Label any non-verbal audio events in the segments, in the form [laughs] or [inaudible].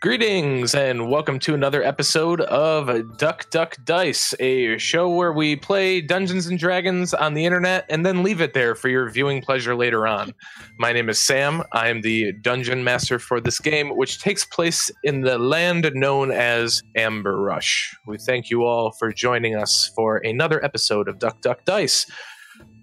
Greetings and welcome to another episode of Duck Duck Dice, a show where we play Dungeons and Dragons on the internet and then leave it there for your viewing pleasure later on. My name is Sam. I am the dungeon master for this game, which takes place in the land known as Amber Rush. We thank you all for joining us for another episode of Duck Duck Dice.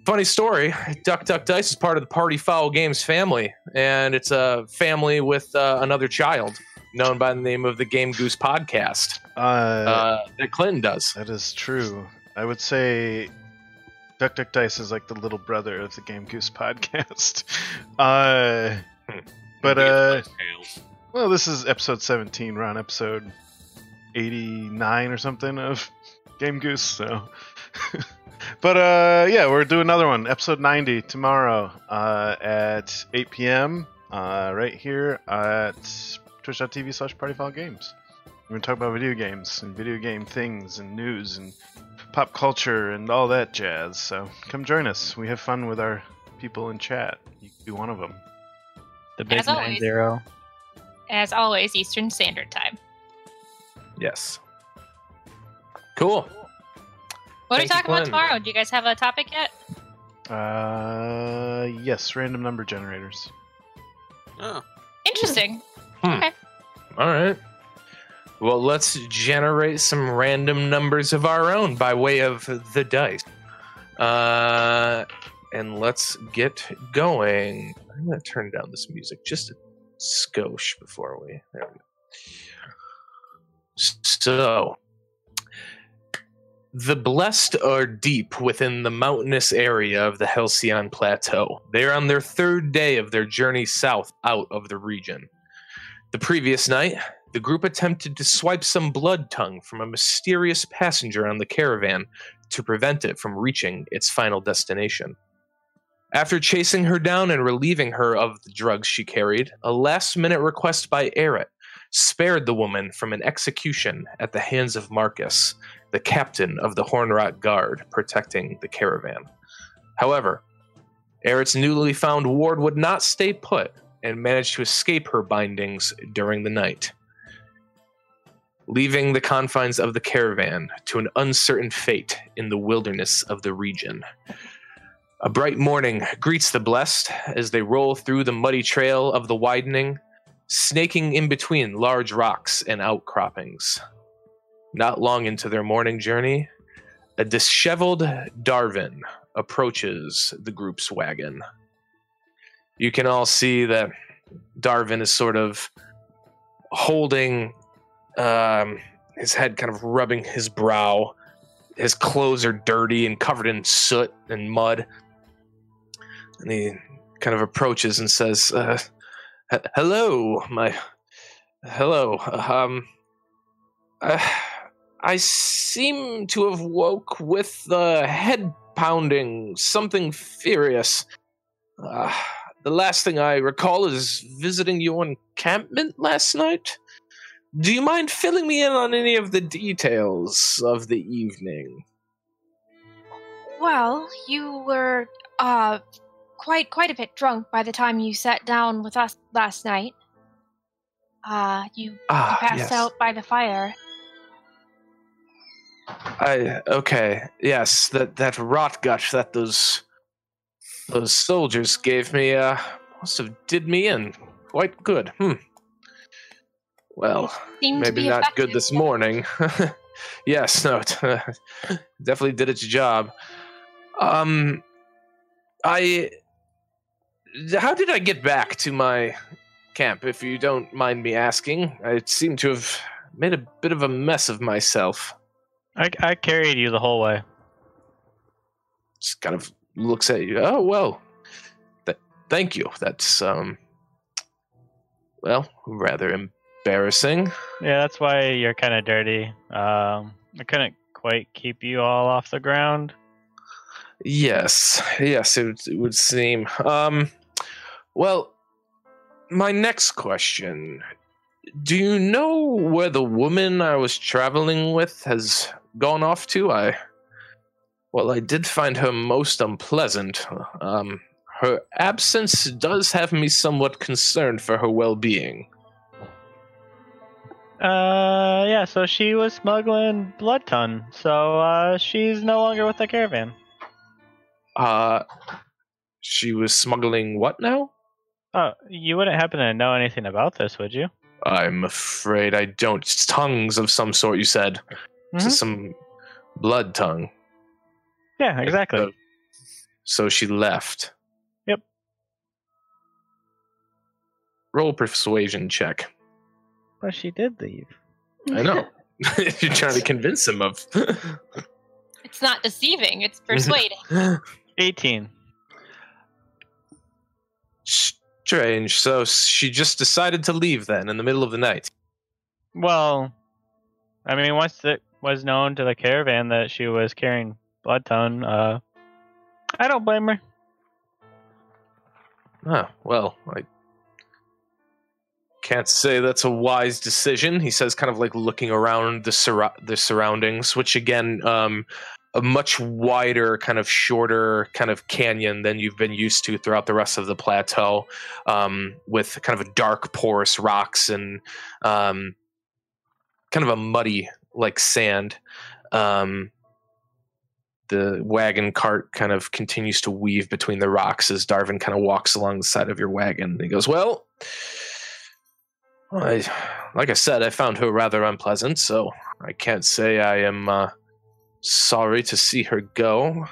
Funny story Duck Duck Dice is part of the Party Foul Games family, and it's a family with uh, another child known by the name of the Game Goose podcast Uh, uh, that Clinton does. that is true. I would say Duck Duck Dice is like the little brother of the Game Goose podcast. [laughs] Uh, Hmm. but uh, well, this is episode 17. We're on episode 89 or something of Game Goose. So, [laughs] but uh, yeah, we're doing another one, episode 90 tomorrow uh, at 8 p.m. Uh, right here at twitch.tv slash partyfoul games. We're going to talk about video games and video game things and news and pop culture and all that jazz. So come join us. We have fun with our people in chat. You can be one of them. The big As nine always. zero. As always, Eastern Standard Time. Yes. Cool. What are we talking about Glenn. tomorrow? Do you guys have a topic yet? Uh, yes, random number generators. Oh, Interesting. All right. Well, let's generate some random numbers of our own by way of the dice. Uh, and let's get going. I'm going to turn down this music just a skosh before we. There we go. So, the blessed are deep within the mountainous area of the Halcyon Plateau. They are on their third day of their journey south out of the region. The previous night, the group attempted to swipe some blood tongue from a mysterious passenger on the caravan to prevent it from reaching its final destination. After chasing her down and relieving her of the drugs she carried, a last minute request by Eret spared the woman from an execution at the hands of Marcus, the captain of the Hornrot Guard protecting the caravan. However, Eret's newly found ward would not stay put and managed to escape her bindings during the night, leaving the confines of the caravan to an uncertain fate in the wilderness of the region. A bright morning greets the blessed as they roll through the muddy trail of the widening, snaking in between large rocks and outcroppings. Not long into their morning journey, a disheveled Darwin approaches the group's wagon. You can all see that Darwin is sort of holding um, his head, kind of rubbing his brow. His clothes are dirty and covered in soot and mud. And he kind of approaches and says, uh, "H- "Hello, my hello. Um, uh, I seem to have woke with the head pounding, something furious. Uh, the last thing I recall is visiting your encampment last night. Do you mind filling me in on any of the details of the evening? Well, you were uh quite quite a bit drunk by the time you sat down with us last night. Uh you, you Ah, passed yes. out by the fire. I okay. Yes, that that rot gush that those those soldiers gave me uh must have did me in quite good. Hmm. Well, maybe not good this morning. [laughs] yes, no, it, [laughs] definitely did its job. Um, I. How did I get back to my camp? If you don't mind me asking, I seem to have made a bit of a mess of myself. I, I carried you the whole way. Just kind of looks at you. Oh well, th- thank you. That's um, well, rather embarrassing. Yeah, that's why you're kind of dirty. Um, I couldn't quite keep you all off the ground. Yes, yes, it, it would seem. Um, well, my next question: Do you know where the woman I was traveling with has gone off to? I, well, I did find her most unpleasant. Um, her absence does have me somewhat concerned for her well-being. Uh, yeah. So she was smuggling blood tongue. So uh, she's no longer with the caravan. Uh, she was smuggling what now? Oh, you wouldn't happen to know anything about this, would you? I'm afraid I don't. It's tongues of some sort, you said. Mhm. some blood tongue. Yeah, exactly. So, so she left. Yep. Roll persuasion check. But she did leave. I know. If [laughs] [laughs] you're trying to convince him of. [laughs] It's not deceiving, it's persuading. 18. Strange. So she just decided to leave then in the middle of the night. Well, I mean, once it was known to the caravan that she was carrying blood tongue, uh, I don't blame her. Ah, well, I can't say that's a wise decision. He says, kind of like looking around the sur- the surroundings, which again, um, a much wider, kind of shorter, kind of canyon than you've been used to throughout the rest of the plateau, um, with kind of a dark, porous rocks and um, kind of a muddy, like sand. Um, the wagon cart kind of continues to weave between the rocks as Darvin kind of walks along the side of your wagon. He goes, "Well, I, like I said, I found her rather unpleasant, so I can't say I am uh, sorry to see her go.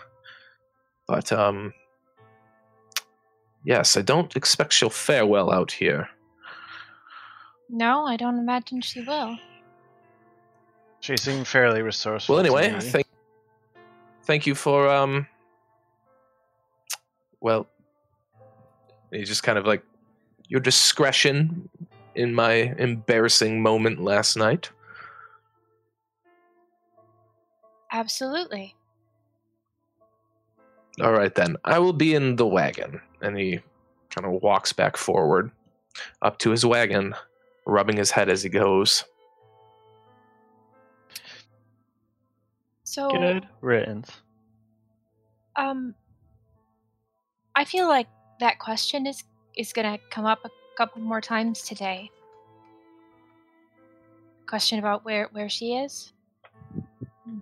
But um, yes, I don't expect she'll fare well out here. No, I don't imagine she will. She seemed fairly resourceful. Well, to anyway, me. thank thank you for um. Well, he just kind of like your discretion in my embarrassing moment last night. Absolutely. All right then, I will be in the wagon, and he kind of walks back forward, up to his wagon, rubbing his head as he goes. So, Good riddance. um, I feel like that question is is gonna come up a couple more times today. Question about where where she is.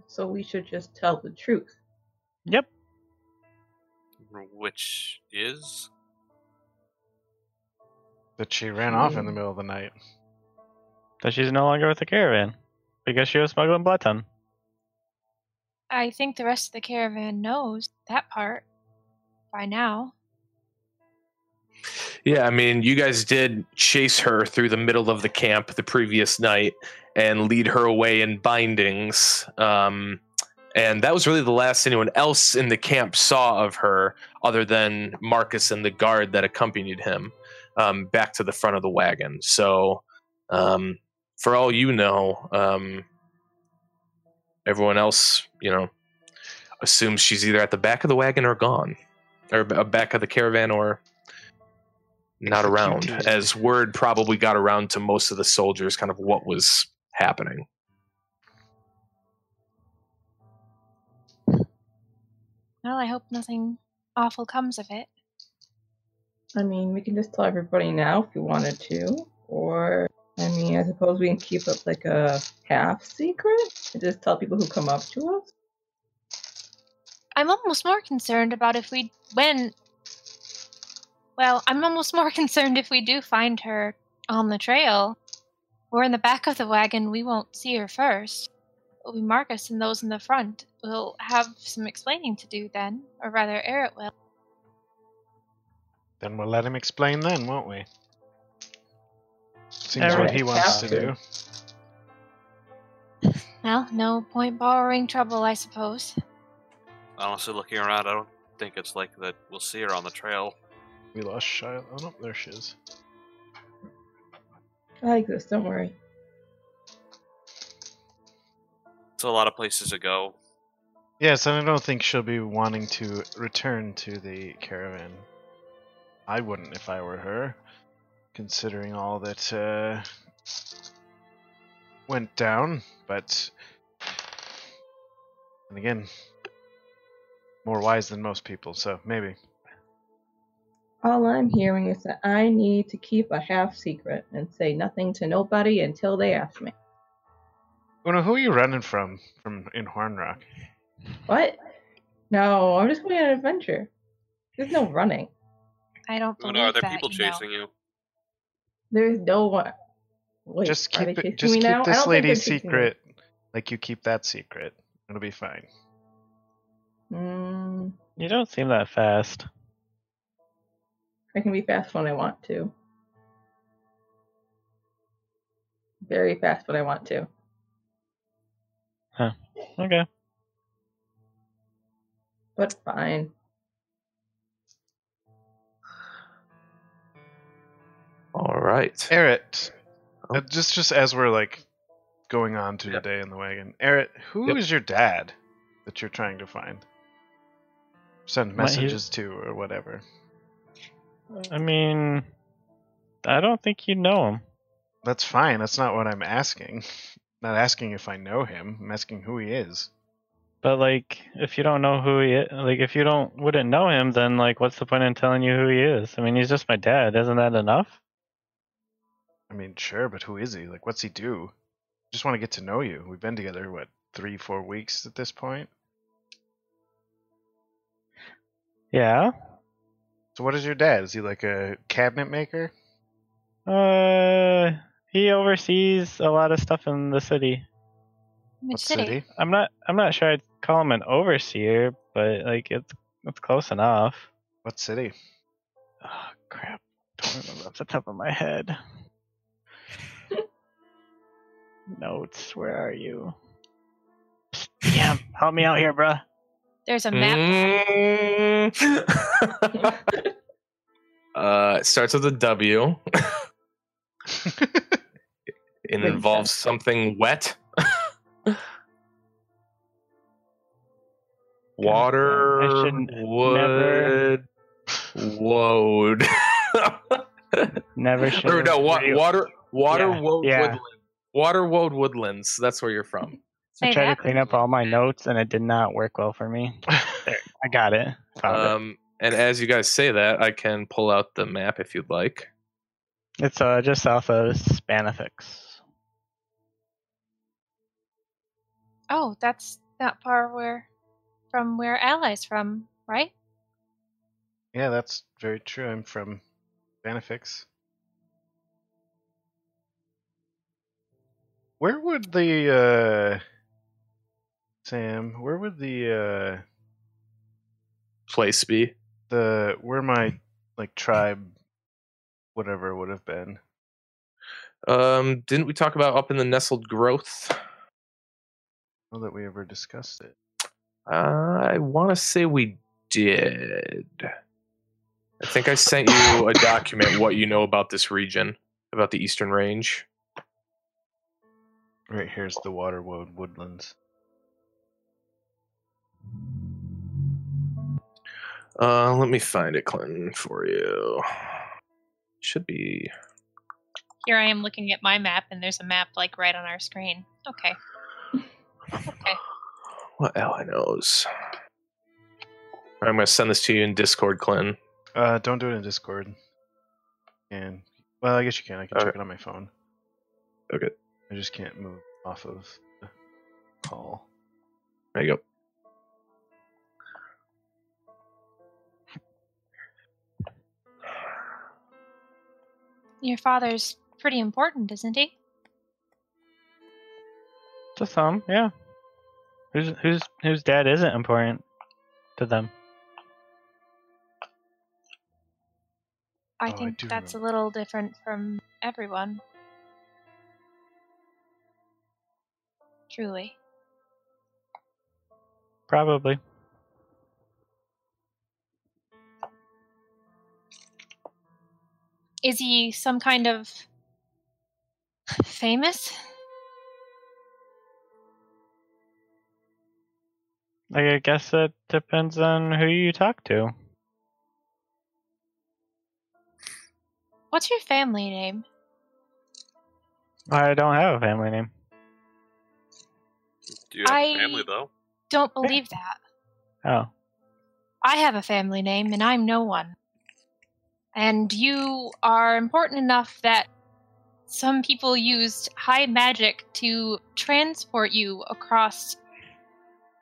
So we should just tell the truth. Yep. Which is that she ran off in the Hmm. middle of the night. That she's no longer with the caravan because she was smuggling blood tongue. I think the rest of the caravan knows that part by now. Yeah, I mean, you guys did chase her through the middle of the camp the previous night and lead her away in bindings. Um, and that was really the last anyone else in the camp saw of her, other than Marcus and the guard that accompanied him um, back to the front of the wagon. So, um, for all you know, um, everyone else, you know, assumes she's either at the back of the wagon or gone, or back of the caravan or not around as word probably got around to most of the soldiers kind of what was happening Well, I hope nothing awful comes of it. I mean, we can just tell everybody now if we wanted to. Or, I mean, I suppose we can keep it like a half secret and just tell people who come up to us. I'm almost more concerned about if we when well, I'm almost more [laughs] concerned if we do find her on the trail. We're in the back of the wagon, we won't see her first. It'll be Marcus and those in the front. We'll have some explaining to do then, or rather Eric will. Then we'll let him explain then, won't we? Seems Alright, what he wants to do. [laughs] Well, no point borrowing trouble, I suppose. honestly looking around. I don't think it's like that. We'll see her on the trail. We lost Shiloh. Oh, no, there she is. I like this, don't worry. It's a lot of places to go. Yes, and I don't think she'll be wanting to return to the caravan. I wouldn't if I were her, considering all that uh, went down. But, and again, more wise than most people, so maybe. All I'm hearing is that I need to keep a half secret and say nothing to nobody until they ask me. Una, who are you running from from in Horn Rock? What? No, I'm just going on an adventure. There's no running. I don't believe Una, are there that, people you know. chasing you? There's no one. Wait, just keep it. Just keep now? This don't think they're lady's chasing me. secret, like you keep that secret. It'll be fine. Mm, You don't seem that fast. I can be fast when I want to. Very fast when I want to. Huh. Okay. But fine. Right. Eret, Oh. uh, just just as we're like going on to the Yep. day in the wagon, Eret, who is Yep. your dad that you're trying to find? Send messages to or whatever. I mean, I don't think you know him. That's fine. That's not what I'm asking. not asking if I know him. I'm asking who he is. But like, if you don't know who he is, like if you don't wouldn't know him, then like, what's the point in telling you who he is? I mean, he's just my dad. Isn't that enough? I mean, sure, but who is he? Like, what's he do? I Just want to get to know you. We've been together what three, four weeks at this point. Yeah. So, what is your dad? Is he like a cabinet maker? Uh, he oversees a lot of stuff in the city. Which What city? I'm not. I'm not sure I'd call him an overseer, but like it's it's close enough. What city? Oh crap! Don't remember off the top of my head. Notes. Where are you? Damn! [laughs] Help me out here, bruh. There's a map. Mm. [laughs] uh, it starts with a W. [laughs] It involves sense. something wet. Water, I should wood, woad. Never should. or no, wa- water, water, Yeah, woad, yeah. woodland. Water, woad, woodlands. That's where you're from. [laughs] I Say tried to clean up all my notes and it did not work well for me. There, I got it. Found it. Um, and as you guys say that, I can pull out the map if you'd like. It's uh, just south of Spanifix. Oh, that's not far where from where Ally's from, right? yeah, that's very true. I'm from Banifix. Where would the uh Sam, where would the uh Place be. the where my like tribe whatever would have been? Um, didn't we talk about up in the nestled growth? Not that we ever discussed it. Uh, I want to say we did. I think I sent you a document what you know about this region, about the Eastern Range. Right here's the Waterwood Woodlands. Uh, let me find it, Clinton, for you. Should be. Here I am looking at my map, and there's a map like right on our screen. Okay. Okay. What Ally knows? I'm going to send this to you in Discord, Clinton. Uh don't do it in Discord. And well I guess you can. I can check Okay. it on my phone. Okay. I just can't move off of the call. There you go. Your father's pretty important, isn't he? To some, yeah. Who's whose whose dad isn't important to them? I Oh, I think do that's remember. a little different from everyone. Truly. Probably. Is he some kind of famous? Like, I guess that depends on who you talk to. What's your family name? I don't have a family name. Do you have I- a family though? Don't believe that. Oh, I have a family name, and I'm no one. And you are important enough that some people used high magic to transport you across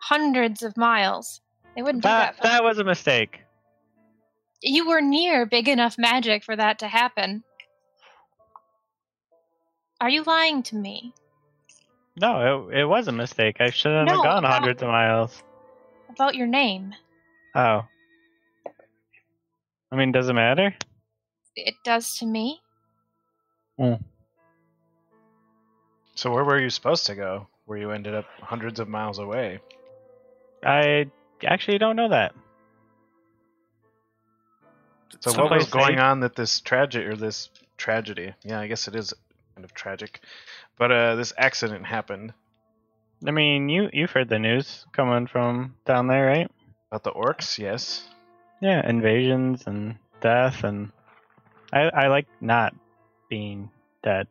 hundreds of miles. They wouldn't That do that. that was a mistake. you were near big enough magic for that to happen. Are you lying to me No, it, it was a mistake. I shouldn't No, have gone that- hundreds of miles. about your name? Oh. I mean, does it matter? It does to me. Hmm. So where were you supposed to go? Where you ended up hundreds of miles away? I actually don't know that. Did So what was going safe. on that this tragedy or this tragedy? Yeah, I guess it is kind of tragic. But uh this accident happened I mean, you you've heard the news coming from down there, right? about the orcs, yes. Yeah, invasions and death, and I I like not being dead.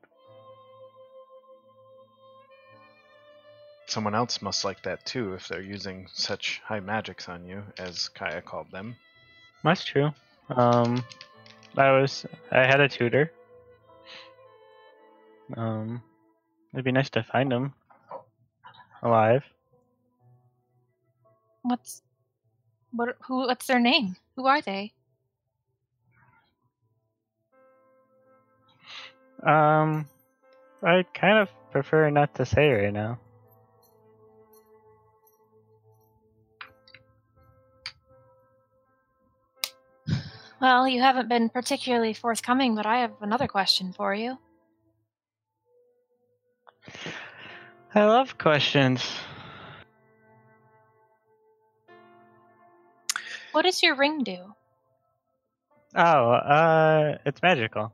Someone else must like that too if they're using such high magics on you, as Kaya called them. That's true. Um, I was I had a tutor. Um, it'd be nice to find him alive. What's what? Who? What's their name? Who are they? Um, I kind of prefer not to say right now. Well, you haven't been particularly forthcoming, but I have another question for you. I love questions. What does your ring do? Oh, uh, it's magical.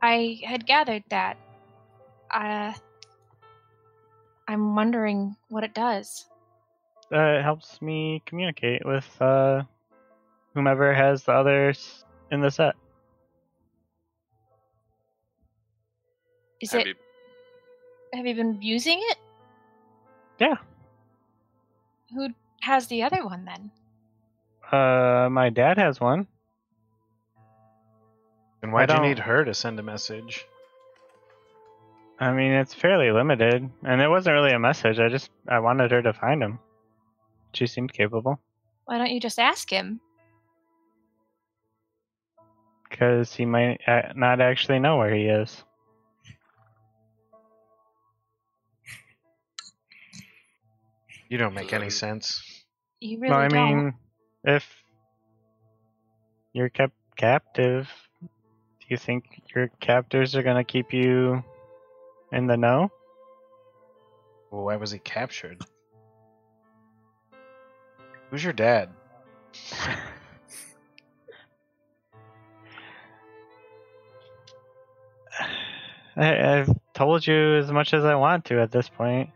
I had gathered that. Uh, I'm wondering what it does. Uh, it helps me communicate with uh, whomever has the others in the set. Is Have it? you- Have you been using it? Yeah. Who has the other one then? Uh, my dad has one. And why do you don't- need her to send a message? I mean, it's fairly limited, and it wasn't really a message. I just I wanted her to find him. She seemed capable Why don't you just ask him? because he might uh, not actually know where he is. You don't make any sense. You really well, I don't. mean, if you're kept captive, do you think your captors are gonna keep you in the know? Well, why was he captured? Who's your dad? [laughs] I, I've told you as much as I want to at this point.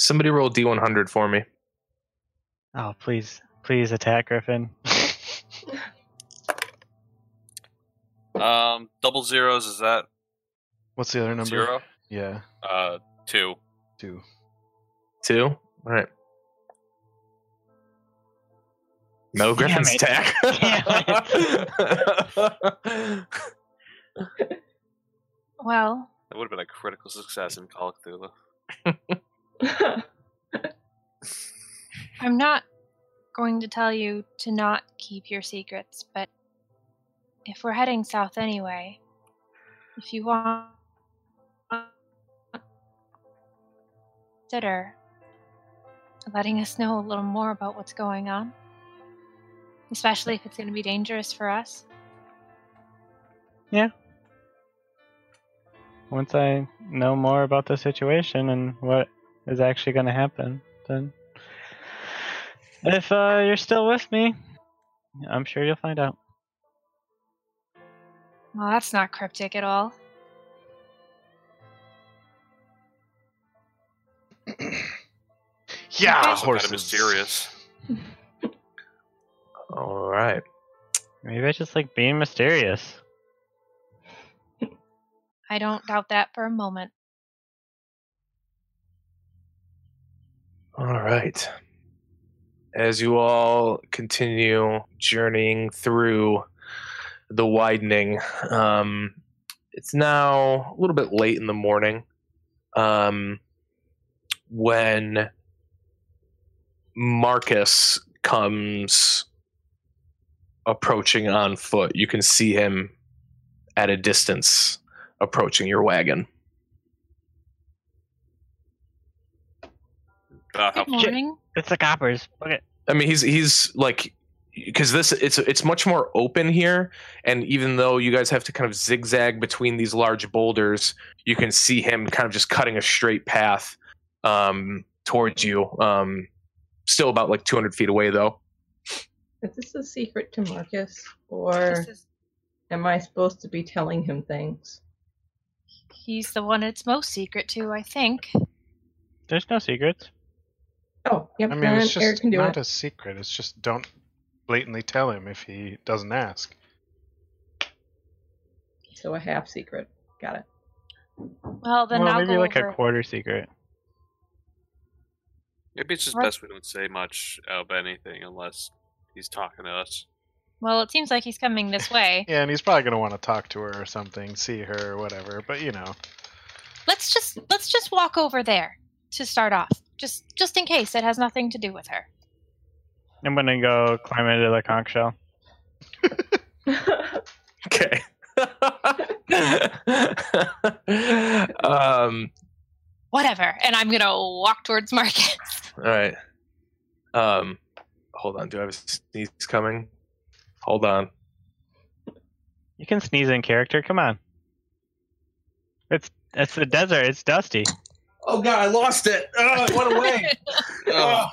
Somebody roll D100 for me. Oh, please, please attack Griffin. [laughs] Um, double zeros is that What's the other number? zero? Yeah, Uh, two. two. Two. All right. No Griffin's it. attack. [laughs] [laughs] well, That would have been a critical success in Call of Cthulhu. [laughs] I'm not going to tell you to not keep your secrets, but if we're heading south anyway, if you want consider letting us know a little more about what's going on, especially if it's going to be dangerous for us. Yeah. Once I know more about the situation and what is actually going to happen, then if uh, you're still with me, I'm sure you'll find out. Well, that's not cryptic at all. Yeah, Okay. Kind horses. of mysterious. [laughs] All right. Maybe I just like being mysterious. I don't doubt that for a moment. All right. As you all continue journeying through the widening, um, it's now a little bit late in the morning um, when Marcus comes approaching on foot. You can see him at a distance approaching your wagon. Uh, Good morning. It's the coppers. Look at I mean, he's he's like because this it's it's much more open here, and even though you guys have to kind of zigzag between these large boulders, you can see him kind of just cutting a straight path um, towards you. Um, still about like 200 feet away, though. Is this a secret to Marcus, or is, am I supposed to be telling him things? he's the one it's most secret to, I think. there's no secrets. Oh, yep. I mean, then it's Eric just can do not it. a secret. It's just don't blatantly tell him if he doesn't ask. So a half secret. Got it. Well, then well, I'll maybe like over. a quarter secret. Maybe it's just What? best we don't say much of anything unless he's talking to us. Well, it seems like he's coming this way. [laughs] Yeah, and he's probably gonna want to talk to her or something, see her or whatever. But you know, let's just let's just walk over there to start off. Just just in case it has nothing to do with her. I'm gonna go climb into the conch shell. [laughs] Okay. [laughs] um, Whatever. And I'm gonna walk towards Marcus. all right. Um, hold on. Do I have a sneeze coming? Hold on. You can sneeze in character. Come on. It's it's the desert. It's dusty. Oh god, I lost it. Oh, it went away. [laughs] oh,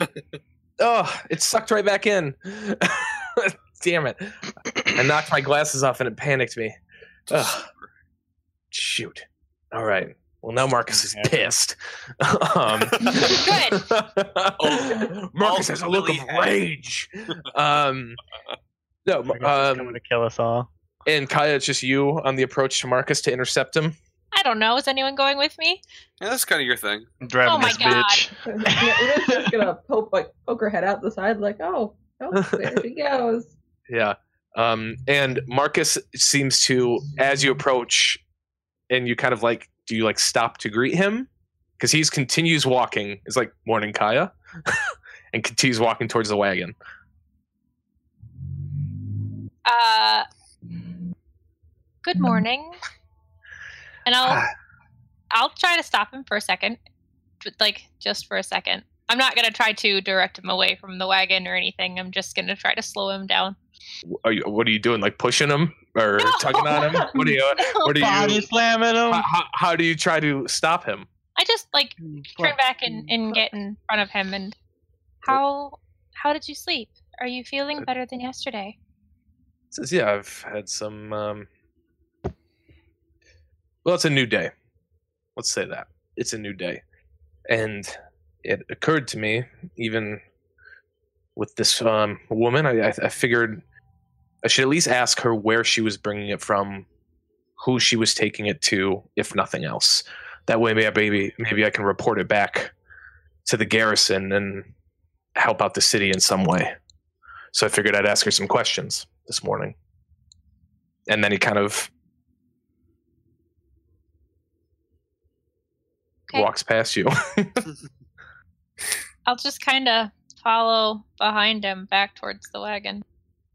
oh, it sucked right back in. [laughs] Damn it. I knocked my glasses off and it panicked me. Ugh. Shoot. All right. Well, now Marcus is pissed. [laughs] um, Good. Marcus has a look of Ultimately rage. Um, no, Marcus is coming um, to kill us all. and Kaya, it's just you on the approach to Marcus to intercept him. I don't know. Is anyone going with me? Yeah, that's kind of your thing. driving Oh my this God. bitch. yeah, Una's just gonna poke like poke her head out the side, like, oh, oh, there she goes. Yeah. Um, and Marcus seems to, as you approach, and you kind of like, do you like stop to greet him? Because he's continues walking. It's like morning, Kaya, [laughs] and continues walking towards the wagon. Uh, good morning. And I'll I'll try to stop him for a second, like just for a second. I'm not gonna try to direct him away from the wagon or anything. I'm just gonna try to slow him down. are you, what are you doing? Like pushing him or No. tugging on him? [laughs] What are you? What are you? Body you? slamming him. How, how, how do you try to stop him? I just like turn back and, and get in front of him and how how did you sleep? Are you feeling better than yesterday? Says, yeah, I've had some. Um... Well, it's a new day. Let's say that it's a new day, and it occurred to me, even with this um, woman, I, I, figured I should at least ask her where she was bringing it from, who she was taking it to, if nothing else. That way, maybe maybe I can report it back to the garrison and help out the city in some way. So I figured I'd ask her some questions this morning. And then he kind of Okay. walks past you. [laughs] I'll just kind of follow behind him back towards the wagon.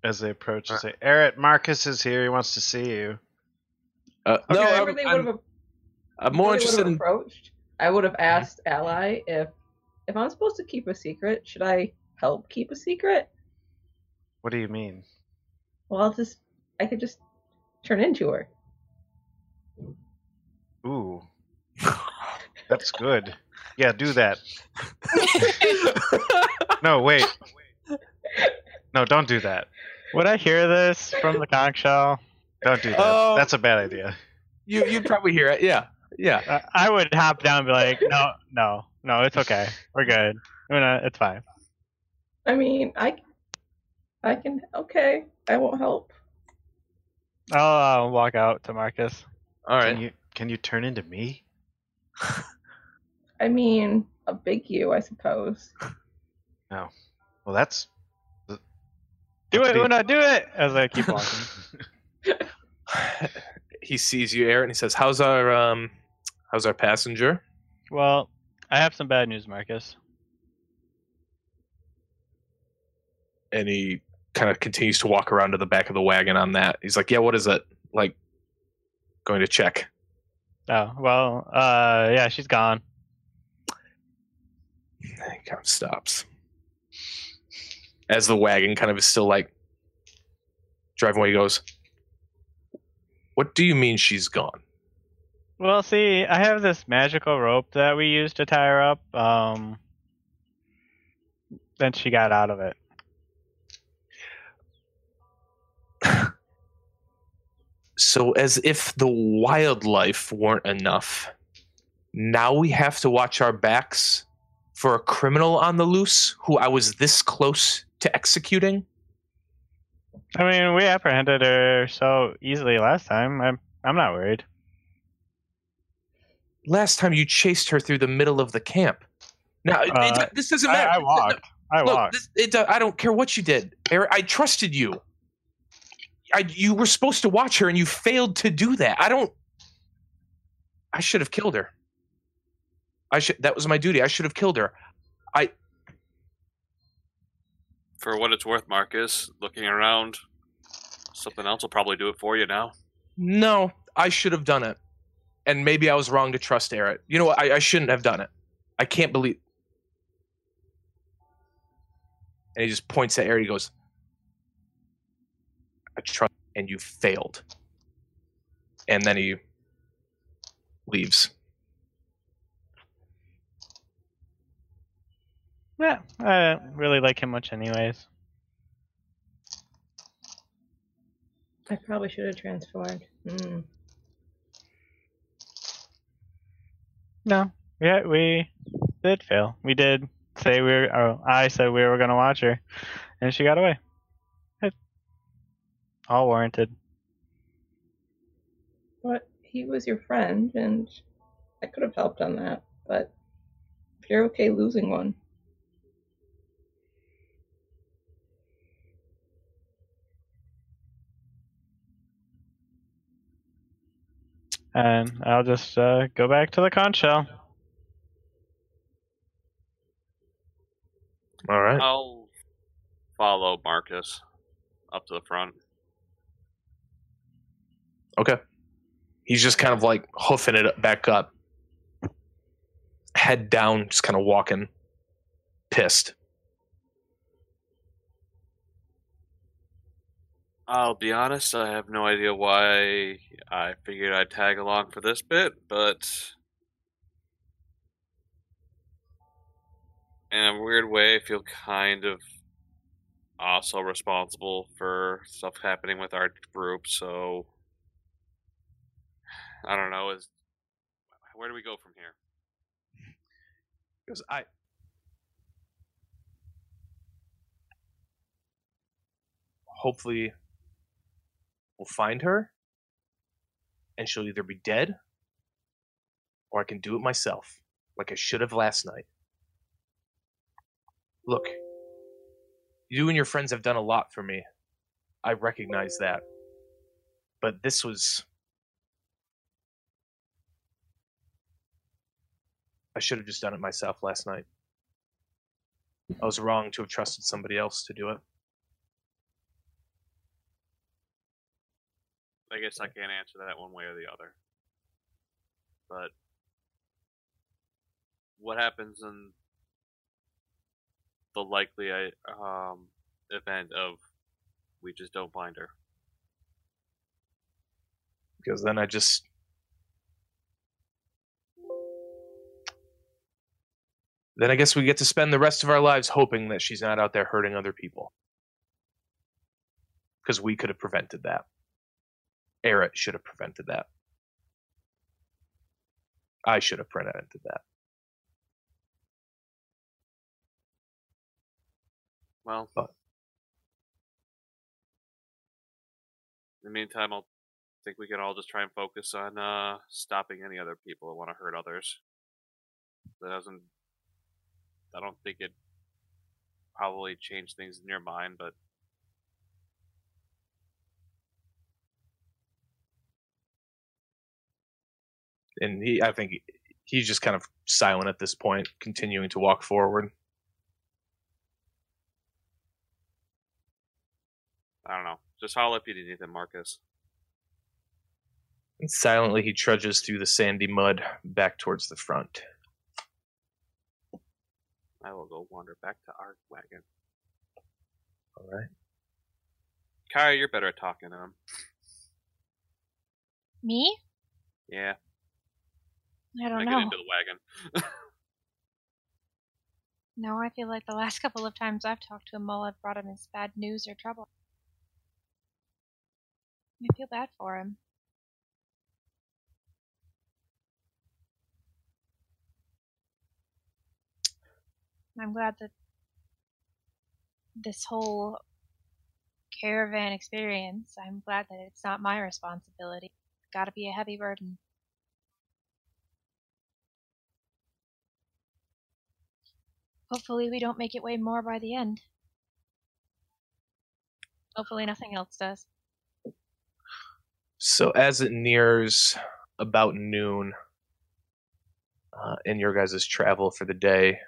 As they approach and say, Eric, Marcus is here. He wants to see you. Uh, no, I'm, they I'm- would have I'm more interested in. approached, I would have asked Ally if if I'm supposed to keep a secret, should I help keep a secret? What do you mean? Well, I'll just I could just turn into her. Ooh, [laughs] that's good. Yeah, do that. [laughs] No, wait. No, don't do that. Would I hear this from the conch shell? Don't do that. Oh. That's a bad idea. you you'd probably hear it. Yeah, yeah. Uh, I would hop down and be like, no, no, no, it's okay. We're good. We're not, it's fine. I mean, I I can okay. I won't help. I'll uh, walk out to Marcus. All right. Can you can you turn into me? [laughs] I mean, a big you, I suppose. [laughs] Oh. Well, that's Do it, be- Una, do it! As I keep [laughs] walking. he sees you, Aaron. And he says, "How's our um, how's our passenger?" well, I have some bad news, Marcus. And he kind of continues to walk around to the back of the wagon on that. He's like, "Yeah, what is it?" Like, going to check. Oh, well, uh, yeah, she's gone. He kind of stops as the wagon kind of is still like driving away. He goes, "What do you mean she's gone?" Well, see, I have this magical rope that we use to tie her up. Um, then she got out of it. So, as if the wildlife weren't enough, now we have to watch our backs for a criminal on the loose who I was this close to executing. I mean, we apprehended her so easily last time. I'm, I'm not worried. Last time you chased her through the middle of the camp. Now, Uh, it- this doesn't matter. I walked. I Look, walked. this, it, I don't care what you did, Eric. I trusted you. I, you were supposed to watch her, and you failed to do that. I don't. I should have killed her. I should. That was my duty. I should have killed her. I For what it's worth, Marcus, looking around, something else will probably do it for you now. No, I should have done it. And maybe I was wrong to trust Eric. You know what? I, I shouldn't have done it. I can't believe. And he just points at Eric. He goes, I trust, and you failed. And then he leaves. Yeah, I don't really like him much, anyways. I probably should have transformed. Hmm. No, yeah, we did fail. We did say we were. Oh, I said we were gonna watch her, and she got away. It, all warranted. But he was your friend, and I could have helped on that. But if you're okay losing one, And I'll just uh, go back to the conch shell. All right. I'll follow Marcus up to the front. Okay. He's just kind of like hoofing it back up, head down, just kind of walking, pissed. I'll be honest, I have no idea why I figured I'd tag along for this bit, but in a weird way, I feel kind of also responsible for stuff happening with our group, so I don't know, is where do we go from here? Because I. Hopefully, we'll find her, and she'll either be dead, or I can do it myself, like I should have last night. Look, you and your friends have done a lot for me. I recognize that. But this was. I should have just done it myself last night. I was wrong to have trusted somebody else to do it. I guess I can't answer that one way or the other. But what happens in the likely uh, um, event of we just don't find her? Because then I just. Then I guess we get to spend the rest of our lives hoping that she's not out there hurting other people. Because we could have prevented that. Eric should have prevented that. I should have prevented that. Well, But- in the meantime, I'll think we can all just try and focus on uh, stopping any other people that want to hurt others. That doesn't. I don't think it probably changed things in your mind, but And he, I think, he's just kind of silent at this point, continuing to walk forward. I don't know. Just holler if you need anything, Marcus. And silently, he trudges through the sandy mud back towards the front. I will go wander back to our wagon. All right. Kaya, you're better at talking to him. Me? Yeah, I don't I get know. into the wagon. [laughs] No, I feel like the last [laughs] couple of times I've talked to him, all I've brought him is bad news or trouble. I feel bad for him. I'm glad that this whole caravan experience, I'm glad that it's not my responsibility. It's gotta be a heavy burden. Hopefully, we don't make it weigh more by the end. Hopefully, nothing else does. So as it nears about noon uh, in your guys' travel for the day,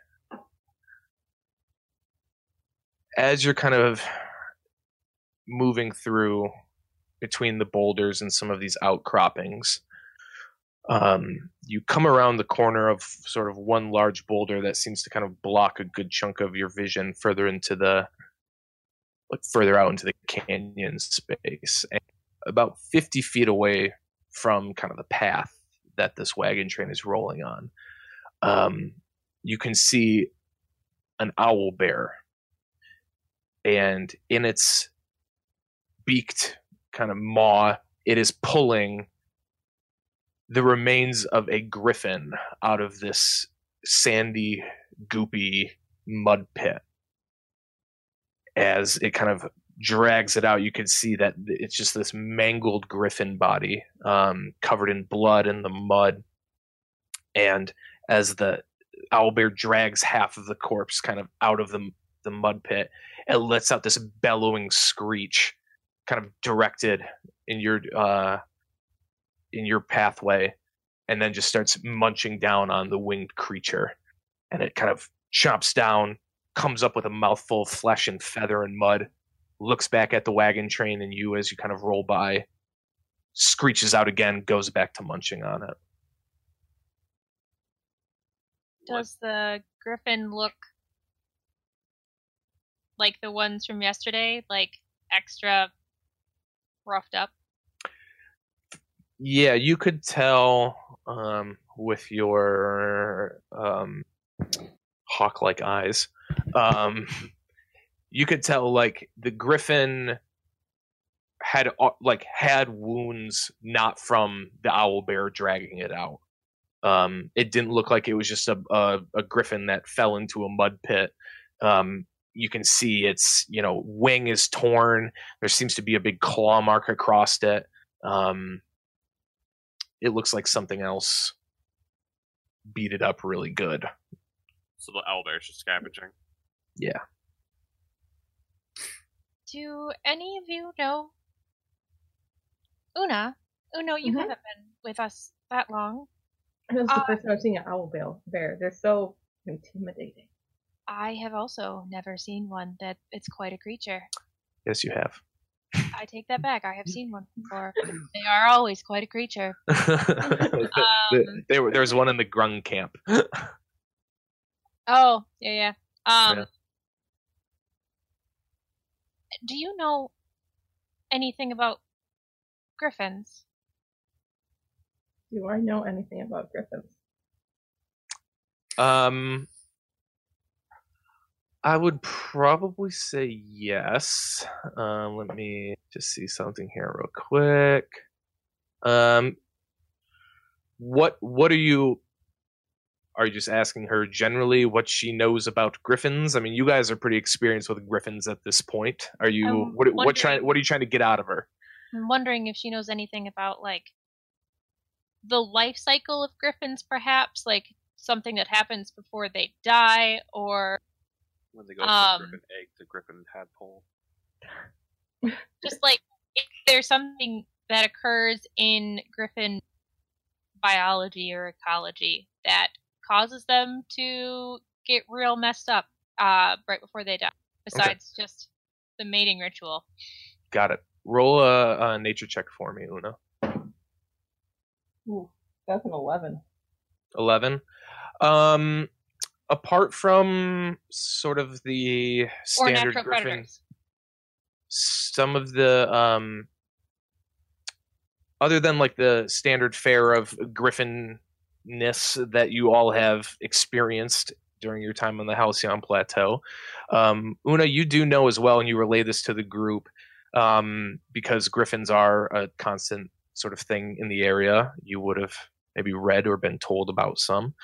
as you're kind of moving through between the boulders and some of these outcroppings, um, you come around the corner of sort of one large boulder that seems to kind of block a good chunk of your vision further into the like further out into the canyon space. And about 50 feet away from kind of the path that this wagon train is rolling on, um, you can see an owl bear. And in its beaked kind of maw, it is pulling the remains of a griffin out of this sandy, goopy mud pit. As it kind of drags it out, you can see that it's just this mangled griffin body, um, covered in blood and the mud. And as the owlbear drags half of the corpse kind of out of the the mud pit, it lets out this bellowing screech, kind of directed in your uh, in your pathway, and then just starts munching down on the winged creature, and it kind of chomps down, comes up with a mouthful of flesh and feather and mud, looks back at the wagon train and you as you kind of roll by, screeches out again, goes back to munching on it. Does the griffin look like the ones from yesterday? Like extra roughed up? Yeah, you could tell um, with your um, hawk-like eyes. Um, you could tell like the griffin had like had wounds not from the owl bear dragging it out. Um, it didn't look like it was just a, a, a griffin that fell into a mud pit. Um, you can see its you know wing is torn. There seems to be a big claw mark across it. Um, it looks like something else beat it up really good. So the owlbear's just scavenging. Yeah. Do any of you know Una? Una, you Mhm. haven't been with us that long. This is the Uh, first time I've seen an owl bear. bear. They're so intimidating. I have also never seen one that it's quite a creature. Yes, you have. I take that back. I have seen one before. [laughs] They are always quite a creature. [laughs] Um, there, there was one in the Grung camp. oh, yeah, yeah. Um, Yeah. Do you know anything about griffins? Do I know anything about griffins? Um, I would probably say yes. Um, let me just see something here real quick. Um, what what are you? Are you just asking her generally what she knows about griffins? I mean, you guys are pretty experienced with griffins at this point. Are you I'm what what trying what are you trying to get out of her? I'm wondering if she knows anything about like the life cycle of griffins, perhaps like something that happens before they die, or When they go Um, from Griffin egg to Griffin tadpole. just like if there's something that occurs in griffin biology or ecology that causes them to get real messed up uh, right before they die. Besides just the mating ritual. Got it. Roll a, a nature check for me, Una. Ooh, that's an 11. 11 um apart from sort of the standard griffin predators. some of the um other than like the standard fare of griffinness that you all have experienced during your time on the Halcyon Plateau. Um, Una, you do know as well, and you relay this to the group um, because griffins are a constant sort of thing in the area. You would have maybe read or been told about some.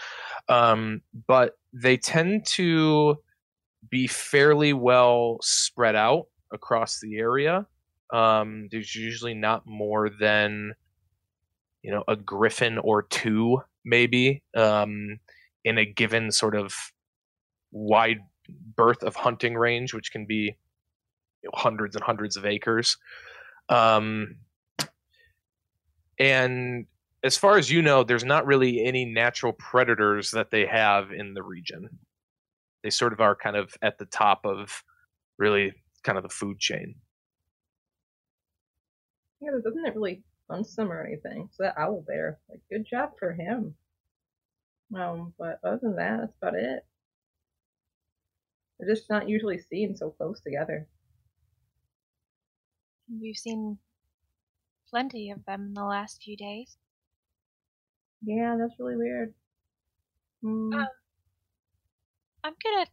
Um, but they tend to be fairly well spread out across the area. Um, there's usually not more than, you know, a griffin or two, maybe, um, in a given sort of wide berth of hunting range, which can be you know, hundreds and hundreds of acres. Um, and as far as you know, there's not really any natural predators that they have in the region. They sort of are kind of at the top of really kind of the food chain. Yeah, but doesn't it really hunt them or anything? So that owl bear, like, good job for him. Um, but other than that, that's about it. They're just not usually seen so close together. We've seen plenty of them in the last few days. Yeah, that's really weird. Hmm. Um, I'm gonna.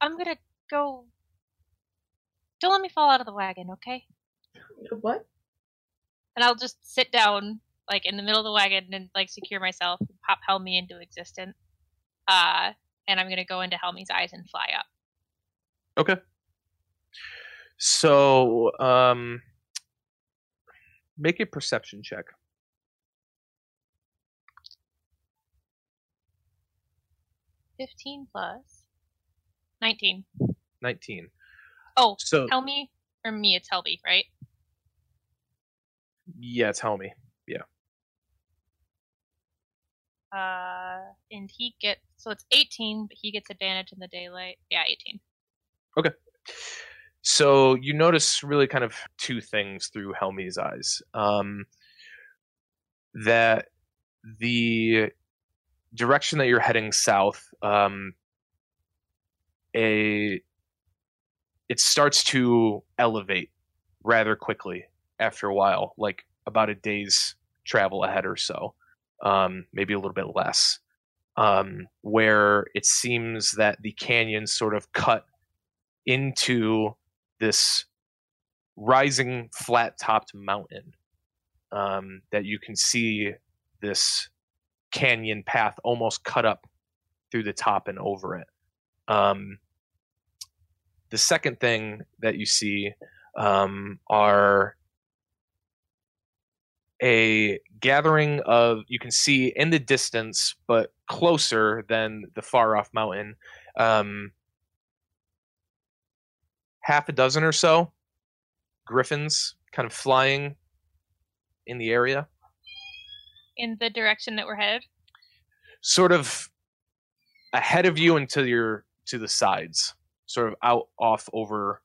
I'm gonna go. Don't let me fall out of the wagon, okay? [laughs] what? And I'll just sit down, like in the middle of the wagon, and like secure myself, and pop Helmy into existence. Uh, and I'm gonna go into Helmy's eyes and fly up. Okay. So, um, make a perception check. Fifteen plus nineteen. 19. Oh, So, Helmy or me? It's Helmy, right? yeah, tell me. Yeah. Uh, and he gets so it's eighteen, but he gets advantage in the daylight. Yeah, eighteen. Okay. So you notice really kind of two things through Helmy's eyes. Um, that the direction that you're heading south, um, a it starts to elevate rather quickly after a while, like about a day's travel ahead or so, um, maybe a little bit less. Um, where it seems that the canyon sort of cut into this rising flat topped mountain um, that you can see this canyon path almost cut up through the top and over it. Um, the second thing that you see um, are a gathering of you can see in the distance but closer than the far off mountain um, half a dozen or so griffins kind of flying in the area In the direction that we're headed. sort of ahead of you and to your to the sides. Sort of out off over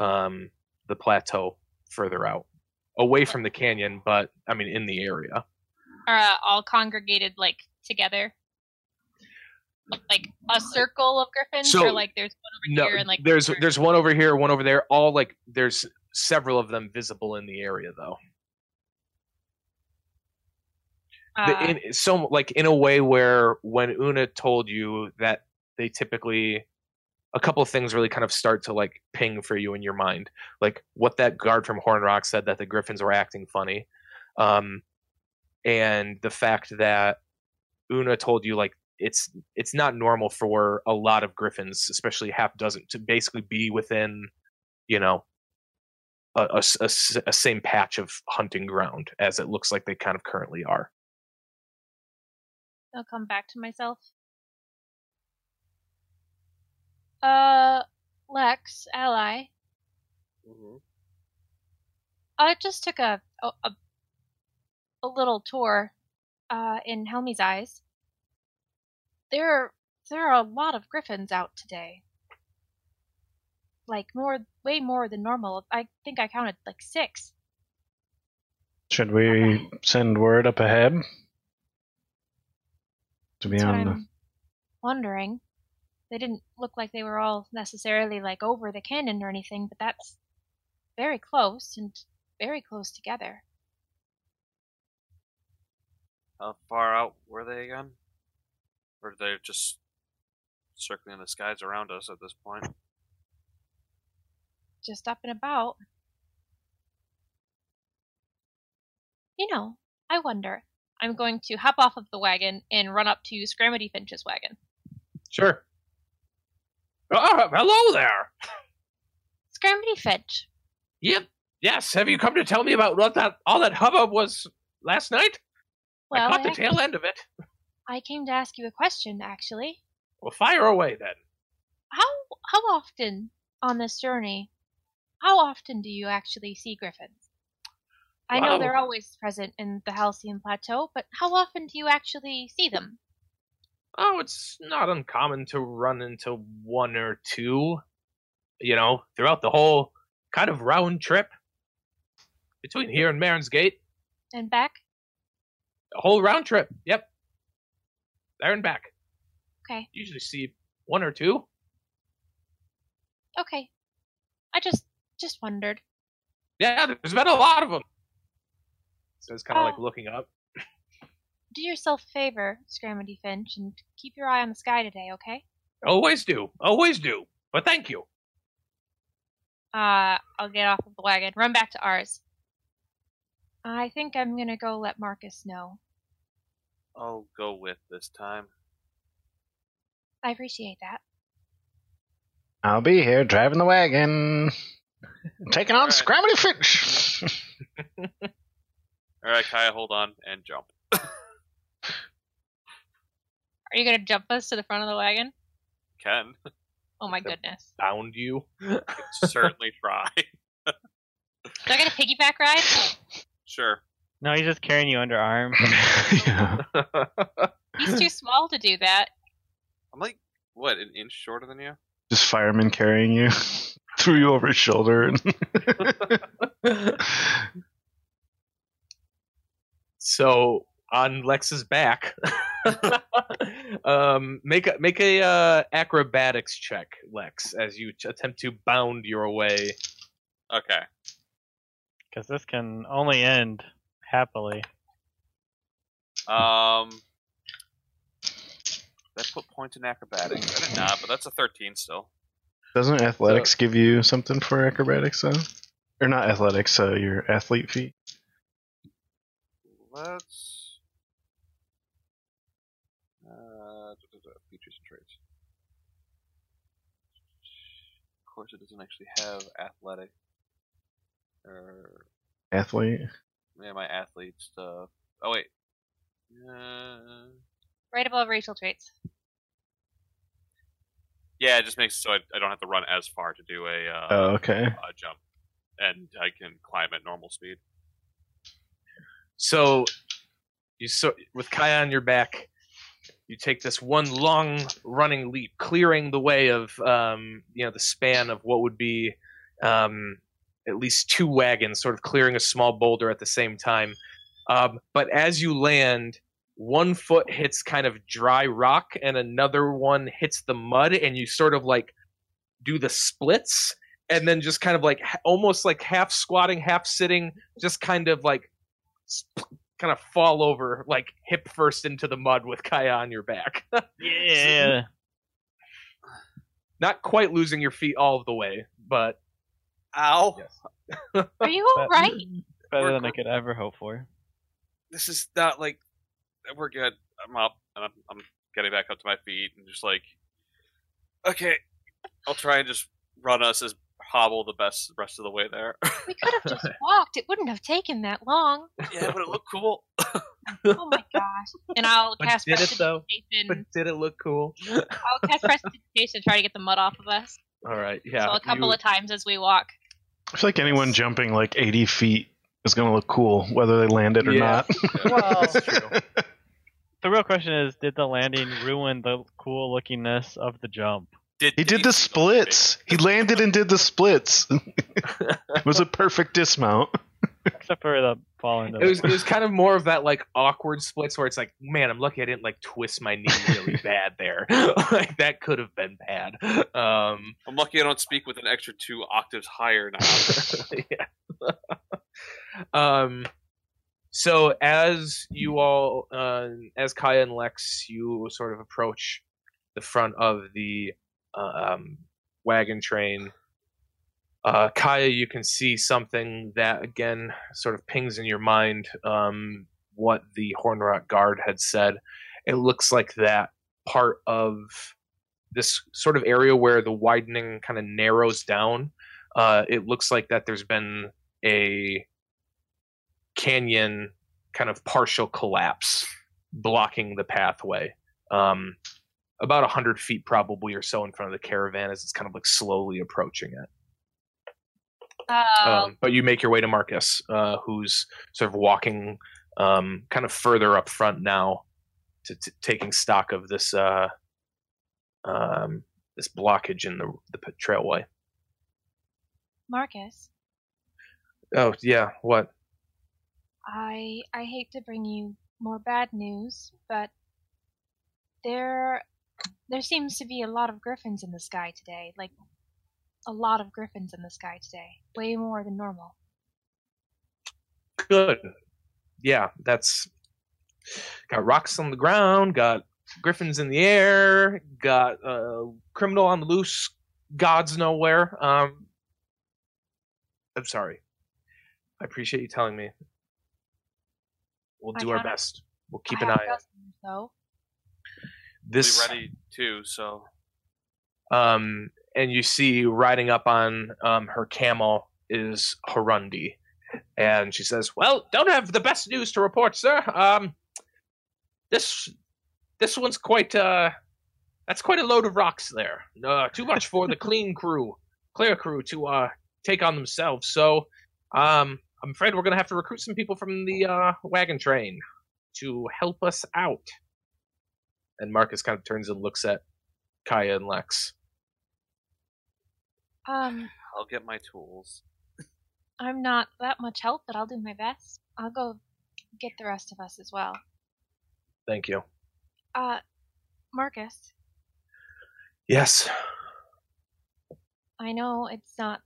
um, the plateau further out. Away from the canyon but i mean in the area. Are uh, all congregated like together? Like a circle of griffins, So- or like there's one over no here and like there's there's one over here one over there. All like there's several of them visible in the area though the, uh, in so like in a way where when Una told you that they typically a couple of things really kind of start to like ping for you in your mind like what that guard from Horn Rock said that the Griffins were acting funny um and the fact that Una told you like it's it's not normal for a lot of Griffins especially half dozen to basically be within you know a a same patch of hunting ground as it looks like they kind of currently are. I'll come back to myself. Uh, Lex, Ally. hmm I just took a a, a, a little tour uh, in Helmy's Eyes. There, there are a lot of griffins out today. Like more, way more than normal. I think I counted like six. Should we send word up ahead? To be That's what. I'm wondering. They didn't look like they were all necessarily like over the cannon or anything, but that's very close and very close together. How far out were they again? Or they just circling the skies around us at this point? just up and about. You know, I wonder. I'm going to hop off of the wagon and run up to Scramity Finch's wagon. Sure. Oh, oh hello there. Scramity Finch, Yep. Yes. Have you come to tell me about what that all that hubbub was last night? well, I caught the I, tail end of it. I came to ask you a question, actually. Well, fire away then. How how often on this journey, how often do you actually see griffins? I know Wow. they're always present in the Halcyon Plateau, but how often do you actually see them? Oh, it's not uncommon to run into one or two, you know, throughout the whole kind of round trip between here and Marin's Gate. And back? The whole round trip. Yep. There and back. Okay. Usually see one or two. Okay. I just just wondered. Yeah, there's been a lot of them. So it's kind of like Oh. looking up. Do yourself a favor, Scramity Finch, and keep your eye on the sky today, okay? Always do. Always do. But thank you. Uh, I'll get off of the wagon, run back to ours. I think I'm gonna go let Marcus know. I'll go with this time. I appreciate that. I'll be here driving the wagon. [laughs] Taking on Alright. Scramity Finch. [laughs] Alright, Kaya, hold on and jump. Are you gonna jump us to the front of the wagon? Can. Oh my goodness. Bound you. Certainly try. [laughs] Do I get a piggyback ride? Sure. No, he's just carrying you under arm. [laughs] yeah. He's too small to do that. I'm like, what, an inch shorter than you? Just fireman carrying you. [laughs] Threw you over his shoulder. And so on Lex's back, [laughs] um, make a make a uh, acrobatics check, Lex, as you ch- attempt to bound your way. Okay. Because this can only end happily. Um. That put points in acrobatics. I did not, but that's a 13 still. Doesn't athletics give you something for acrobatics, though? Or not athletics, uh, your athlete feat? Let's. Uh, features and traits. Of course, it doesn't actually have athletic. Or Athlete? yeah, my athlete stuff. Oh wait. Uh, Right above racial traits. yeah, it just makes it so I, I don't have to run as far to do a uh, Oh, okay. a jump, and I can climb at normal speed. So you so with Kaya on your back, you take this one long running leap, clearing the way of um, you know the span of what would be um, at least two wagons, sort of clearing a small boulder at the same time. Um, but as you land, one foot hits kind of dry rock, and another one hits the mud, and you sort of like do the splits, and then just kind of like almost like half squatting, half sitting, just kind of like [laughs] kind of fall over like hip first into the mud with Kaya on your back. [laughs] Yeah. Not quite losing your feet all of the way, but Ow! yes. [laughs] Are you alright? Better We're than I could ever hope for. This is not like we're good. I'm up and I'm, I'm getting back up to my feet and just like, okay, I'll try and just run us as hobble the best rest of the way there. [laughs] We could have just [laughs] walked. It wouldn't have taken that long. yeah, but it looked cool. Oh my gosh! And I'll But cast did it, though? prestidigitation. But did it look cool? I'll cast prestidigitation to try to get the mud off of us. All right, yeah. so a couple you- of times as we walk. I feel like anyone jumping like 80 feet is going to look cool, whether they land it or Yeah. not. [laughs] Well, That's true. the real question is, did the landing ruin the cool lookingness of the jump? Did he did the splits. He landed and did the splits. [laughs] it was a perfect dismount. Except for the falling. into It was it was [laughs] kind of more of that like awkward splits where it's like, man, I'm lucky I didn't like twist my knee really [laughs] bad there. like that could have been bad. Um, I'm lucky I don't speak with an extra two octaves higher now. yeah. um, so as you all, uh, as Kaya and Lex, you sort of approach the front of the um, wagon train. Uh, Kaya, you can see something that again sort of pings in your mind um, what the Hornrock guard had said. It looks like that part of this sort of area where the widening kind of narrows down. Uh, it looks like that there's been a canyon kind of partial collapse blocking the pathway. Um, about 100 feet probably or so in front of the caravan as it's kind of like slowly approaching it. Oh, Um, but you make your way to Marcus, uh, who's sort of walking um, kind of further up front now, to, to taking stock of this uh, um, this blockage in the the trailway. Marcus, Oh yeah, what? I I hate to bring you more bad news, but there there seems to be a lot of griffins in the sky today. Like a lot of griffins in the sky today. Way more than normal. Good. Yeah, that's got rocks on the ground, got griffins in the air, got uh, criminal on the loose, gods nowhere. Um, I'm sorry. I appreciate you telling me. We'll do our best. We'll keep I an eye out. dozens, though. This ready too. So um, and you see riding up on um, her camel is Harundi, and she says, "Well, don't have the best news to report, sir. Um, this this one's quite uh, that's quite a load of rocks there. Uh, too much for the [laughs] clean crew, clear crew to uh take on themselves. So, um, I'm afraid we're gonna have to recruit some people from the uh, wagon train to help us out." And Marcus kind of turns and looks at Kaya and Lex. Um, I'll get my tools. I'm not that much help, but I'll do my best. I'll go get the rest of us as well. Thank you. Uh, Marcus, Yes. I know it's not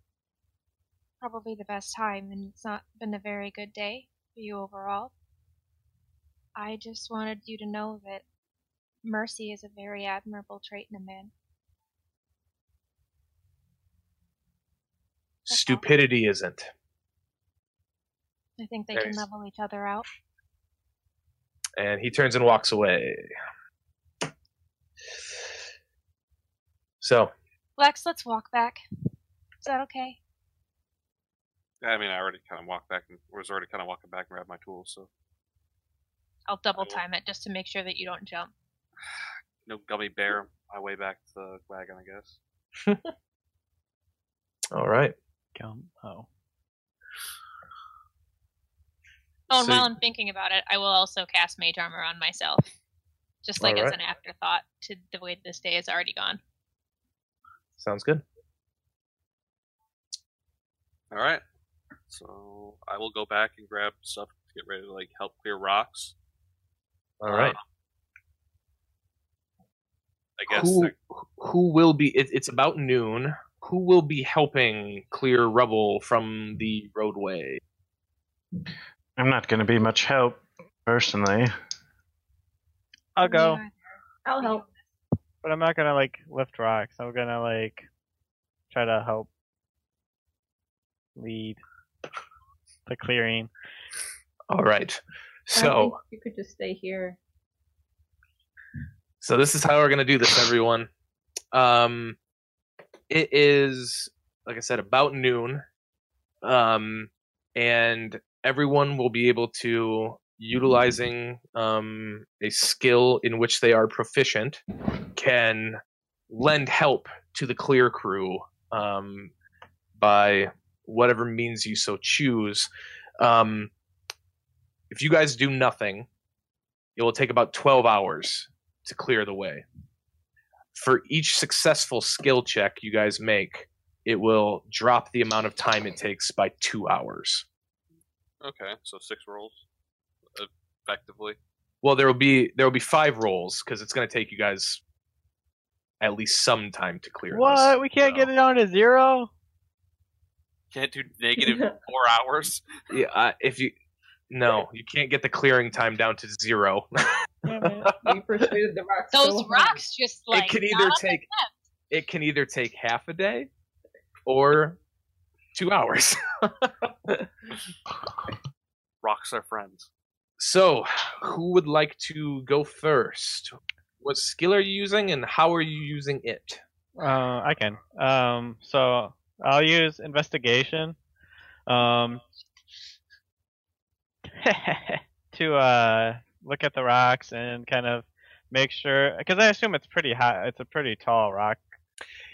probably the best time, and it's not been a very good day for you overall. I just wanted you to know that mercy is a very admirable trait in a man. That's all. Stupidity isn't. I think they Very can level each other out. And he turns and walks away. So, Lex, let's walk back. Is that okay? Yeah, I mean, I already kind of walked back and was already kind of walking back and grabbed my tools. So I'll double time it just to make sure that you don't jump. No gummy bear my way back to the wagon, I guess. [laughs] all right. Gum. Oh. Oh, and So- while I'm thinking about it, I will also cast Mage Armor on myself. Just like as Alright. an afterthought to the way this day is already gone. Sounds good. All right. So I will go back and grab stuff to get ready to like help clear rocks. All right. Uh, I guess. who, who will be, it, it's about noon. Who will be helping clear rubble from the roadway? I'm not going to be much help, personally. I'll go, Yeah. I'll help. but I'm not gonna like lift rocks. I'm gonna like try to help lead the clearing. All right. I think So, you could just stay here. So this is how we're going to do this, [sighs] everyone. Um, it is like I said, about noon, um, and everyone will be able to utilizing um, a skill in which they are proficient can lend help to the clear crew um, by whatever means you so choose. Um, if you guys do nothing, it will take about 12 hours to clear the way. For each successful skill check you guys make, it will drop the amount of time it takes by two hours. Okay, so six rolls, effectively. Well, there will be there will be five rolls because it's going to take you guys at least some time to clear What? We can't get it down to zero? Can't do negative [laughs] four hours. Yeah, uh, if you no, you can't get the clearing time down to zero. [laughs] Damn it. We persuaded the rocks. Those so hard. rocks just like it can either take it can either take half a day or two hours. [laughs] Rocks are friends. so, who would like to go first? What skill are you using, and how are you using it? Uh, I can. Um, so I'll use investigation. Um, [laughs] to uh look at the rocks and kind of make sure because I assume it's pretty high. It's a pretty tall rock.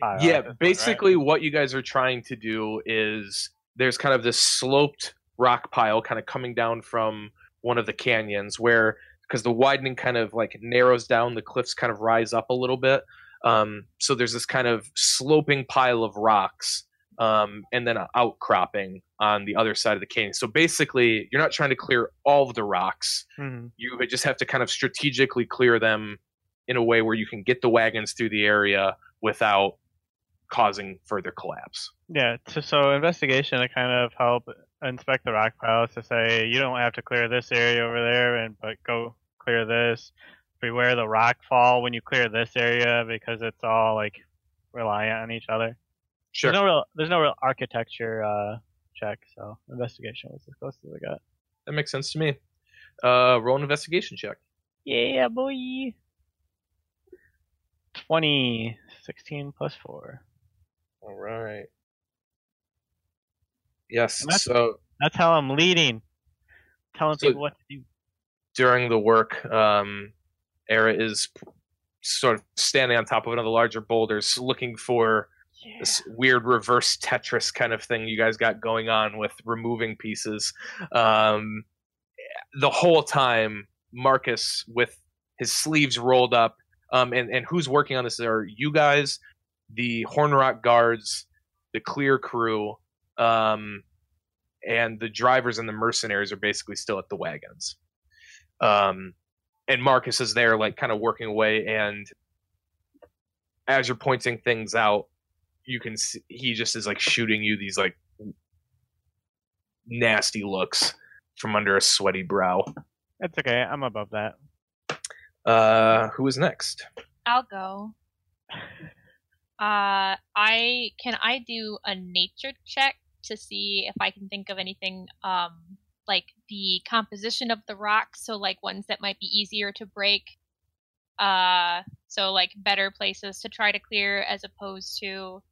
pile yeah, this point, right? basically, what you guys are trying to do is there's kind of this sloped rock pile kind of coming down from one of the canyons where because the widening kind of like narrows down the cliffs kind of rise up a little bit um, so there's this kind of sloping pile of rocks um, and then an outcropping on the other side of the canyon so basically you're not trying to clear all of the rocks Mhm. you just have to kind of strategically clear them in a way where you can get the wagons through the area without causing further collapse. Yeah, to, so investigation to kind of help inspect the rock piles to say you don't have to clear this area over there, and but go clear this. Beware the rock fall when you clear this area because it's all like reliant on each other. Sure. There's no real there's no real architecture uh, check, so investigation was as close as I got. That makes sense to me. Uh, roll an investigation check. Yeah, boy. 20, 16 plus 4. All right. Yes. That's- So That's how I'm leading. Telling So- people what to do. during the work, um, Era is sort of standing on top of another larger boulders, looking for Yeah. this weird reverse Tetris kind of thing you guys got going on with removing pieces. Um, the whole time, Marcus with his sleeves rolled up, um, and and who's working on this are you guys, the Hornrock guards, the Clear crew, um, and the drivers and the mercenaries are basically still at the wagons. Um, and Marcus is there, like kind of working away, and as you're pointing things out, you can see he just is like shooting you these like nasty looks from under a sweaty brow. That's okay. I'm above that. Uh, who is next? I'll go. Uh, I can I do a nature check to see if I can think of anything um like the composition of the rocks, so like ones that might be easier to break. Uh, so like better places to try to clear as opposed to,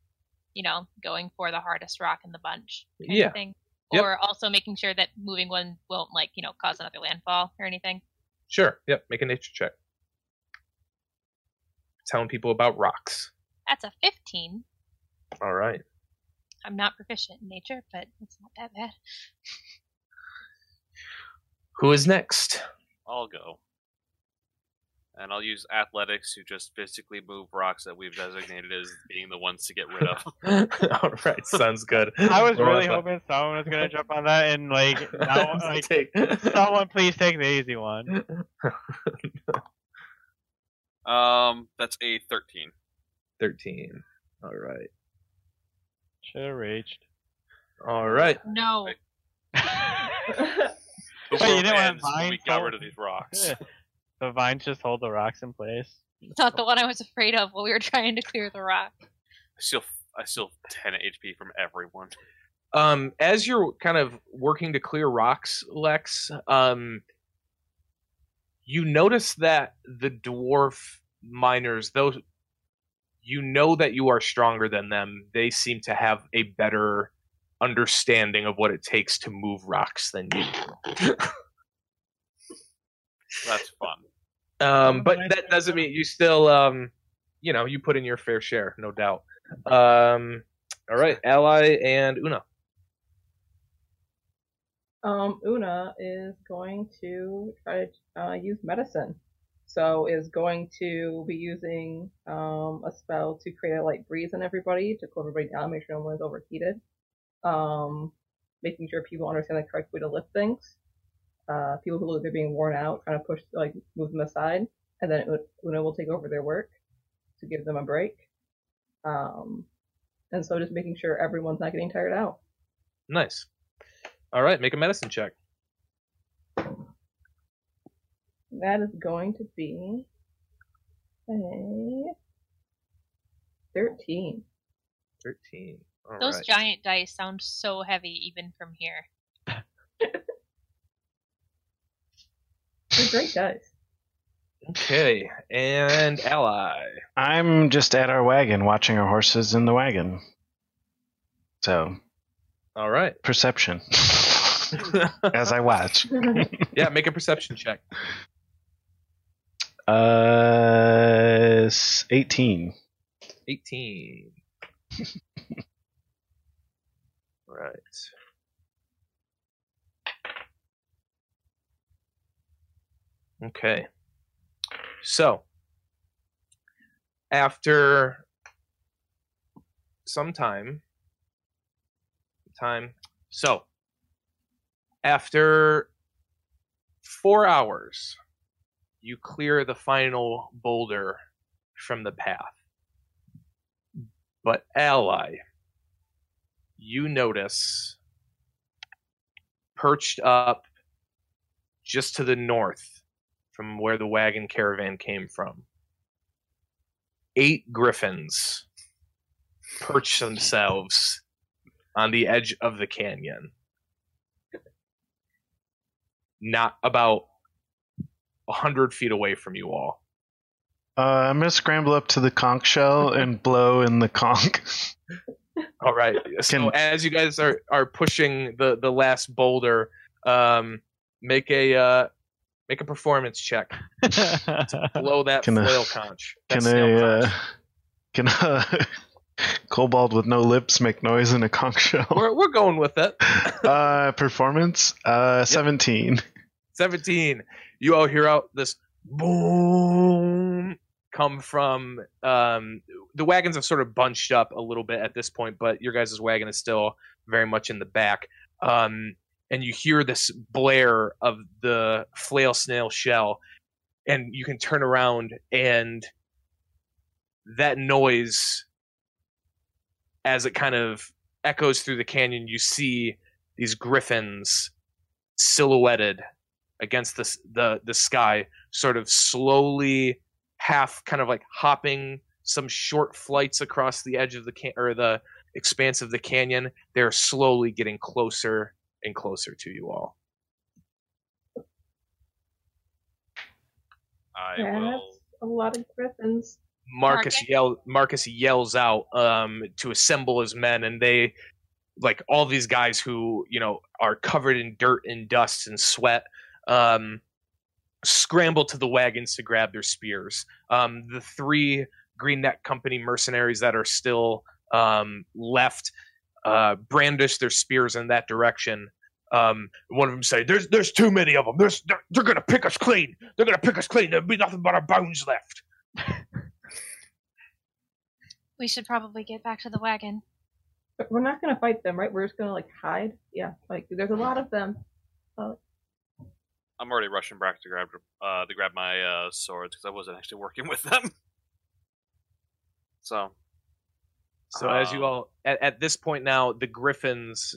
you know, going for the hardest rock in the bunch. kind of Yeah. Thing. Yep. Or also making sure that moving one won't like you know cause another landfall or anything. Sure. Yep. Make a nature check. Telling people about rocks. That's a fifteen. All right. I'm not proficient in nature, but it's not that bad. Who is next? I'll go. And I'll use athletics to just physically move rocks that we've designated as being the ones to get rid of. [laughs] All right. Sounds good. [laughs] I was Roll really up. hoping someone was gonna jump on that and like, [laughs] now, like Take- someone please take the easy one. Um, that's a 13. 13. All right. Should have reached. All right. No. The Wait, you world didn't want ends when we got rid of these rocks. The vines just hold the rocks in place. It's not the one I was afraid of while we were trying to clear the rock. I still, I still 10 HP from everyone. Um, as you're kind of working to clear rocks, Lex, um, you notice that the dwarf miners, though you know that you are stronger than them. They seem to have a better understanding of what it takes to move rocks than you do. [laughs] That's fun. um, but that doesn't mean you still, um, you know, you put in your fair share, no doubt. Um, all right, Ally and Una. Um, Una is going to try to uh, use medicine. So is going to be using um, a spell to create a light breeze on everybody to cool everybody down, make sure no one is overheated. Um, making sure people understand the correct way to lift things. Uh, people who look like they're being worn out, trying to push, like, move them aside, and then Una will take over their work to give them a break. Um, and so just making sure everyone's not getting tired out. Nice. All right, make a medicine check. That is going to be a 13. 13. All Those right. giant dice sound so heavy even from here. They're great guys. Okay, and Ally. I'm just at our wagon, watching our horses in the wagon. So All right. perception [laughs] as I watch. [laughs] yeah, make a perception check. Uh, eighteen. 18. [laughs] right. Okay. So, after some time, time, so, after four hours, you clear the final boulder from the path. But Ally, you notice perched up just to the north from where the wagon caravan came from. Eight griffins perch themselves on the edge of the canyon. Not about a hundred feet away from you all. Uh, I'm gonna scramble up to the conch shell and blow in the conch. [laughs] All right. So Can- as you guys are are pushing the the last boulder, um, make a uh, make a performance check. [laughs] Blow that Can I- conch. that Can snail a uh, can a [laughs] kobold with no lips make noise in a conch shell? We're we're going with it. [laughs] uh, performance. Uh, seventeen. Seventeen. You all hear out this boom come from um the wagons have sort of bunched up a little bit at this point, but your guys' wagon is still very much in the back. Um and you hear this blare of the flail snail shell and you can turn around and that noise as it kind of echoes through the canyon you see these griffins silhouetted against the the the sky sort of slowly half kind of like hopping some short flights across the edge of the can or the expanse of the canyon. They're slowly getting closer and closer to you all I Yeah, will. that's a lot of griffins. Marcus Marcus? yell Marcus yells out um, to assemble his men, and they like all these guys who you know are covered in dirt and dust and sweat. Um, scramble to the wagons to grab their spears. Um, the three Green Neck Company mercenaries that are still um, left uh, brandish their spears in that direction. Um, one of them say, "There's there's too many of them. There's they're, they're gonna pick us clean. They're gonna pick us clean. There'll be nothing but our bones left." [laughs] We should probably get back to the wagon. But we're not gonna fight them, right? We're just gonna like hide. Yeah, like there's a lot of them. I'm already rushing back to grab uh, to grab my uh, swords because I wasn't actually working [laughs] with them. So So as you all at, at this point now, the griffins,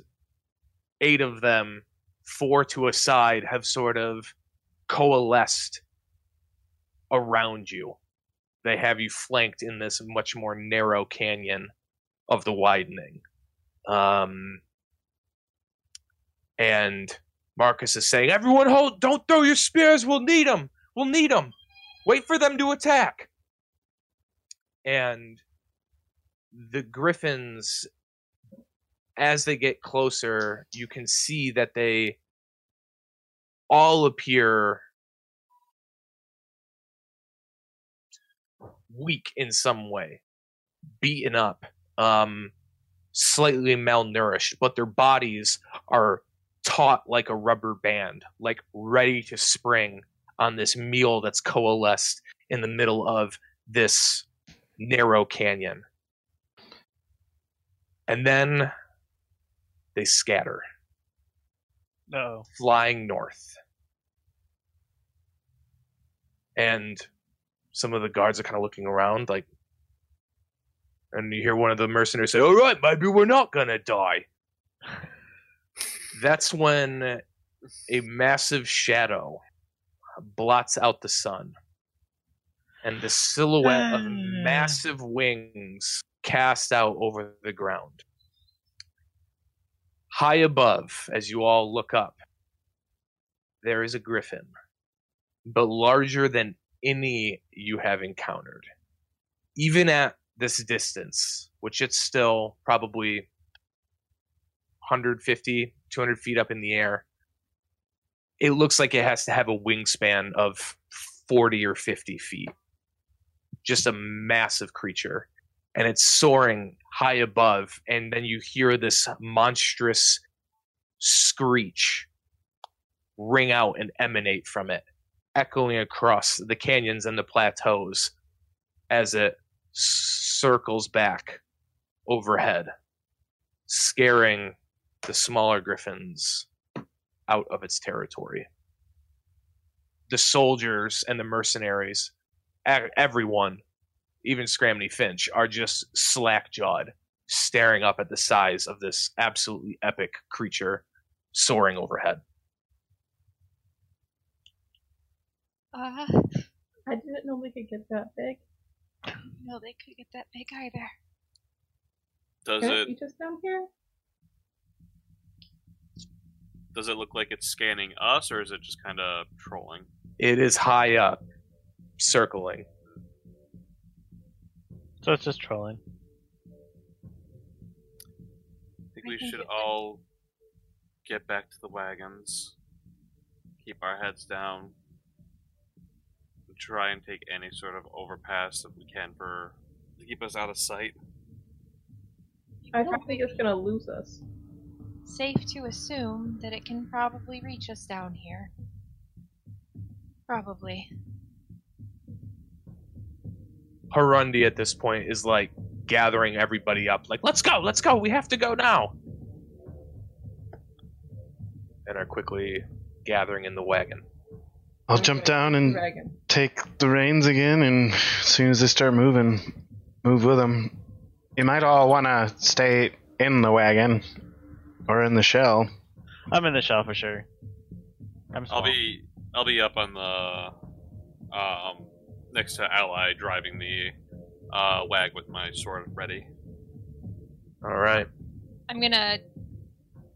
eight of them, four to a side, have sort of coalesced around you. They have you flanked in this much more narrow canyon of the widening. Um, and Marcus is saying, "Everyone, hold! Don't throw your spears. We'll need them. We'll need them. Wait for them to attack." And the griffins as they get closer you can see that they all appear weak in some way beaten up um slightly malnourished but their bodies are taut like a rubber band like ready to spring on this meal that's coalesced in the middle of this narrow canyon. And then they scatter No. flying north. And some of the guards are kind of looking around, like, and you hear one of the mercenaries say, All right, maybe we're not going to die. That's when a massive shadow blots out the sun. And the silhouette of ah. massive wings cast out over the ground. High above, as you all look up, there is a griffin, but larger than any you have encountered. Even at this distance, which it's still probably 150, 200 feet up in the air, it looks like it has to have a wingspan of 40 or 50 feet. Just a massive creature. And it's soaring high above, and then you hear this monstrous screech ring out and emanate from it, echoing across the canyons and the plateaus as it circles back overhead, scaring the smaller griffins out of its territory. The soldiers and the mercenaries, everyone, even Scramney Finch, are just slack jawed, staring up at the size of this absolutely epic creature soaring overhead. Uh, I didn't know they could get that big. no, they could get that big either. Does Can't it you just down here? does it look like it's scanning us, or is it just kind of trolling? It is high up, circling. So it's just trolling. I think we should all get back to the wagons, keep our heads down, and try and take any sort of overpass that we can for to keep us out of sight. I don't think it's gonna lose us. Safe to assume that it can probably reach us down here. Probably. Harundi at this point is like gathering everybody up, like, let's go, let's go, we have to go now. And are quickly gathering in the wagon. I'll jump down and dragon. take the reins again, and as soon as they start moving, move with them. You might all want to stay in the wagon or in the shell. I'm in the shell for sure. I'm small. I'll be I'll be up on the um next to Ally driving the uh, wag with my sword ready. All right. I'm gonna.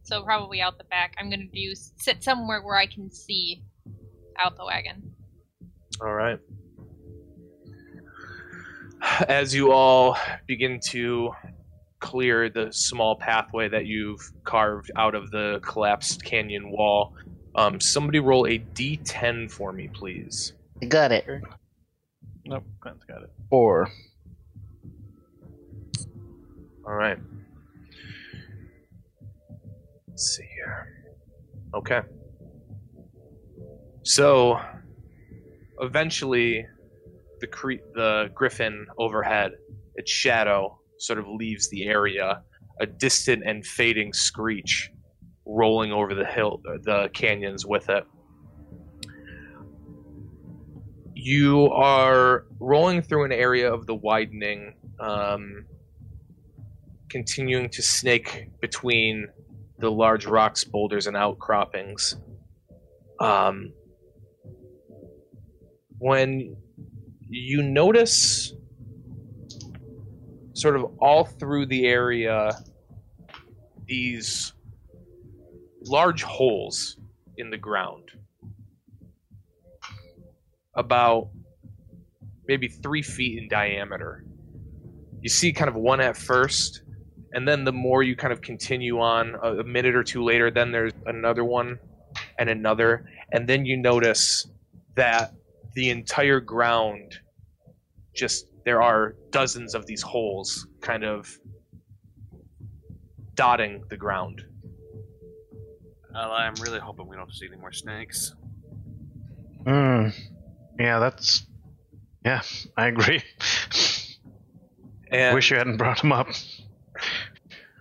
So probably out the back. I'm gonna do sit somewhere where I can see out the wagon. All right. As you all begin to clear the small pathway that you've carved out of the collapsed canyon wall, um, somebody roll a d10 for me, please. You got it. Nope, mm. Glenn's got it. Four. All right. Let's see here. Okay. So, eventually, the cre- the griffin overhead, its shadow sort of leaves the area, a distant and fading screech rolling over the hill, the canyons with it. You are rolling through an area of the widening, um, continuing to snake between the large rocks, boulders, and outcroppings. Um, when you notice sort of all through the area these large holes in the ground about maybe three feet in diameter you see kind of one at first, and then the more you kind of continue on, a, a minute or two later, then there's another one, and another, and then you notice that the entire ground just there are dozens of these holes kind of dotting the ground. Well, I'm really hoping we don't see any more snakes. Hmm. Yeah, that's. Yeah, I agree. And Wish you hadn't brought him up.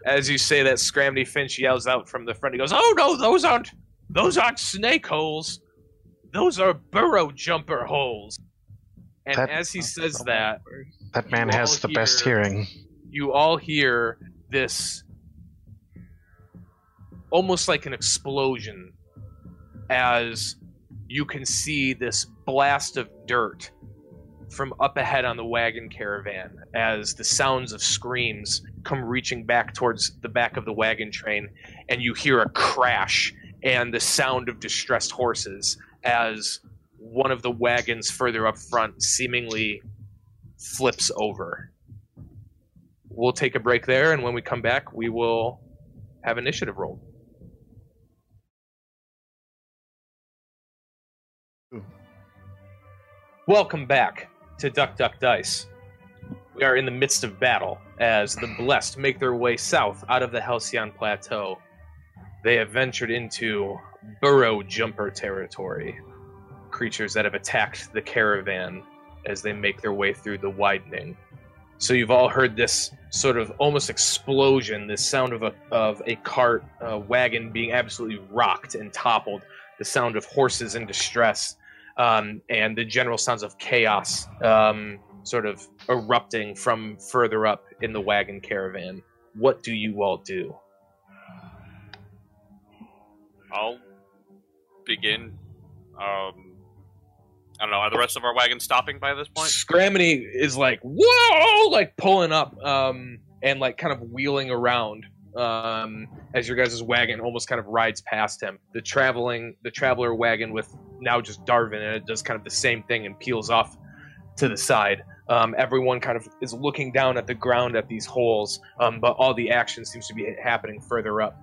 as you say that, Scramdy Finch yells out from the front. He goes, "Oh no, those aren't those aren't snake holes. Those are burrow jumper holes." And That- as he says that, That man has all the best hearing. you all hear this almost like an explosion as you can see this blast of dirt from up ahead on the wagon caravan as the sounds of screams come reaching back towards the back of the wagon train and you hear a crash and the sound of distressed horses as one of the wagons further up front seemingly flips over we'll take a break there, and when we come back, we will have initiative roll. Welcome back to Duck Duck Dice. We are in the midst of battle as the Blessed make their way south out of the Halcyon Plateau. They have ventured into burrow jumper territory, creatures that have attacked the caravan as they make their way through the widening. So you've all heard this sort of almost explosion, this sound of a of a cart, a wagon being absolutely rocked and toppled, the sound of horses in distress, um, and the general sounds of chaos um, sort of erupting from further up in the wagon caravan. What do you all do? I'll begin. Um, I don't know. Are the rest of our wagons stopping by this point? Scraminy is like, whoa, like pulling up um, and like kind of wheeling around um, as your guys' wagon almost kind of rides past him. The traveling, the traveler wagon with now just Darvin and it does kind of the same thing and peels off to the side. Um, everyone kind of is looking down at the ground at these holes, um, but all the action seems to be happening further up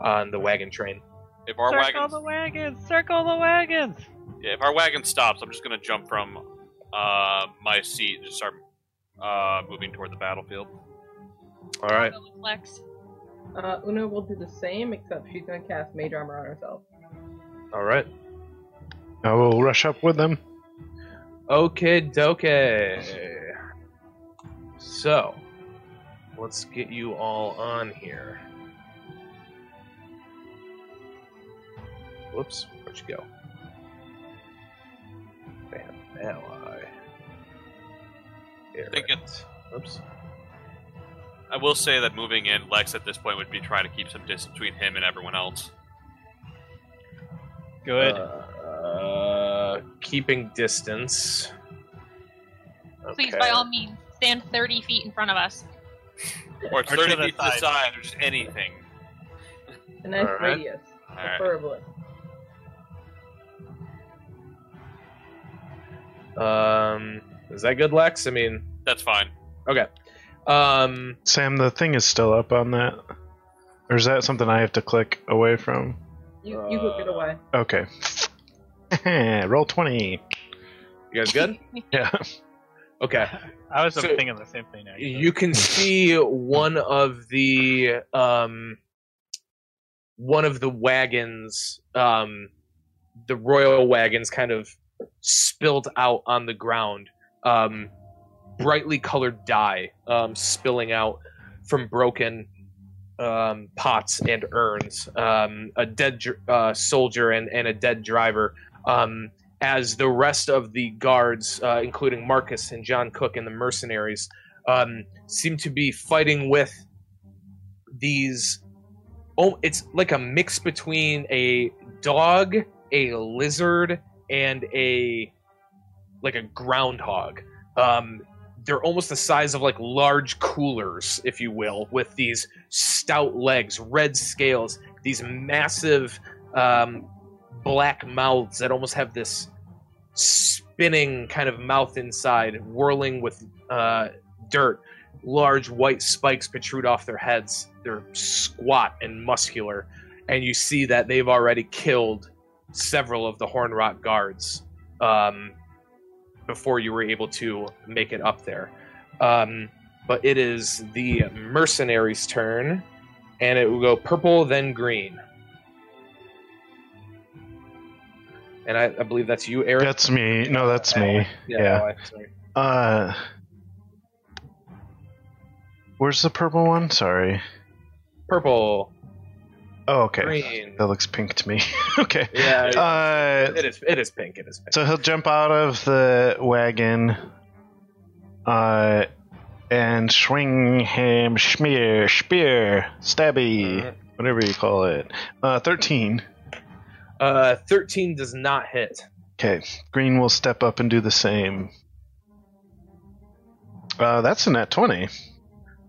on the wagon train. If our circle wagons, the wagons! Circle the wagons! yeah, if our wagon stops, I'm just gonna jump from uh, my seat and just start uh, moving toward the battlefield. All right. Go with Lex. Uh, Una will do the same, except she's gonna cast Mage Armor on herself. All right. I will rush up with them. Okay, doke. So, let's get you all on here. Whoops, where'd you go? Bam, ally. Here, Think right. it's- Oops. I will say that moving in, Lex at this point would be trying to keep some distance between him and everyone else. Good. Uh, keeping distance. Please, by all means, stand 30 feet in front of us. Or Or to 30 feet to the side. side, or just anything. A nice Alright. radius, Alright. preferably. Um, is that good, Lex? I mean, That's fine. okay. Um, Sam, the thing is still up on that. Or is that something I have to click away from? You you hook it away. Okay. [laughs] Roll 20. you guys good? [laughs] Yeah. Okay. I was so- thinking the same thing. Actually. You can see one of the um, one of the wagons, um, the royal wagons, kind of spilled out on the ground. Um, brightly colored dye um, spilling out from broken um, pots and urns. Um, a dead dr- uh, soldier and, and a dead driver. Um, as the rest of the guards, uh, including Marcus and John Cook and the mercenaries, um, seem to be fighting with these. Oh, it's like a mix between a dog, a lizard, and a like a groundhog. Um, they're almost the size of like large coolers, if you will, with these stout legs, red scales, these massive um, black mouths that almost have this spinning kind of mouth inside, whirling with uh, dirt. large white spikes protrude off their heads. They're squat and muscular, and you see that they've already killed several of the Hornrot guards um, before you were able to make it up there. Um, but it is the mercenaries' turn, and it will go purple, then green. And I, I believe that's you, Eric. That's me. No, that's me. yeah. yeah. Uh, where's the purple one? Sorry. Purple, Oh, okay. green. That looks pink to me. [laughs] okay. Yeah, Uh, it is. It is pink. It is pink. so he'll jump out of the wagon, uh, and swing him schmear, spear, stabby, Mhm. whatever you call it. Uh, thirteen. Uh, thirteen does not hit. Okay. Green will step up and do the same. Uh, that's a net twenty.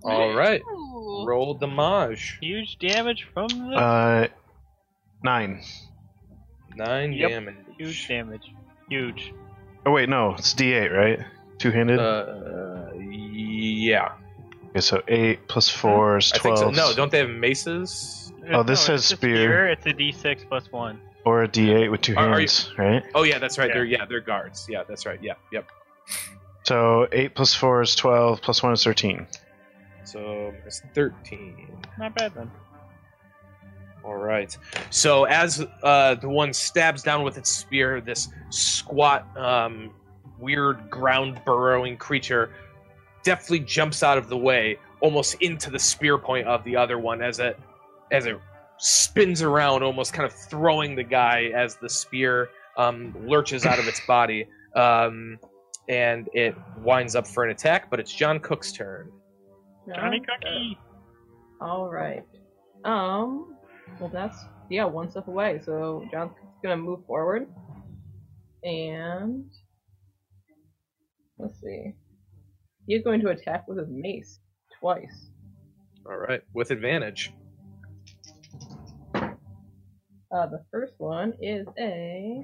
All right. Ooh. Roll damage. Huge damage from the Uh, nine. Nine Yep. damage. huge damage. Huge. Oh wait, no, it's D eight, right? Two handed. Uh, yeah. okay, so eight plus four is I think twelve. so. No, don't they have maces? Oh, this it's says a spear. It's a D6 plus one. Or a D eight with two Are- are you- hands, right? Oh yeah, that's right. Yeah. They're yeah, they're guards. Yeah, that's right. Yeah, yep. So eight plus four is twelve. Plus one is thirteen. So it's thirteen. Not bad then. All right. So as uh, the one stabs down with its spear, this squat, um, weird ground burrowing creature deftly jumps out of the way, almost into the spear point of the other one, as it as it spins around, almost kind of throwing the guy as the spear um, lurches out of its [coughs] body, um, and it winds up for an attack. But it's John Cook's turn. Johnny Okay. Cookie. All right. Um. Well, that's yeah, one step away. So John's gonna move forward, and let's see. He's going to attack with his mace twice. All right, with advantage. Uh, the first one is a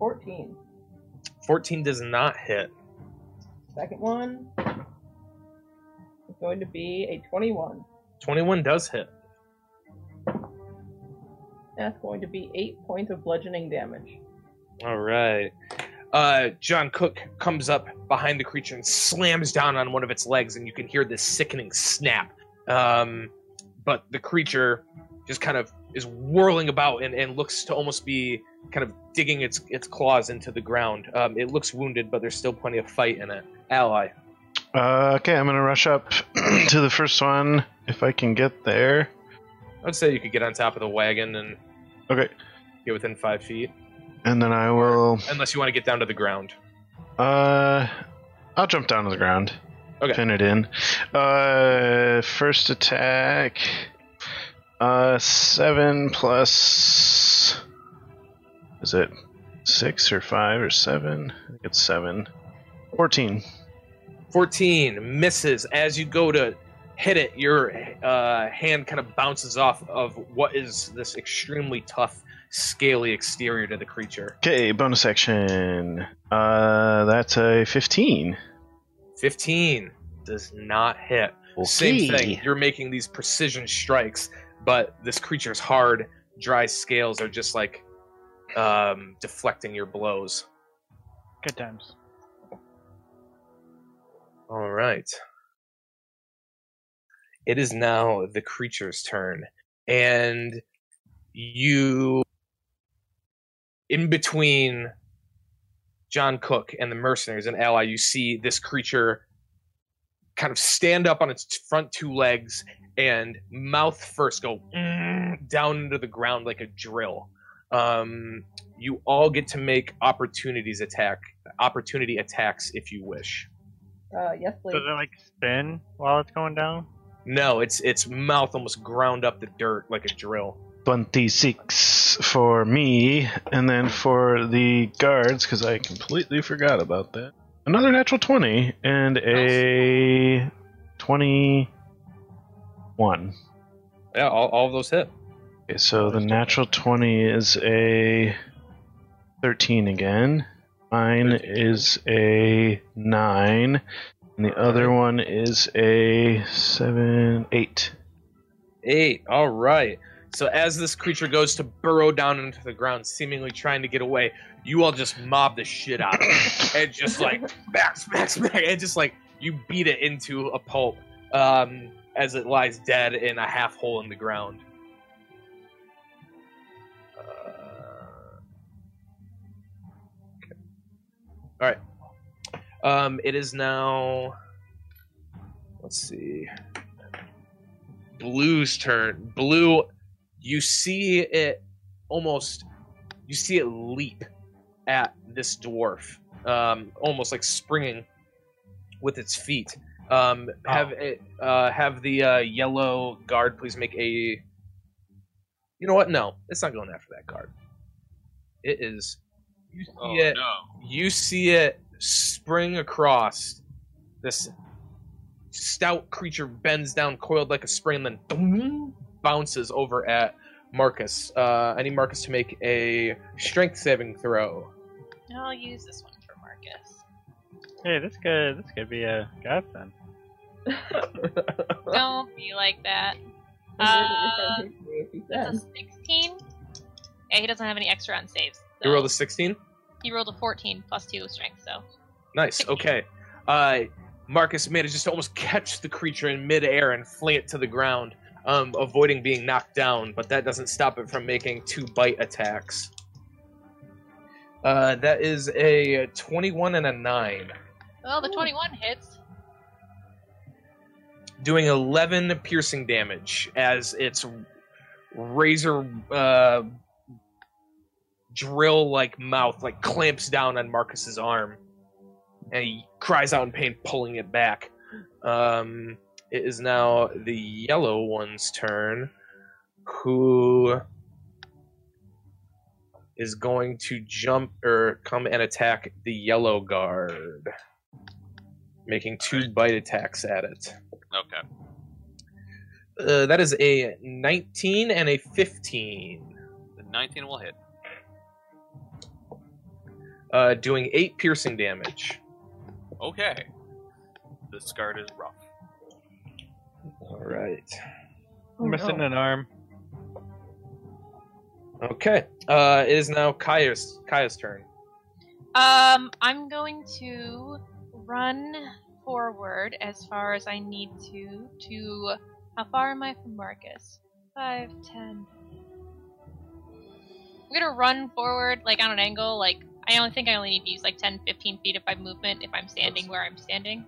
fourteen. 14 does not hit. Second one is going to be a twenty-one. 21 does hit. That's going to be eight points of bludgeoning damage. All right. Uh, John Cook comes up behind the creature and slams down on one of its legs, and you can hear this sickening snap. Um, but the creature just kind of is whirling about and, and looks to almost be kind of digging its its claws into the ground. Um, it looks wounded, but there's still plenty of fight in it. Ally. Uh, okay, I'm gonna rush up [clears throat] to the first one if I can get there. I would say you could get on top of the wagon and Okay, get within five feet, and then I will. unless you want to get down to the ground. Uh, I'll jump down to the ground. Okay. Pin it in. Uh, first attack. Uh, seven plus. Is it six or five or seven? I think it's seven. Fourteen. 14 misses as you go to hit it your uh, hand kind of bounces off of what is this extremely tough scaly exterior to the creature Okay, bonus action. Uh, that's a fifteen. 15 does not hit same thing you're making these precision strikes but this creature's hard dry scales are just like um, deflecting your blows Good times. All right. It is now the creature's turn. And you, in between John Cook and the mercenaries and ally, you see this creature kind of stand up on its front two legs and mouth first go "Mm," down into the ground like a drill. Um, you all get to make opportunities attack opportunity attacks if you wish. Uh, yes, please. Does it like spin while it's going down? No, its its mouth almost ground up the dirt like a drill. 26 for me, and then for the guards, because I completely forgot about that. Another natural 20 and a 21. Yeah, all, all of those hit. Okay, so the natural 20 is a 13 again. Mine is a nine, and the other one is a seven, eight. Eight. All right. So as this creature goes to burrow down into the ground, seemingly trying to get away, you all just mob the shit out of it, [laughs] and just like smack, smack, smack, and just like you beat it into a pulp um, as it lies dead in a half hole in the ground. Uh, okay. All right. Um, it is now. Let's see. Blue's turn. Blue, you see it almost. You see it leap at this dwarf, um, almost like springing with its feet. Um, have it, uh, have the uh, yellow guard please make a. You know what? No, it's not going after that guard. It is. You see Oh it. no! You see it spring across. This stout creature bends down, coiled like a spring, and then boom, bounces over at Marcus. Uh, I need Marcus to make a strength saving throw. I'll use this one for Marcus. Hey, this could this could be a godsend. [laughs] Don't be like that. And you're- you're Uh, gonna take me if you That's a 16. Yeah, he doesn't have any extra on saves. You rolled a 16? He rolled a 14 plus 2 strength, so. Nice. Okay. Uh, Marcus manages to almost catch the creature in midair and fling it to the ground, um, avoiding being knocked down, but that doesn't stop it from making two bite attacks. Uh, that is a 21 and a 9, Well, the 21 hits. doing 11 piercing damage as its razor uh, drill like mouth like clamps down on Marcus's arm. And he cries out in pain, pulling it back. Um, it is now the yellow one's turn, who is going to jump or come and attack the yellow guard, making two bite attacks at it. Okay. Uh, that is a 19 and a 15, The 19 will hit. uh, doing eight piercing damage. Okay. This guard is rough. Right. Oh, Missing no. an arm. Okay. Uh, it is now Kaya's Kaya's turn. Um, I'm going to run forward as far as I need to. To how far am I from Marcus? Five, ten. I'm gonna run forward, like on an angle. Like I only think I only need to use like 10, 15 feet of my movement if I'm standing where I'm standing.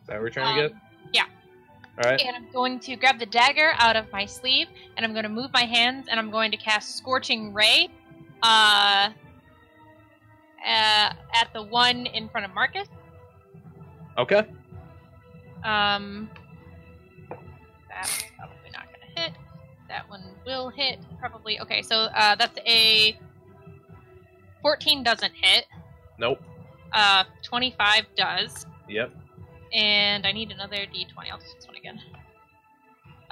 Is that what we're trying to Um, get? Yeah. All right. And I'm going to grab the dagger out of my sleeve, and I'm going to move my hands, and I'm going to cast Scorching Ray, uh, uh, at the one in front of Marcus. Okay. Um, that's probably not going to hit. That one will hit, probably. Okay, so uh, that's a 14 doesn't hit. Nope. Uh, 25 does. Yep. And I need another d20. I'll just this one again.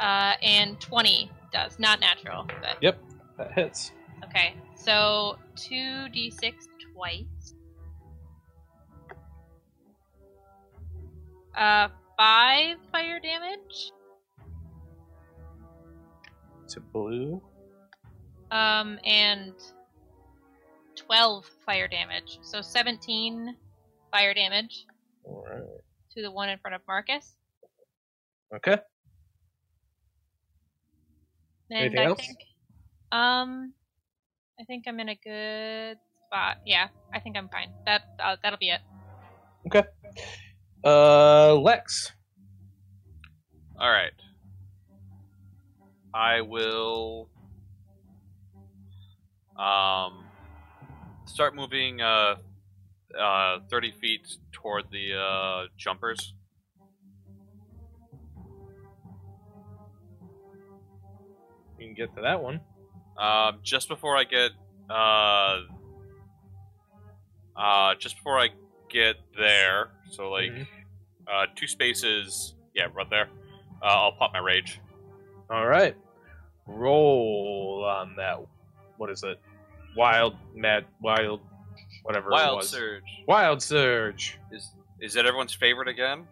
Uh, and 20 does. Not natural, but Yep. That hits. okay. So 2d6 twice. Uh, 5 fire damage. To blue. Um, and 12 fire damage. So 17 fire damage All right. to the one in front of Marcus. Okay. And Anything I else? think, um, I think I'm in a good spot. Yeah, I think I'm fine. That uh, that'll be it. Okay. Uh, Lex. All right. I will um start moving uh uh 30 feet toward the uh jumpers. You can get to that one. Um just before I get uh uh just before I get there, so like Mhm. uh two spaces, yeah, right there. Uh, I'll pop my rage. All right. Roll on that. What is it? Wild, mad, wild. whatever it Wild was. Surge. Wild Surge. Is is that everyone's favorite again?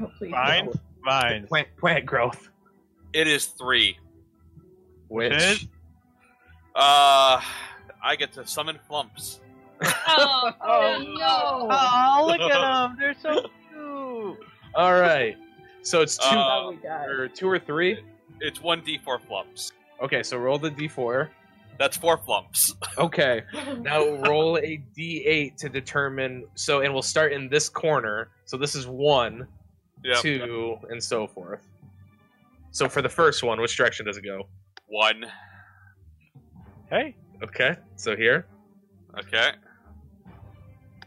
Oh, please. Fine. no. Fine. Plant, plant growth. It is three. Which is? Uh, I get to summon flumphs. Oh, [laughs] Oh no! Oh, look at [laughs] them. They're so cute. all right. So it's two Uh, How we died. or two or three. It's one d4 flumphs. Okay, so roll the d4. That's four flumphs. Okay, [laughs] now roll a d8 to determine. So, and we'll start in this corner. So this is one, Yep. two, and so forth. So for the first one, which direction does it go? One. Hey. Okay, so here. Okay.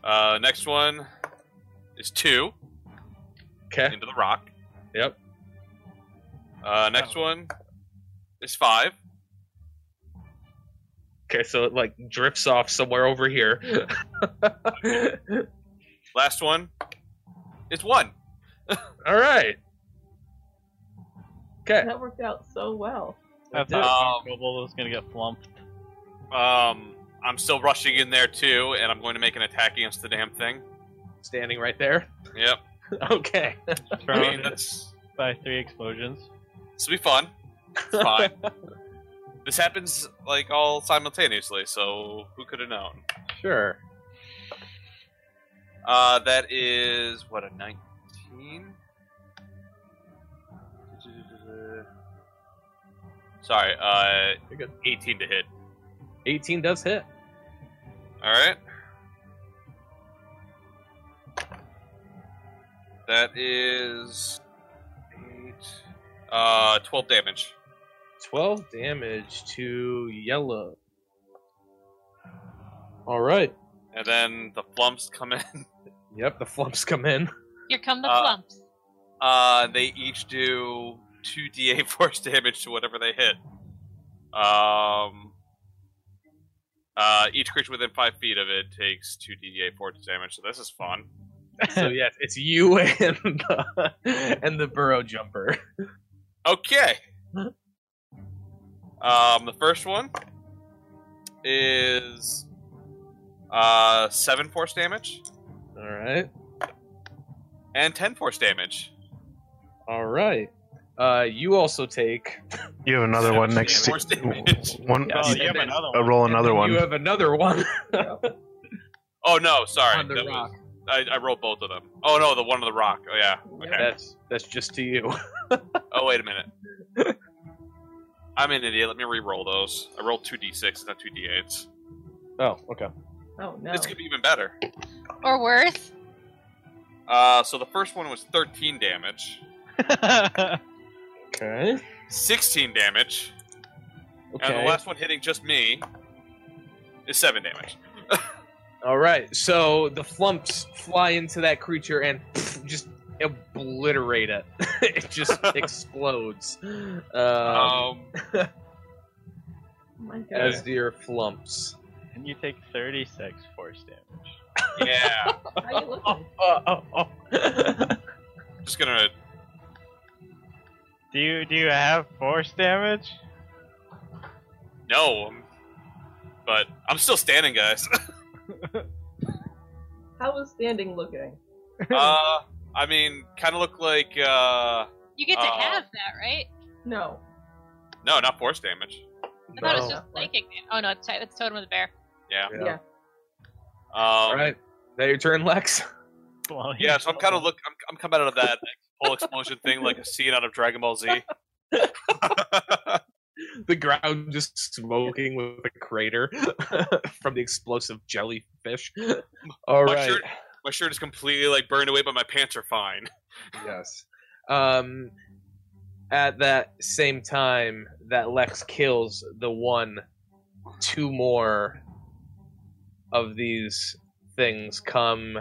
Uh, next one is two Okay. into the rock. Yep. Uh, next one is five. Okay, so it like drifts off somewhere over here. [laughs] Last one is one. [laughs] All right. Okay. That worked out so well. I It thought Um, Kobold was gonna get flumped. Um, I'm still rushing in there too, and I'm going to make an attack against the damn thing. Standing right there. Yep. [laughs] Okay. I mean, that's by three explosions. this will be fun. It's [laughs] fine. this happens like all simultaneously, so who could have known? Sure. Uh, that is what a 19. Sorry, uh, You're good. 18 to hit. 18 does hit. All right. That is eight, uh, 12 damage. 12 damage to yellow. All right. And then the flumphs come in. [laughs] Yep, the flumphs come in. here come the Uh, flumphs. Uh, they each do 2d8 [laughs] force damage to whatever they hit. Um, uh, each creature within 5 feet of it takes 2d8 force damage, so this is fun. [laughs] So yes, it's you [laughs] and the, and the burrow jumper. Okay. Um, the first one is uh seven force damage All right. and ten force damage. All right. Uh, you also take You have another one next to [laughs] one. Yes. Oh, you have another uh, one. roll another one. You have another one [laughs] Oh no, sorry. on the that rock. was I, I rolled both of them. Oh no, the one on the rock. Oh yeah. Okay. That's that's just to you. [laughs] Oh wait a minute. I'm an idiot. Let me re-roll those. I rolled two d6, not two d8s. Oh, okay. Oh no. This could be even better. Or worse. Uh, so the first one was 13 damage, Okay. 16 damage, Okay. and the last one hitting just me is seven damage. [laughs] All right. So the flumphs fly into that creature and [laughs] just obliterate it. [laughs] it just explodes. Um, Um, Oh my God. as do your flumphs. and you take 36 force damage. yeah. How you looking? Oh, oh, oh. Just gonna. Do you do you have force damage? No. um, But I'm still standing, guys. [laughs] How was standing looking? uh, I mean, kind of look like. uh You get to Uh, have that, right? No. No, not force damage. I thought it was No. just psychic. damage. Oh no, it's it's totem of the bear. Yeah. Yeah. Yeah. Um, All right. Now your turn, Lex. Blowing Yeah, so I'm kind of look. I'm, I'm coming out of that whole explosion thing like a scene out of Dragon Ball Z. [laughs] the ground just smoking with a crater [laughs] from the explosive jellyfish. [laughs] All My right. shirt- My shirt is completely like burned away, but my pants are fine. Yes. Um, at that same time that Lex kills the one, two more of these things come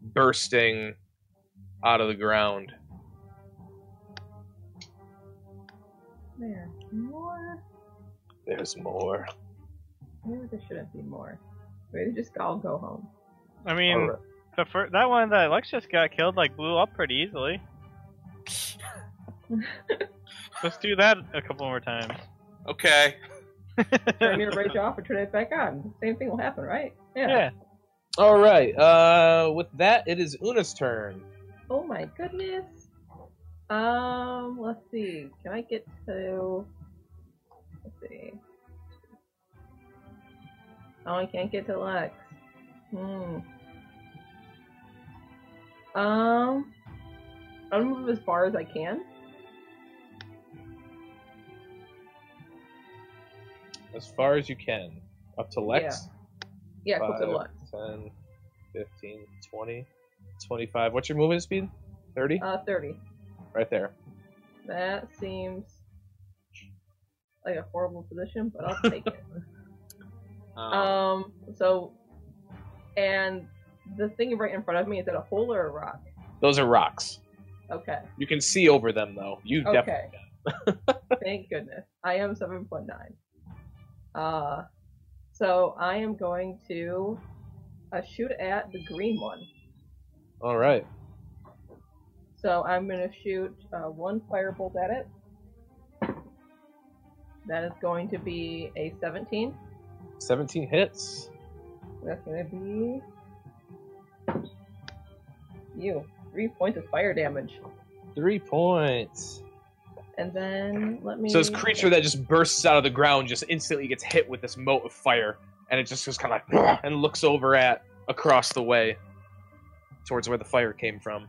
bursting out of the ground. There's More? There's more. Maybe there shouldn't be more. Maybe just all go home. I mean, All right. the fir- that one that Lex just got killed like blew up pretty easily. [laughs] Let's do that a couple more times. Okay. turn your rage off or turn it back on. Same thing will happen, right? yeah. All right. Uh, with that, it is Una's turn. Oh my goodness. Um, let's see. Can I get to? Let's see. Oh, I can't get to Lex. Hmm. Um, I'll move as far as I can. As far as you can. Up to Lex. Yeah, close to Lex. 10, 15, 20, 25. What's your movement speed? 30? Uh, thirty. right there. That seems like a horrible position, but I'll take it. [laughs] Um, Um, so, and the thing right in front of me is that a hole or a rock? Those are rocks. Okay. You can see over them, though. You Okay. definitely can. [laughs] Thank goodness. I am 7.9. Uh, so I am going to uh, shoot at the green one. All right. So I'm going to shoot uh, one firebolt at it. That is going to be a 17. 17 hits. That's going to be you. Three points of fire damage. Three points. And then let me. So this creature that just bursts out of the ground just instantly gets hit with this mote of fire, and it just goes kind of like [clears throat] and looks over at across the way towards where the fire came from.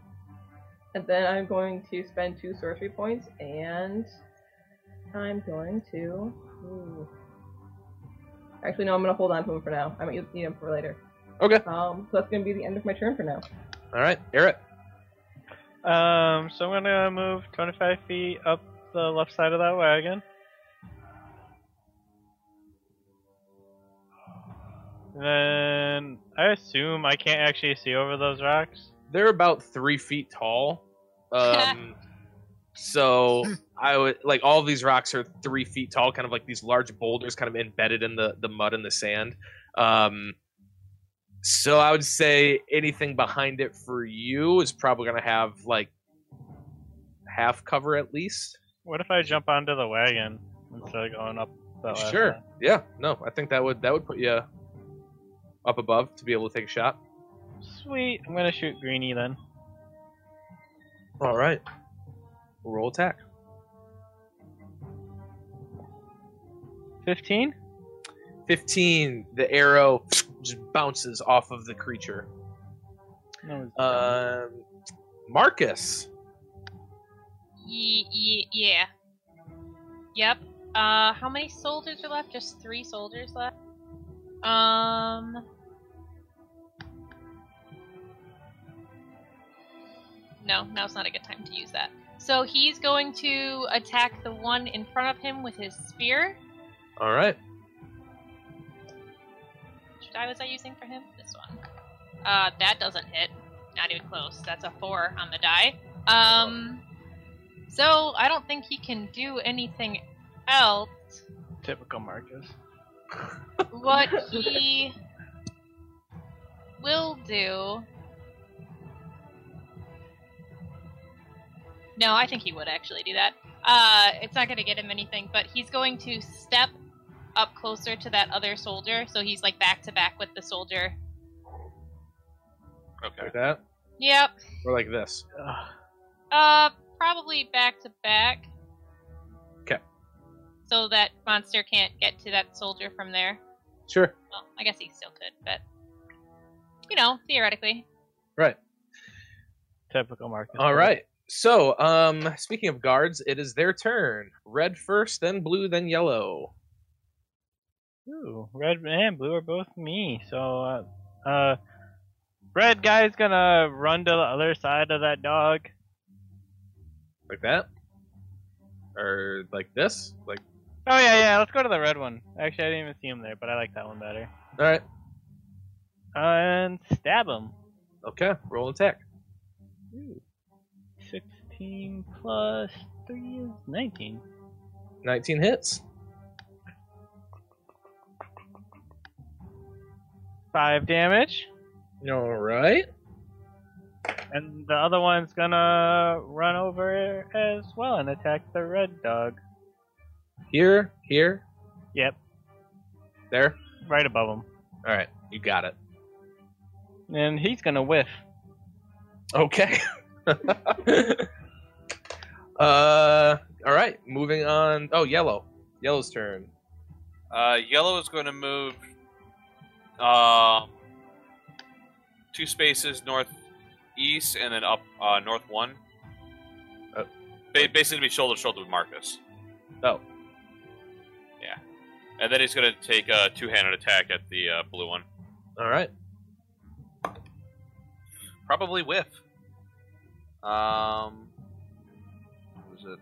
And then I'm going to spend two sorcery points, and I'm going to. Ooh. Actually, no, I'm going to hold on to him for now. I might need him for later. Okay. Um, so that's going to be the end of my turn for now. All right, Eric. Um, so I'm gonna move 25 feet up the left side of that wagon. Then I assume I can't actually see over those rocks. They're about three feet tall. Um, [laughs] so I would like all of these rocks are three feet tall, kind of like these large boulders, kind of embedded in the the mud and the sand. Um, so I would say anything behind it for you is probably gonna have like half cover at least. What if I jump onto the wagon instead of going up that Sure. one? Yeah. No, I think that would that would put you up above to be able to take a shot. Sweet. I'm gonna shoot Greeny then. All right. Roll attack. 15. 15 the arrow just bounces off of the creature No, um marcus Ye- ye- yeah. Yep. Uh, how many soldiers are left? Just three soldiers left. Um. No, now's not a good time to use that. So he's going to attack the one in front of him with his spear. all right Which die was I using for him? This one. Uh, that doesn't hit. Not even close. That's a four on the die. Um, so I don't think he can do anything else. typical Marcus. [laughs] What he will do. No, I think he would actually do that. Uh, it's not going to get him anything, but he's going to step up closer to that other soldier, so he's like back to back with the soldier. okay. like that Yep. or like this Ugh. Uh, probably back to back. Okay. So that monster can't get to that soldier from there. sure Well, I guess he still could, but you know, theoretically. right Typical Marcus. all right so um speaking of guards it is their turn red first then blue then yellow Ooh, red and blue are both me. So, uh, uh, red guy's gonna run to the other side of that dog. like that or like this like Oh yeah, yeah. Let's go to the red one. Actually, I didn't even see him there, but I like that one better. all right And stab him. okay roll attack Ooh. Sixteen plus three is nineteen. 19 hits Five damage. all right And the other one's gonna run over as well and attack the red dog. here here Yep. there. right above him, All right, you got it. and he's gonna whiff. Okay. [laughs] [laughs] uh, all right. Moving on. Oh, yellow. Yellow's turn. Uh, yellow is going to move um, two spaces northeast and then up uh, north one. Oh. Ba- basically, to be shoulder to shoulder with Marcus. Oh, Yeah. And then he's going to take a two handed attack at the uh, blue one. all right. Probably whiff. Um, was it?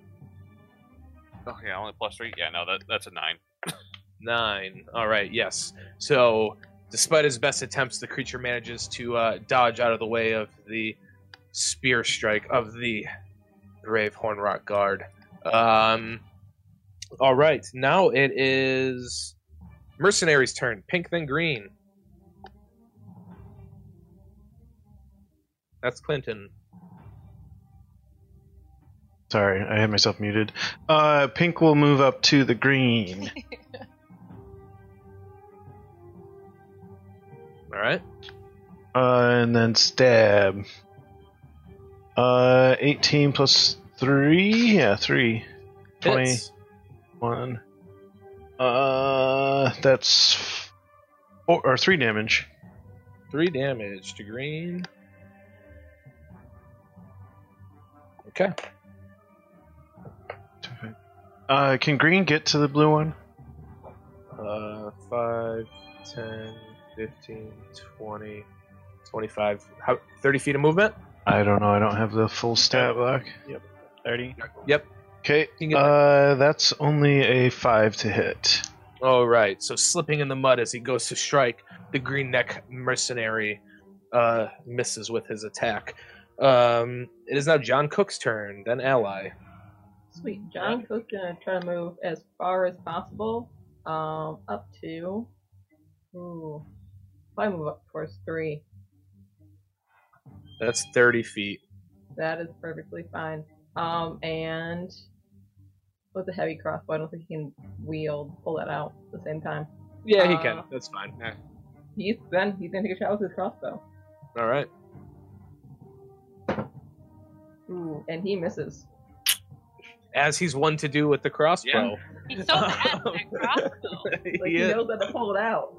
Oh yeah, only plus three. Yeah, no, that that's a nine. [coughs] Nine. All right. Yes. So, despite his best attempts, the creature manages to uh, dodge out of the way of the spear strike of the brave Hornrock guard. Um. All right. Now it is mercenary's turn. Pink then green. That's Clinton. Sorry, I had myself muted. Uh, pink will move up to the green. [laughs] All right. Uh, and then stab. Uh, 18 plus 3? Yeah, 3. Hits. 21. Uh, that's four, or 3 damage. Three damage to green. Okay. Uh, can green get to the blue one? Uh, 5, 10, 15, 20, 25. How, 30 feet of movement? I don't know. I don't have the full stat block. Yep. Thirty. Yep. Okay. You can get Uh, that's only a 5 to hit. All right. So slipping in the mud as he goes to strike, the green neck mercenary uh, misses with his attack. Um, it is now John Cook's turn, then Ally. Sweet. John Cook's gonna try to move as far as possible, um, up to. Ooh, I move up towards three. That's 30 feet. That is perfectly fine. Um, and with a heavy crossbow, I don't think he can wield, pull that out at the same time. Yeah, he Uh, can. That's fine. He's then he's gonna take a shot with his crossbow. All right. Ooh, and he misses. As he's one to do with the crossbow. He's so bad at that [laughs] crossbow. Like He he knows how to pull it out.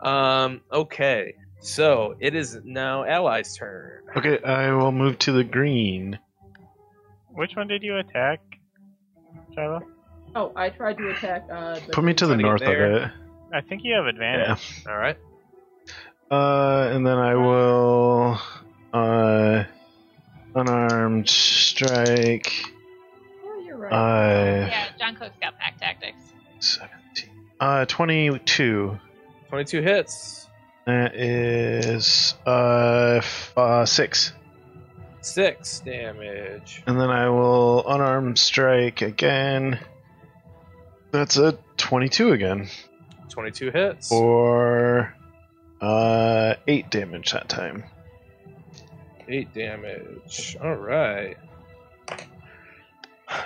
[laughs] um, okay. So it is now Ally's turn. Okay, I will move to the green. Which one did you attack, Shiloh? Oh, I tried to attack. Uh, the Put me to the Trying to north of it. I think you have advantage. Yeah. All right. Uh, and then I will uh unarmed strike. Oh, you're right. Uh, yeah, John Cook's got pack tactics. seventeen. Uh, twenty-two. 22 hits. That is uh, f- uh six. Six damage. And then I will unarmed strike again. That's a twenty-two again 22 hits. for uh eight damage that time. Eight damage. All right.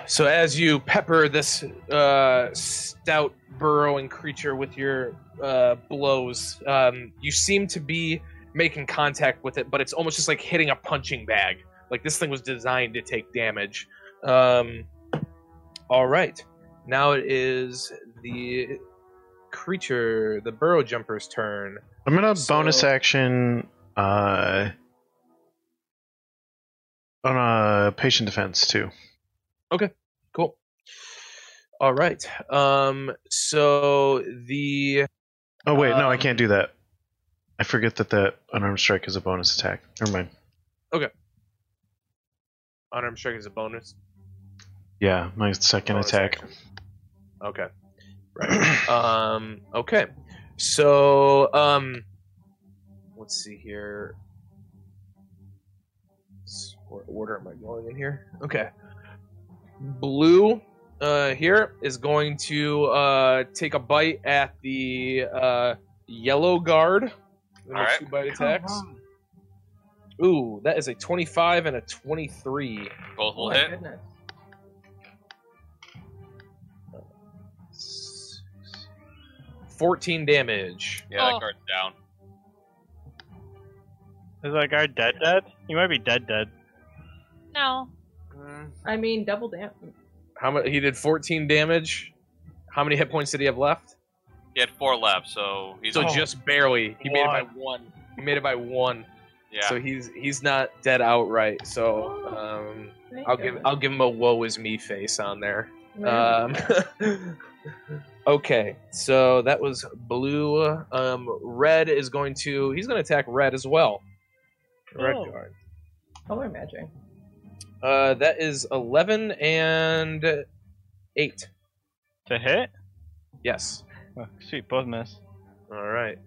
So as you pepper this uh, stout burrowing creature with your uh, blows, um, you seem to be making contact with it, but it's almost just like hitting a punching bag. Like this thing was designed to take damage. Um, all right. Now it is the creature, the burrow jumper's turn. I'm gonna So- bonus action uh on a patient defense too. Okay, cool. All right. Um. So the Oh wait, no, I Um, can't do that. I forget that that unarmed strike is a bonus attack. Never mind. Okay. Unarmed strike is a bonus. Yeah, my second Bonus attack. action. Okay. Right. [clears throat] um. Okay. So um. Let's see here. S- What order am I going in here? Okay. Blue. Uh, here is going to uh, take a bite at the uh, yellow guard. All Alright. Two bite attacks. Ooh, that is a 25 and a 23. Both oh will my hit. goodness. 14 damage. Yeah, that Oh. guard's down. Is that guard dead dead? He might be dead dead. No. I mean, double damage. How much? He did 14 damage. How many hit points did he have left? He had four left, so he's So Oh. just barely. He made it by One. one. He made it by one. yeah. So he's he's not dead outright. So um, Thank I'll give. I'll give him a woe is me face on there. Um, [laughs] [laughs] okay, so that was blue. Um, red is going to he's going to attack red as well. Red Oh. guard. color matching. Uh, that is eleven and eight. To hit? Yes. Oh, sweet, both miss. All right.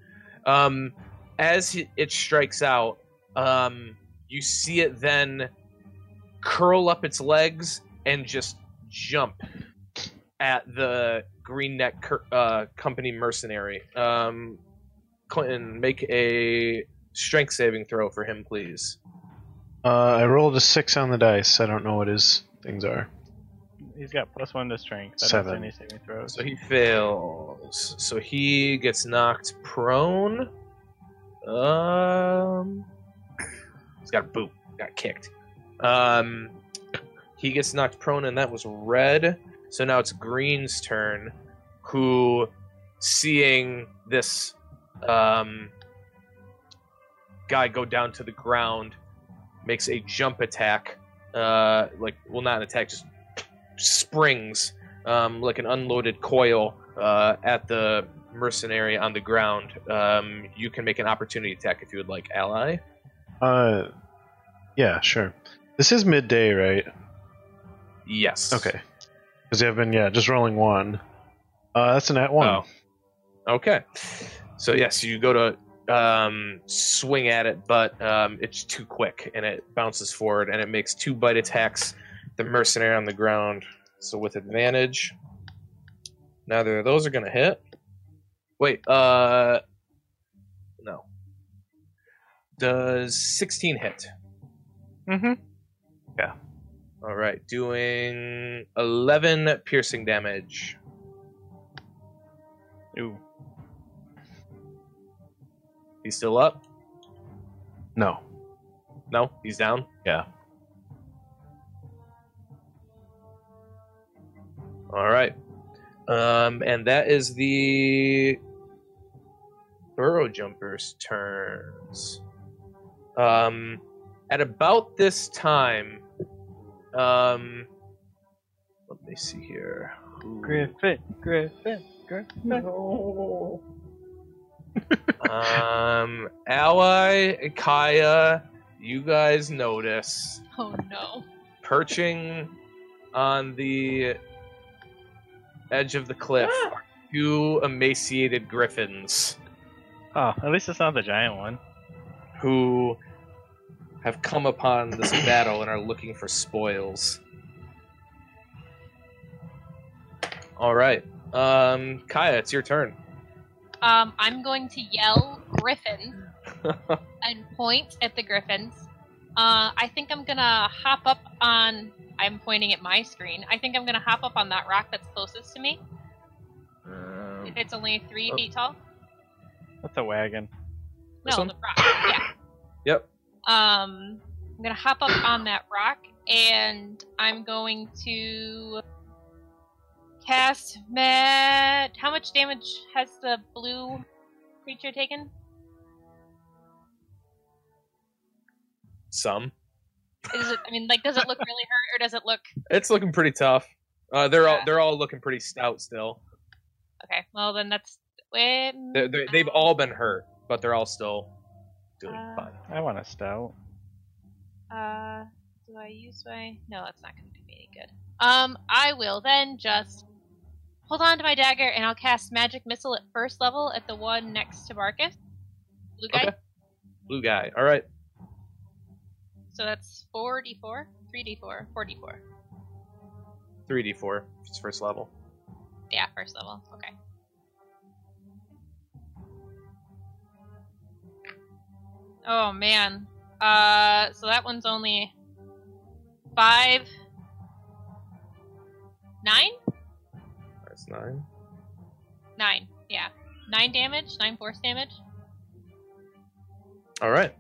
Um, as it strikes out, um, you see it then curl up its legs and just jump at the green neck cur- uh, company mercenary. Um, Clinton, make a strength saving throw for him, please. Uh, I rolled a six on the dice. I don't know what his things are. He's got plus one to strength. I Seven. any saving throws. So he fails. So he gets knocked prone. Um, he's got a boot. Got kicked. Um, he gets knocked prone, and that was red. So now it's Green's turn, who, seeing this um, guy go down to the ground, makes a jump attack. Uh, like, well, not an attack, just springs um, like an unloaded coil uh, at the mercenary on the ground. Um, you can make an opportunity attack if you would like, Ally. Uh, yeah, sure. This is midday, right? Yes. Okay. Because I've been, yeah, just rolling one. Uh, that's an at one. Oh. Okay. So yes, you go to um, swing at it, but um, it's too quick, and it bounces forward, and it makes two bite attacks. The mercenary on the ground, so with advantage. Neither of those are going to hit. Wait, uh, no. Does 16 hit? Mm-hmm. Yeah. All right, doing 11 piercing damage. Ooh. He's still up? No. No, he's down. Yeah. All right. Um, and that is the burrow jumpers' turns. Um, at about this time, um, let me see here. Who- Griffin, Griffin, Griffin. No. Um, Ally, Kaya, you guys notice Oh no. perching on the edge of the cliff are two emaciated griffins Oh, at least it's not the giant one. who have come upon this [coughs] battle and are looking for spoils. All right, um, Kaya, it's your turn. Um, I'm going to yell Griffin [laughs] and point at the Griffins. Uh, I think I'm gonna hop up on. I'm pointing at my screen. I think I'm gonna hop up on that rock that's closest to me. Um, If it's only three Oh. feet tall. That's a wagon. No, the rock. Yeah. [coughs] Yep. Um, I'm gonna hop up on that rock, and I'm going to cast Matt. How much damage has the blue creature taken? Some. Is it? I mean, like, does it look really hurt, or does it look? It's looking pretty tough. Uh, they're all they're all looking pretty stout still. Okay, well then that's. Wait, They're, they're, they've all been hurt, but they're all still doing Uh, fine. I want a stout. Uh, do I use my? No, that's not going to do me any good. Um, I will then just hold on to my dagger, and I'll cast magic missile at first level at the one next to Marcus. Blue guy. Okay. Blue guy. All right. So that's four d four, three d four, four d four. 3d4. It's first level. Yeah, first level. Okay. Oh man. Uh, so that one's only five, nine, nine. nine. Yeah, nine damage, nine force damage All right.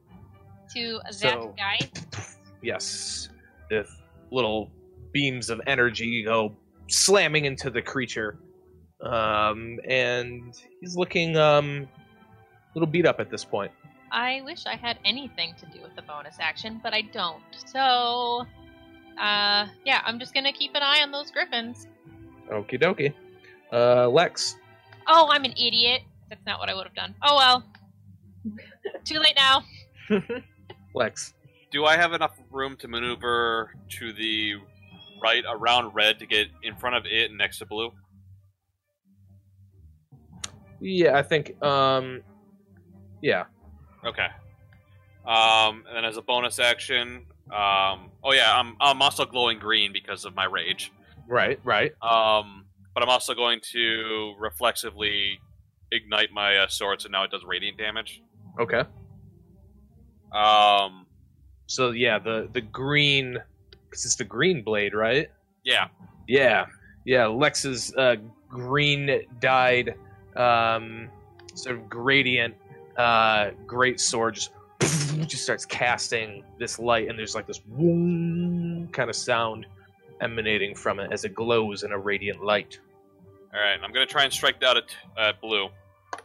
to that So- guy. Yes. If little beams of energy go slamming into the creature. Um, and he's looking um, a little beat up at this point. I wish I had anything to do with the bonus action, but I don't. So, uh, yeah, I'm just gonna keep an eye on those griffins. Okie dokie. Uh, Lex. Oh, I'm an idiot. That's not what I would have done. Oh well. Too late now. [laughs] Lex. Do I have enough room to maneuver to the right around red to get in front of it and next to blue? Yeah, I think. Um, yeah. Okay. Um, and then as a bonus action, um, oh yeah, I'm I'm also glowing green because of my rage. Right. Right. Um, but I'm also going to reflexively ignite my uh, sword, so now it does radiant damage. Okay. Um, So yeah, the the green, because it's the green blade, right? yeah, Yeah, yeah. Lex's uh, green dyed, um, sort of gradient, uh, great sword just [laughs] just starts casting this light, and there's like this kind of sound emanating from it as it glows in a radiant light. all right. I'm gonna try and strike that at uh, blue.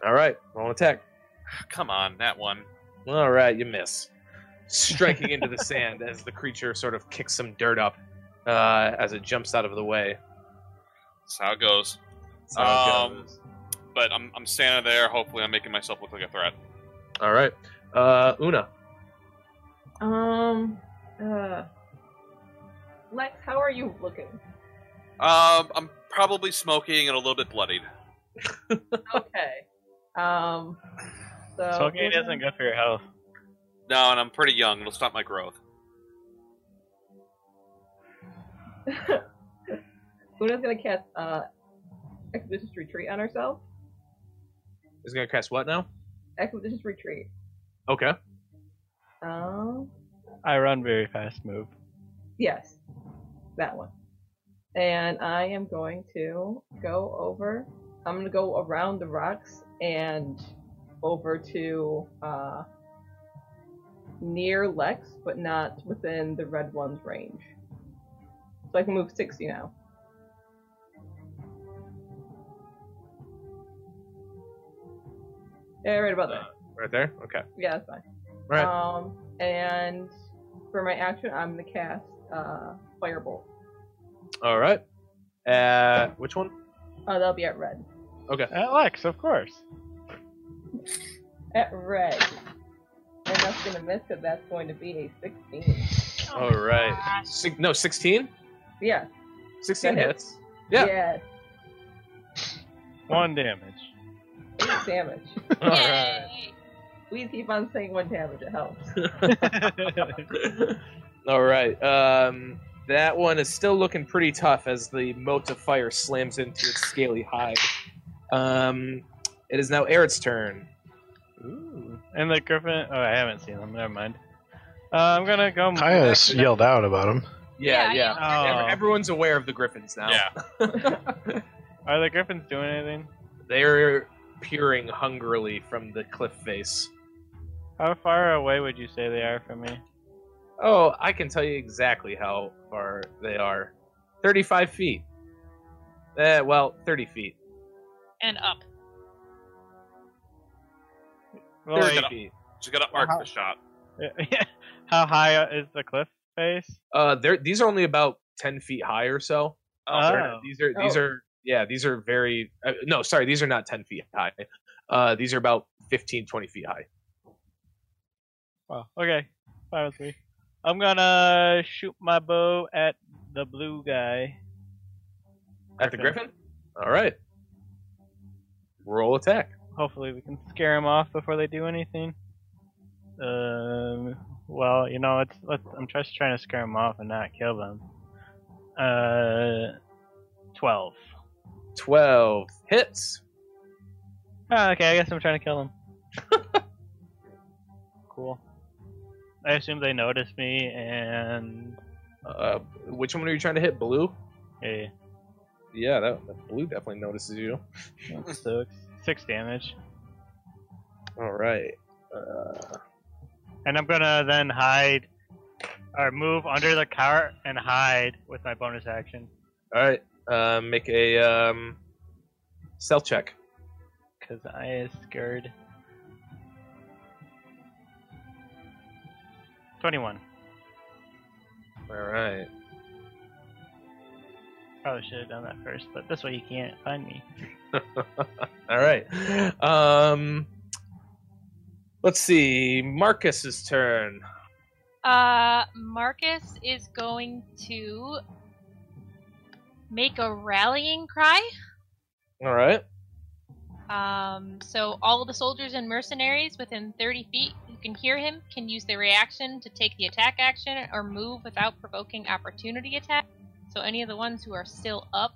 All right, roll an attack. [sighs] Come on, that one. All right, you miss. Striking into the [laughs] sand as the creature sort of kicks some dirt up uh, as it jumps out of the way. That's how it goes. That's how it Um, goes. But I'm I'm standing there. Hopefully, I'm making myself look like a threat. All right, uh, Una. Um, uh, Lex, how are you looking? Um, I'm probably smoking and a little bit bloodied. Okay. Um, so Smoking isn't good for your health. No, and I'm pretty young. It'll stop my growth. [laughs] Una's gonna cast uh, expeditious retreat on herself. Is gonna cast what now? Expeditious retreat. Okay. Um, I run very fast move. yes, that one. And I am going to go over. I'm gonna go around the rocks and over to uh, near Lex, but not within the red one's range. So I can move 60 now. Yeah, right about there. Right there. Okay. Yeah, that's fine. Right. Um, and for my action, I'm gonna cast uh, Firebolt. All right. Uh, which one? Oh, that'll be at red. Okay. Alex, of course. At red. And that's gonna miss because that's going to be a 16. All right. Six, no, sixteen. Yeah. 16 That hits. Yeah. Yes. One damage. Eight damage. All right. [laughs] Yay! Please keep on saying one damage. It helps. [laughs] All right. Um, that one is still looking pretty tough as the mote of fire slams into its scaly hide. Um, it is now Eric's turn. Ooh. And the griffin. Oh, I haven't seen them. Never mind. Uh, I'm gonna go. Kaya yelled out about him. Yeah, Yeah, yeah. yeah. Ev- Everyone's aware of the griffins now. Yeah. [laughs] Are the griffins doing anything? They're peering hungrily from the cliff face. How far away would you say they are from me? Oh, I can tell you exactly how far they are. 35 feet. Uh, well, 30 feet. And up. Well, 30 gonna- feet. Just gotta arc the shot. like, [laughs] how high is the cliff face? Uh, they're, these are only about 10 feet high or so. Uh, they're Oh. not- these are these Oh. are yeah these are very uh, no sorry these are not 10 feet high. Uh, these are about 15 20 feet high. Oh, okay. Fine with me. I'm gonna shoot my bow at the blue guy. At the griffin. All right. Roll attack. Hopefully, we can scare him off before they do anything. Um. Well, you know, it's let's. I'm just trying to scare them off and not kill them. Uh, twelve. 12 hits. Oh, okay, I guess I'm trying to kill them. [laughs] cool. I assume they noticed me and Uh, which one are you trying to hit? Blue. hey, Yeah, that, that blue definitely notices you. that [laughs] sucks. six damage. All right. Uh, And I'm gonna then hide or move under the cart and hide with my bonus action. all right. Uh, make a um, stealth check. Cause I is scared. Twenty-one. All right. Probably should have done that first, but this way you can't find me. [laughs] All right. Um, let's see. Marcus's turn. Uh, Marcus is going to make a rallying cry. All right. Um, so all the soldiers and mercenaries within 30 feet who can hear him can use the reaction to take the attack action or move without provoking opportunity attack. So any of the ones who are still up,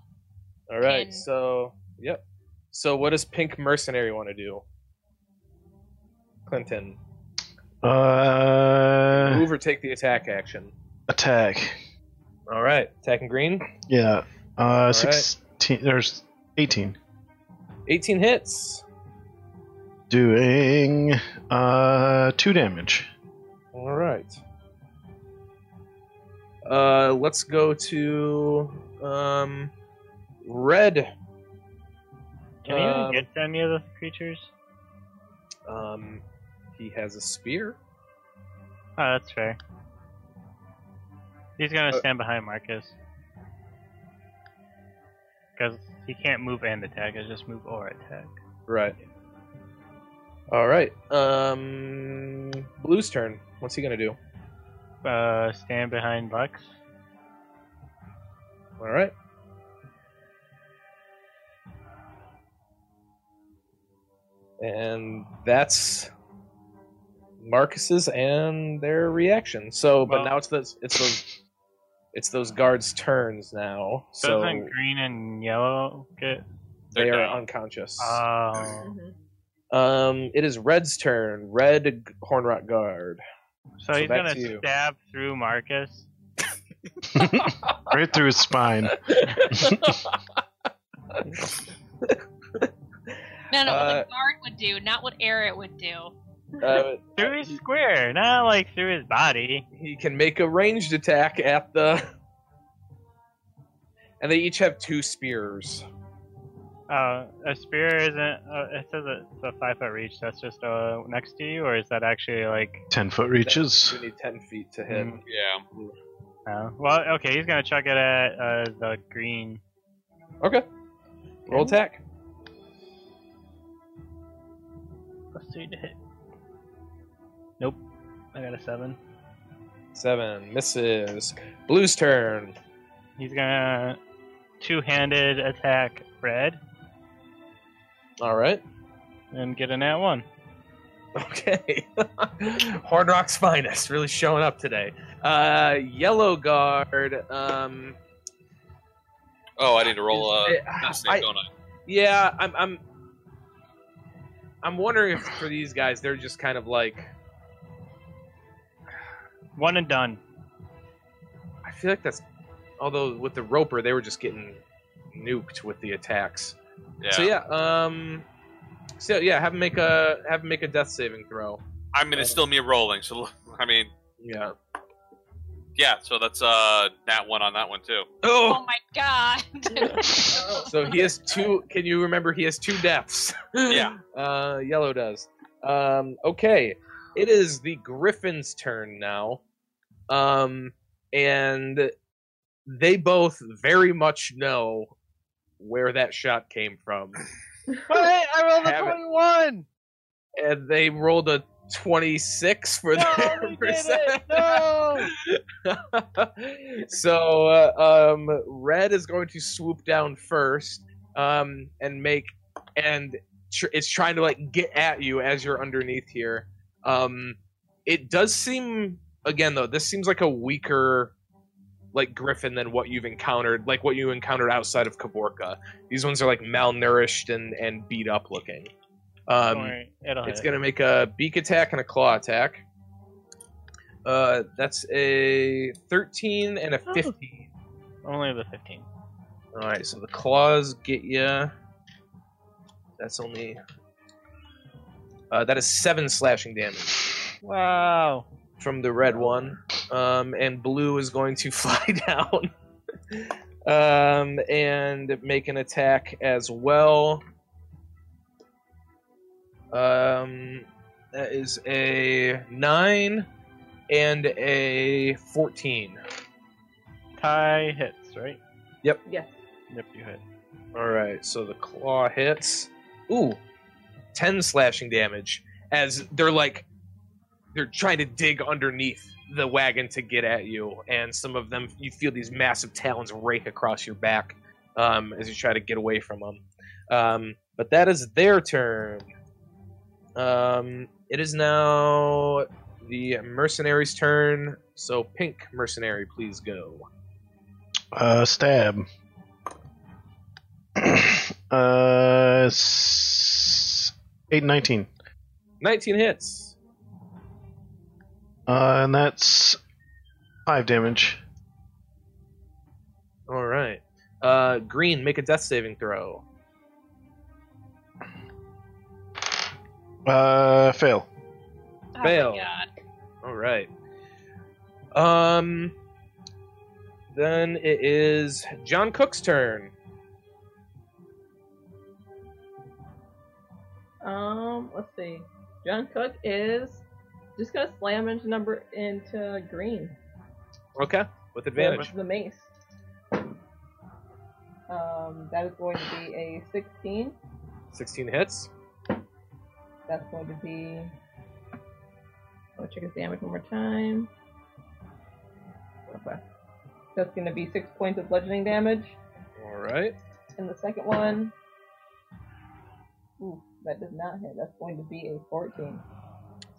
All right. Can- So, yep. So, what does Pink Mercenary want to do? Clinton, Uh, move or take the attack action. attack. All right. Attacking green. Yeah. Uh, right. sixteen. There's eighteen. 18 hits. Doing uh two damage. All right. Uh, let's go to um, red. Can you even Um, get to any of the creatures? Um, he has a spear. Oh, that's fair. He's gonna Uh, stand behind Marcus. Because he can't move and attack, it's just move or attack. Right. All right. Um, Blue's turn. What's he gonna do? Uh, stand behind Lux. All right. And that's Marcus's and their reaction. So, but Well- now it's those it's those [laughs] it's those guards' turns now. So Doesn't green and yellow get? they They're down. unconscious. Oh. [laughs] Mhm. Um, it is Red's turn. Red Hornrock Guard. so So he's gonna to you. stab through Marcus. [laughs] right through his spine. [laughs] no, no, what Uh, the guard would do, not what Eric would do. Uh, [laughs] Through his square, not like through his body. he can make a ranged attack at the. And they each have two spears. Uh, a spear isn't. Uh, it says it's a five foot reach. That's just uh next to you, or is that actually like? Ten foot reaches. You need ten feet to hit. Mm. Yeah. Uh, well, okay, he's gonna chuck it at uh, the green. Okay. Roll attack. Plus two to hit. Nope, I got a seven. Seven misses. Blue's turn. He's gonna two-handed attack red All right. and get a nat one. Okay. [laughs] Hard Rock's finest, really showing up today. Uh, yellow guard. Um, Oh, I need to roll a I- uh, I- don't I? yeah, I'm. I'm. I'm wondering if for these guys they're just kind of like. One and done. I feel like that's. Although with the roper they were just getting nuked with the attacks. Yeah. So yeah. Um. So yeah, have him make a have him make a death saving throw. I mean, it's still me rolling, so I mean, Yeah. yeah. So that's uh nat one on that one too. Oh Oh. my god! [laughs] So he has two. Can you remember? He has two deaths. Yeah. [laughs] Uh, yellow does. Um, okay. It is the Griffin's turn now. Um, and they both very much know where that shot came from? [laughs] I rolled a Have it. twenty-one. and they rolled a twenty-six for their percent. No. [laughs] so uh, um, red is going to swoop down first um, and make and tr- it's trying to like get at you as you're underneath here um, it does seem again though this seems like a weaker like griffin than what you've encountered like what you encountered outside of kaborka these ones are like malnourished and and beat up looking um, worry, it's hit. going to make a beak attack and a claw attack. Uh, that's a 13 and a Oh. 15. Only the fifteen. All right, so the claws get you that's only. Uh, that is seven slashing damage Wow. from the red one. Um, and blue is going to [laughs] fly down um, and make an attack as well. Um, that is a 9 and a 14. Tie hits, right? Yep. Yes. Yep, you hit. All right, so the claw hits. Ooh, 10 slashing damage as they're like they're trying to dig underneath the wagon to get at you and some of them you feel these massive talons rake across your back um, as you try to get away from them. Um, but that is their turn. Um, it is now the mercenary's turn. So pink mercenary, please go. Uh, stab. [clears throat] uh, s- 8 19. 19 hits. Uh, and that's 5 damage. All right. Uh, green, make a death saving throw. Uh, fail. Oh Fail. my god. All right. Um. Then it is John Cook's turn. Um, let's see. John Cook is just gonna slam into number into green. Okay, with advantage. With the mace. Um, that is going to be a 16. 16 hits. That's going to be. I'll check his damage one more time. Okay. That's going to be six points of bludgeoning damage. All right. And the second one. Ooh, that does not hit. That's going to be a 14.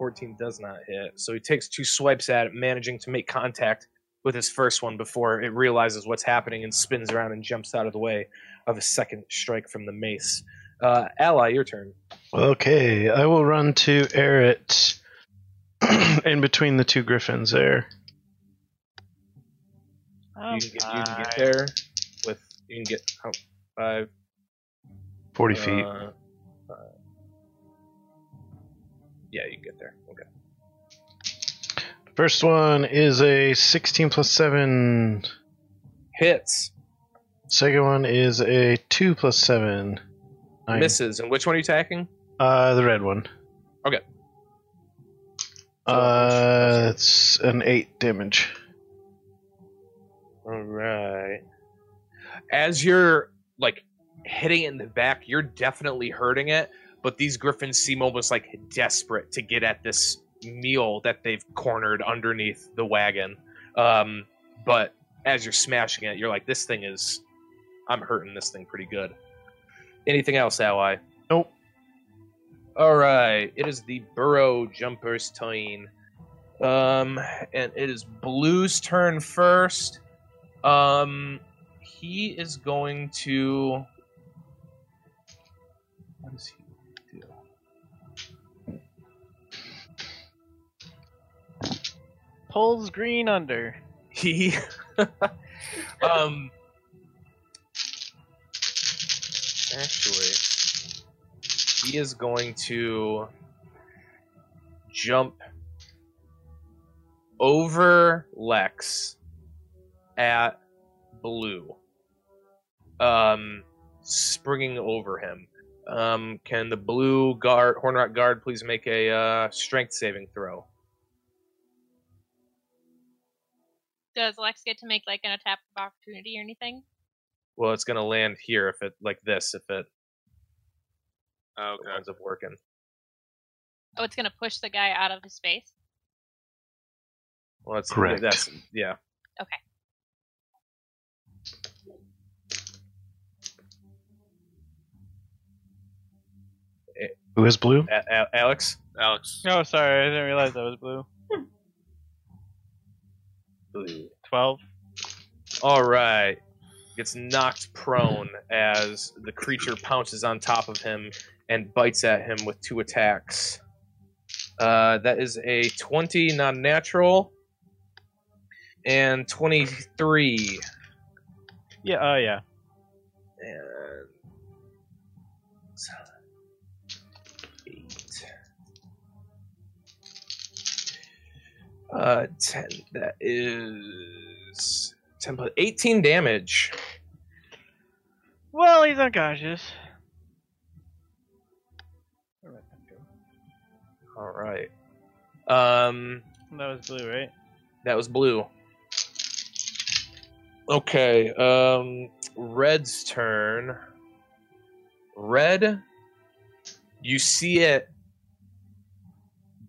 14 does not hit. So he takes two swipes at it, managing to make contact with his first one before it realizes what's happening and spins around and jumps out of the way of a second strike from the mace. Uh, Ally, your turn. Okay, I will run to Eric [clears throat] in between the two griffins there. Oh, You can, get, you can get there with you can get oh, five 40 feet. uh, five. Yeah, you can get there. Okay. The First one is a 16 plus 7. Hits, Second one is a 2 plus 7. Nine. misses, and which one are you attacking? Uh, the red one. Okay. Uh, it's an 8 damage. All right. As you're like hitting it in the back, you're definitely hurting it, but these griffins seem almost like desperate to get at this meal that they've cornered underneath the wagon. Um, but as you're smashing it, you're like, this thing is. I'm hurting this thing pretty good. Anything else, Ally? Nope. All right. It is the burrow jumper's turn. Um, and it is Blue's turn first. Um, he is going to. Pulls green under. He, [laughs] um, actually, he is going to jump over Lex at Blue, um, springing over him. Um, can the blue guard, Hornrock guard, please make a uh, strength saving throw? Does Lex get to make like an attack of opportunity or anything? Well, it's gonna land here if it like this if it oh, Okay. ends up working. Oh, it's gonna push the guy out of his space. Well, that's Correct. That's yeah. Okay. Who is blue? A- A- Alex. Alex. Oh, sorry, I didn't realize that was blue. Blue. Twelve. All right. Gets knocked prone as the creature pounces on top of him and bites at him with two attacks. Uh, that is a 20 non natural and 23. Yeah. Oh, yeah. And Uh, 10. That is 10 plus 18 damage. Well, he's unconscious. All right. Um, That was blue, right? that was blue. Okay. Um, red's turn. Red, you see it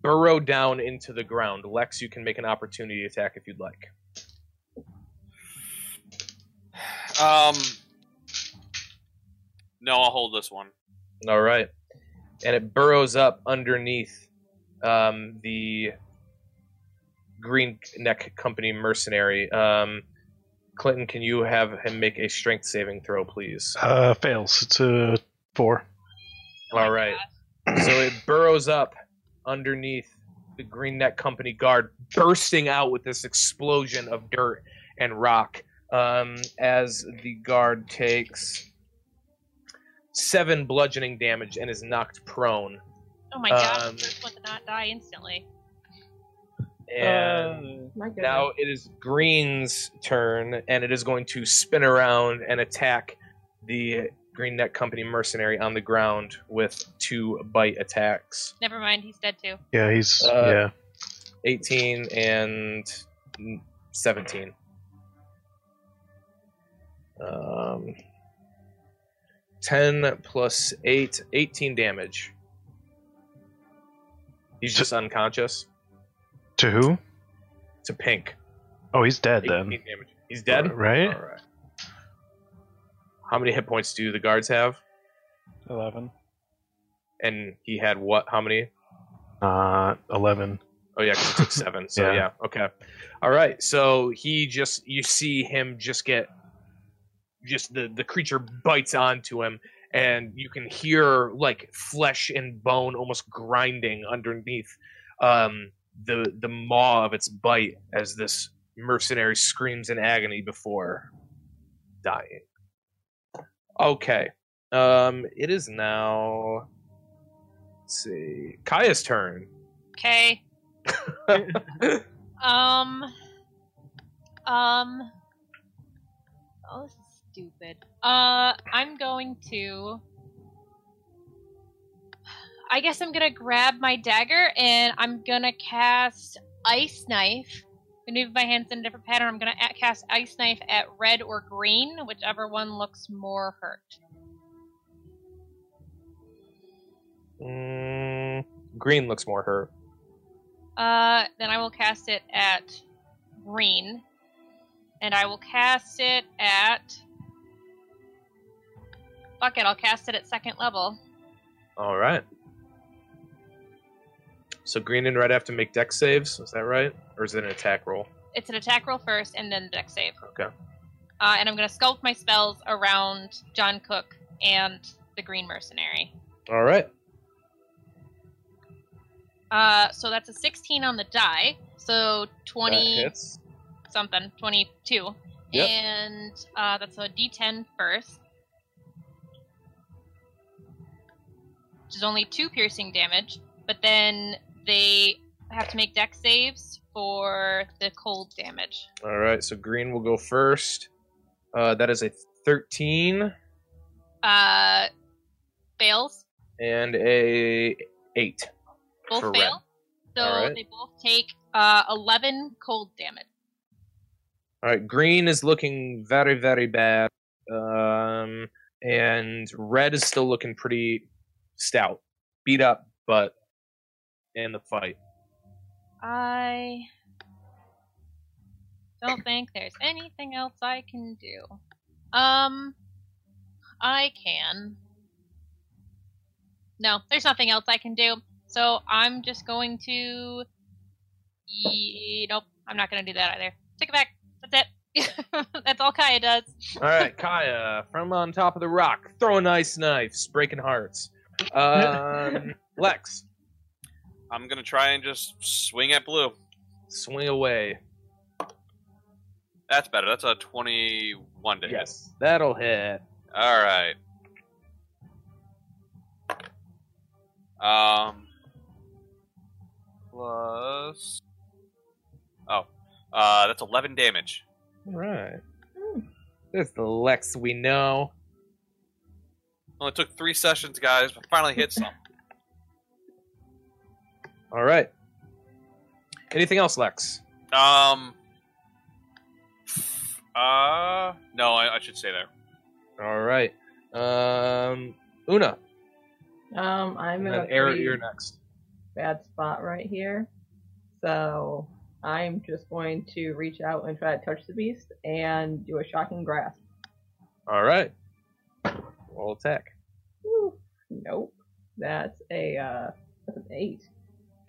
burrow down into the ground. Lex, you can make an opportunity attack if you'd like. Um. No, I'll hold this one. All right. And it burrows up underneath um, the Green Neck Company mercenary. Um, Clinton, can you have him make a strength saving throw, please? Uh, fails. It's a four. All right. So it burrows up underneath the Green Neck Company guard, bursting out with this explosion of dirt and rock um, as the guard takes seven bludgeoning damage and is knocked prone. Oh my god, Um, the first one to not die instantly. And Uh, My goodness. now it is Green's turn, and it is going to spin around and attack the Green Neck Company mercenary on the ground with two bite attacks. Never mind, he's dead too. Yeah, he's Uh, yeah. 18 and 17. Um, 10 plus 8, 18 damage. He's just unconscious. To who? To pink. Oh, he's dead 18 then. damage. He's dead? Right? All right. How many hit points do the guards have? Eleven. And he had what? How many? Uh, eleven. Oh yeah, 'cause he took [laughs] seven. So Yeah. yeah. okay. All right. So he just you see him just get just the the creature bites onto him, and you can hear like flesh and bone almost grinding underneath um, the the maw of its bite as this mercenary screams in agony before dying. Okay. Um, it is now. Let's see. Kaya's turn. Okay. [laughs] Um. Um. Oh, this is stupid. Uh, I'm going to. I guess I'm gonna grab my dagger and I'm gonna cast Ice Knife. Move my hands in a different pattern. I'm gonna cast Ice Knife at red or green, whichever one looks more hurt. Mm, green looks more hurt. Uh, then I will cast it at green, and I will cast it at. Fuck it, I'll cast it at second level. All right. So green and red have to make Dex saves. Is that right, or is it an attack roll? It's an attack roll first, and then Dex save. Okay. Uh, and I'm gonna sculpt my spells around John Cook and the Green Mercenary. All right. Uh, so that's a 16 on the die. So 20 hits. something, 22. Yep. And uh, that's a D10 first. Which is only two piercing damage, but then they have to make Dex saves for the cold damage. All right. So green will go first. Uh, that is a thirteen Uh, fails. and a eight. Both For red. fail. So Alright. they both take uh, 11 cold damage. All right. Green is looking very very bad. Um, and red is still looking pretty stout, beat up, but in the fight. I don't think there's anything else I can do. Um, I can. No, there's nothing else I can do. So I'm just going to. Ye- nope, I'm not going to do that either. Take it back. That's it. [laughs] That's all Kaya does. All right, [laughs] Kaya, from on top of the rock, throwing ice knives, breaking hearts. [laughs] Um, Lex, I'm gonna try and just swing at blue. swing away. That's better. That's a 21 to hit. Yes, that'll hit. All right. Um. Plus Oh, uh, that's 11 damage. All right. Hmm. There's the Lex we know. Only took three sessions, guys, but finally hit some. [laughs] All right. Anything else, Lex? Um. Uh. No, I, I should stay there. All right. Um, Una. Um, I'm And in then a Eric, pretty you're next. bad spot right here. So I'm just going to reach out and try to touch the beast and do a shocking grasp. All right. Roll attack. Woo. Nope. That's a uh that's an eight.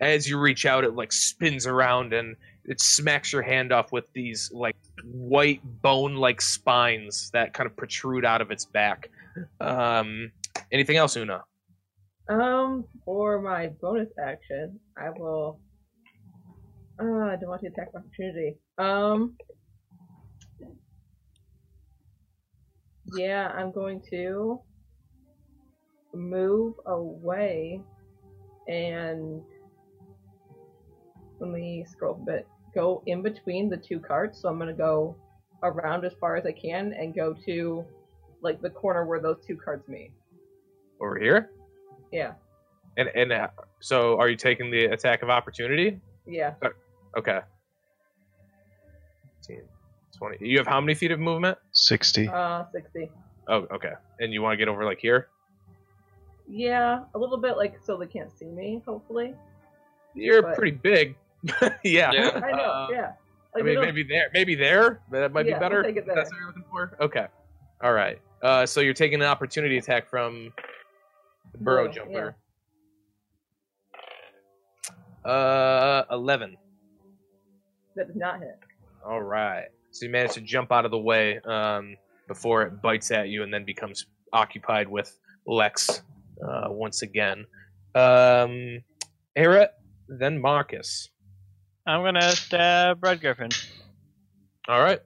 As you reach out, it like spins around and it smacks your hand off with these like white bone-like spines that kind of protrude out of its back. Um, anything else, Una? Um, for my bonus action, I will. Uh, I don't want to attack of opportunity. Um. Yeah, I'm going to move away and let me scroll a bit. Go in between the two carts, so I'm gonna go around as far as I can and go to like the corner where those two carts meet. Over here. Yeah, And and uh, so, are you taking the attack of opportunity? yeah. Okay. 15, 20. You have how many feet of movement? 60. Uh, sixty. Oh, okay. And you want to get over like here? Yeah, a little bit like so they can't see me. Hopefully, You're But- pretty big. [laughs] yeah. Yeah. I know. Uh, yeah, I like, they mean, maybe there, maybe there. That might Yeah, be better. we'll take it there. That's what you're looking for. Okay. All right. Uh, so you're taking an opportunity attack from the burrow Yeah, jumper. Uh, eleven. that does not hit. All right. So you manage to jump out of the way um, before it bites at you and then becomes occupied with Lex uh, once again. Um, Era, then Marcus. I'm gonna stab Red Griffin. All right.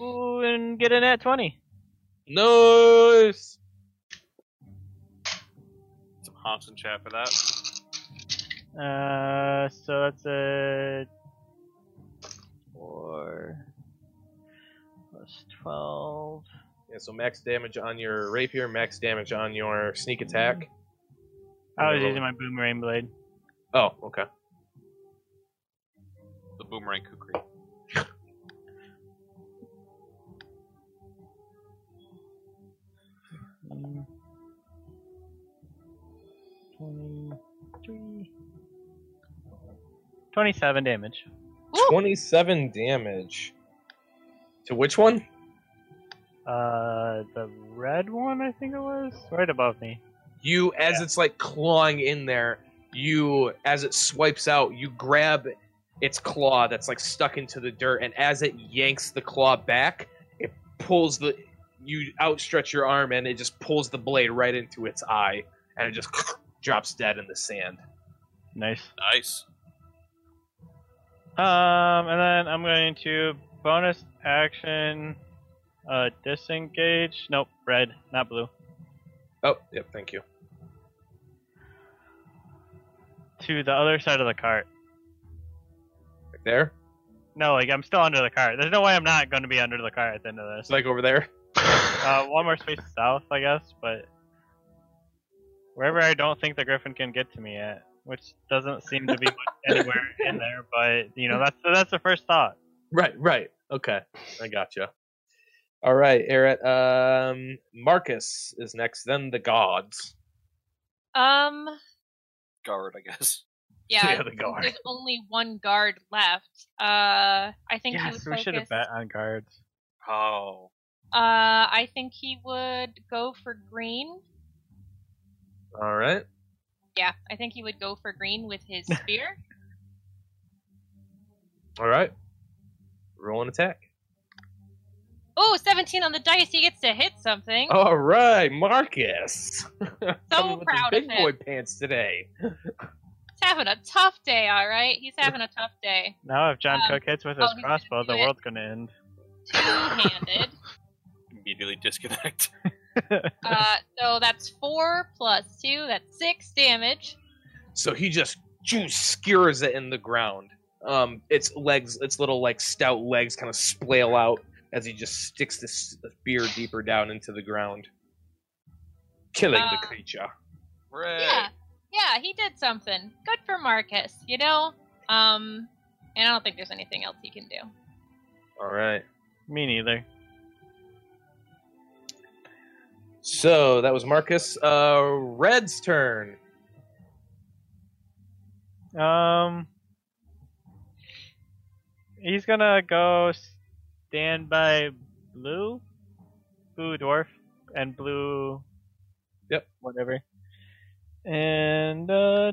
Ooh, and get in at 20. Nice. Some honks in chat for that. Uh, so that's a four plus twelve. Yeah, so max damage on your rapier, max damage on your sneak attack. I was using my boomerang blade. Oh, okay. The boomerang kukri. Twenty-three. Twenty-seven damage. 27 damage. To which one? Uh, the red one, I think it was, right above me. You, as it's like clawing in there, you, as it swipes out, you grab its claw that's like stuck into the dirt, and as it yanks the claw back, it pulls the. You outstretch your arm, and it just pulls the blade right into its eye, and it just [laughs] drops dead in the sand. Nice. Nice. Um, and then I'm going to bonus action, uh, disengage. Nope, red, not blue. Oh, yep, thank you. To the other side of the cart. Right there. No, like I'm still under the car. There's no way I'm not going to be under the car at the end of this. Like over there. [laughs] Uh, one more space south, I guess, but wherever I don't think the griffin can get to me at, which doesn't seem to be [laughs] anywhere in there. But you know, that's that's the first thought. Right, right. Okay, I gotcha. All right, Eric. Um, Marcus is next. Then the gods. Um, Guard, I guess. Yeah, Yeah, the guard. there's only one guard left. Uh, I think he Yes, would we should have bet on guards. Oh. Uh, I think he would go for green. All right. Yeah, I think he would go for green with his [laughs] spear. All right. Roll an attack. oh, 17 on the dice. He gets to hit something. All right, Marcus. [laughs] Coming with the proud of big boy pants today. [laughs] He's having a tough day, all right? He's having a tough day. Now, if John Um, Cook hits with his oh, crossbow, the world's gonna end. Two-handed. [laughs] Immediately disconnect. [laughs] uh, so that's four plus two. That's six damage. So he just just skewers it in the ground, Um, its legs, its little like stout legs, kind of splail out as he just sticks this spear deeper down into the ground, killing Uh, the creature. Hooray! Yeah, yeah, he did something. Good for Marcus, you know? Um, and I don't think there's anything else he can do. All right. Me neither. So that was Marcus. Uh, Red's turn. Um, he's gonna go stand by blue, blue dwarf, and blue. Yep. Whatever. And uh,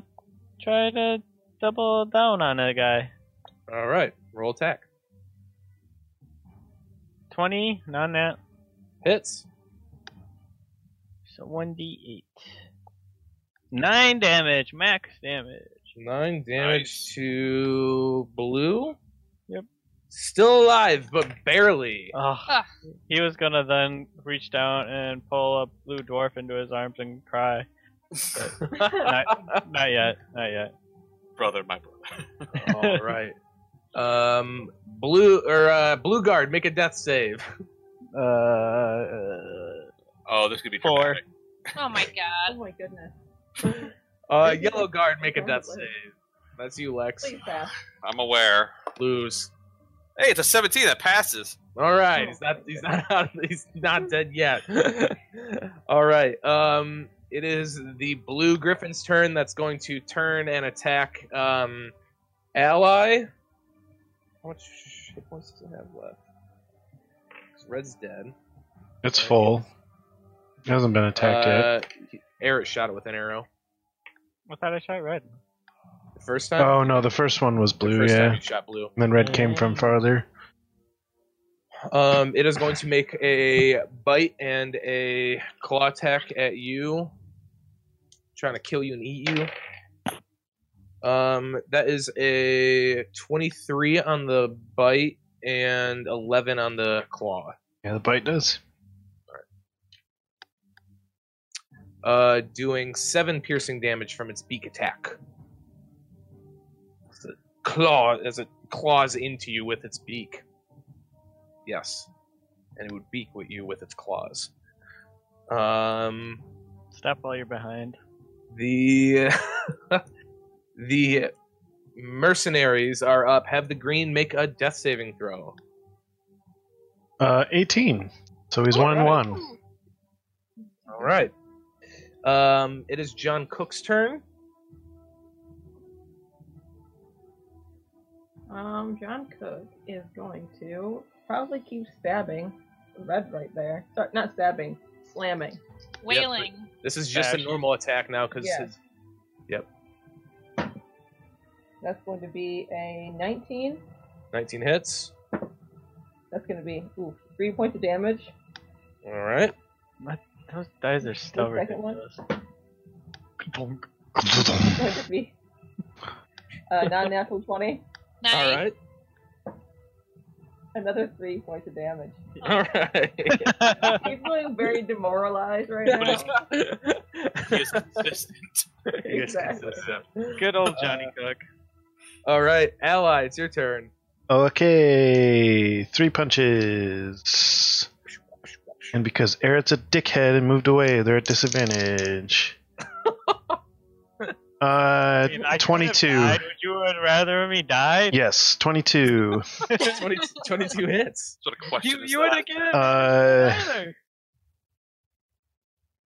try to double down on a guy. All right. Roll attack. Twenty, non that. Hits. So one d eight. Nine damage, max damage. Nine damage Nice. to blue. Yep. Still alive, but barely. Oh, Ugh. he was gonna then reach down and pull a blue dwarf into his arms and cry. Not, not yet, not yet. Brother, my brother. [laughs] All right. Um, blue or uh, blue guard, make a death save. Uh, uh, oh, this could be Four. dramatic. Oh my [laughs] god. Oh my goodness. Uh, yellow guard, make a death save. That's you, Lex. Please pass. I'm aware. Lose. Hey, it's a 17 that passes. All right, he's not. He's not. Out, he's not dead yet. [laughs] All right. Um, it is the blue griffin's turn. That's going to turn and attack. Um, Ally. How much hit points does it have left? Red's dead. It's full. It hasn't been attacked yet. Uh, Eric shot it with an arrow. I thought I shot red. The first time. Oh no, the first one was The blue, first time yeah. you shot blue. And then red came from farther. Um, it is going to make a bite and a claw attack at you, trying to kill you and eat you. Um, that is a twenty-three on the bite and eleven on the claw. Yeah, the bite does. Uh, doing seven piercing damage from its beak attack. As it claw as it claws into you with its beak. Yes, and it would beak with you with its claws. Um, Stop while you're behind. The [laughs] the mercenaries are up. Have the green make a death saving throw. Uh, 18. So he's one and Alright. one. All right. Um, it is John Cook's turn. Um, John Cook is going to probably keep stabbing red right there. Sorry, not stabbing, slamming. Wailing. This is just a normal attack now because Yeah. That's going to be a 19. 19 hits. That's going to be ooh, three points of damage. All right. My, Those dice are so The second one? ridiculous. It's going to be uh, [laughs] non-natural 20. Nice. All right. Another three points of damage. [laughs] All right. [laughs] He's feeling very demoralized right now. He is consistent. Exactly. Good old uh, Johnny Cook. All right, Ally, it's your turn. Okay, three punches. And because Eric's a dickhead and moved away, they're at disadvantage. Uh, I mean, I 22. died. Would you would rather me die? Yes, 22. [laughs] 20, 22 hits. What a question You, you would that? have given Uh, either.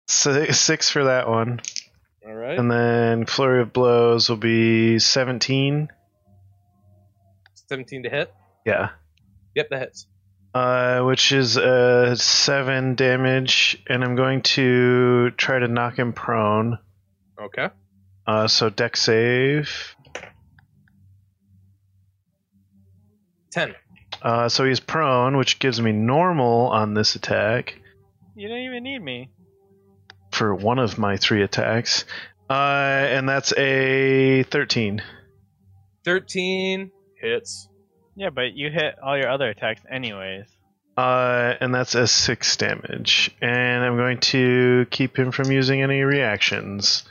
Si- Six for that one. All right. And then Flurry of Blows will be 17. 17 to hit. Yeah. Yep, that hits. Uh, which is uh, 7 damage. And I'm going to try to knock him prone. Okay. Uh, so Dex save. 10. Uh, so he's prone, which gives me normal on this attack You don't even need me. for one of my three attacks. Uh, and that's a 13. 13 hits. Yeah, but you hit all your other attacks anyways. Uh, and that's a 6 damage. And I'm going to keep him from using any reactions.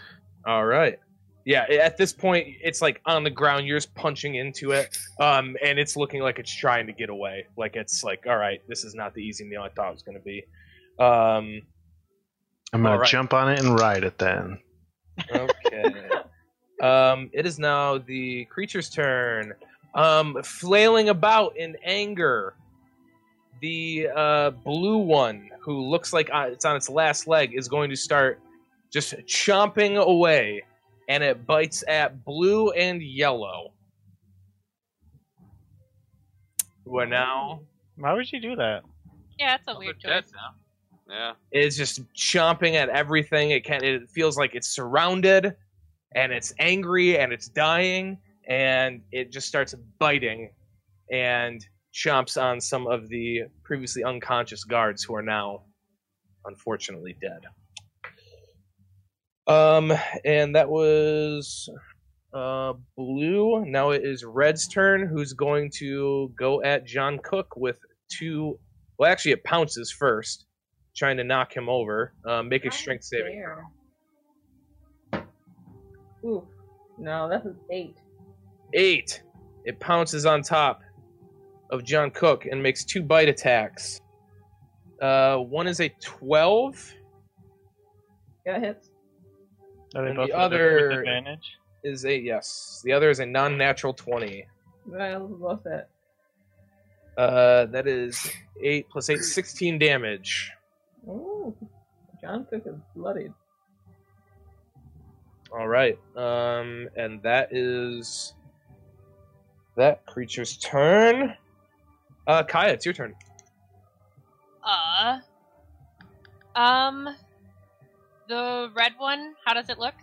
All right. Yeah, at this point, it's like on the ground. You're just punching into it, um, and it's looking like it's trying to get away. Like it's like, all right, this is not the easy meal I thought it was going to be. Um, I'm gonna jump on it and ride it then. okay. [laughs] um, it is now the creature's turn. Um, flailing about in anger, the uh, blue one, who looks like uh, it's on its last leg, is going to start just chomping away, and it bites at blue and yellow. Who are now Why would you do that? Yeah, that's a Oh, weird choice. now. Yeah. is just chomping at everything. It can. It feels like it's surrounded, and it's angry, and it's dying, and it just starts biting, and chomps on some of the previously unconscious guards who are now, unfortunately, dead. Um, and that was uh blue. Now it is Red's turn, who's going to go at John Cook with two. Well, actually, it pounces first trying to knock him over. Um, make a strength saving. throw. Ooh. No, that's an eight. Eight. It pounces on top of John Cook and makes two bite attacks. Uh, one is a twelve. Yeah, it hits. The other- advantage? Is a yes. The other is a non-natural twenty. Well, what's that? Uh, that is eight plus eight, 16 damage. Ooh. John Cook is bloodied. All right. Um, and that is that creature's turn. Uh, Kaya, it's your turn. Uh. Um. The red one. How does it look?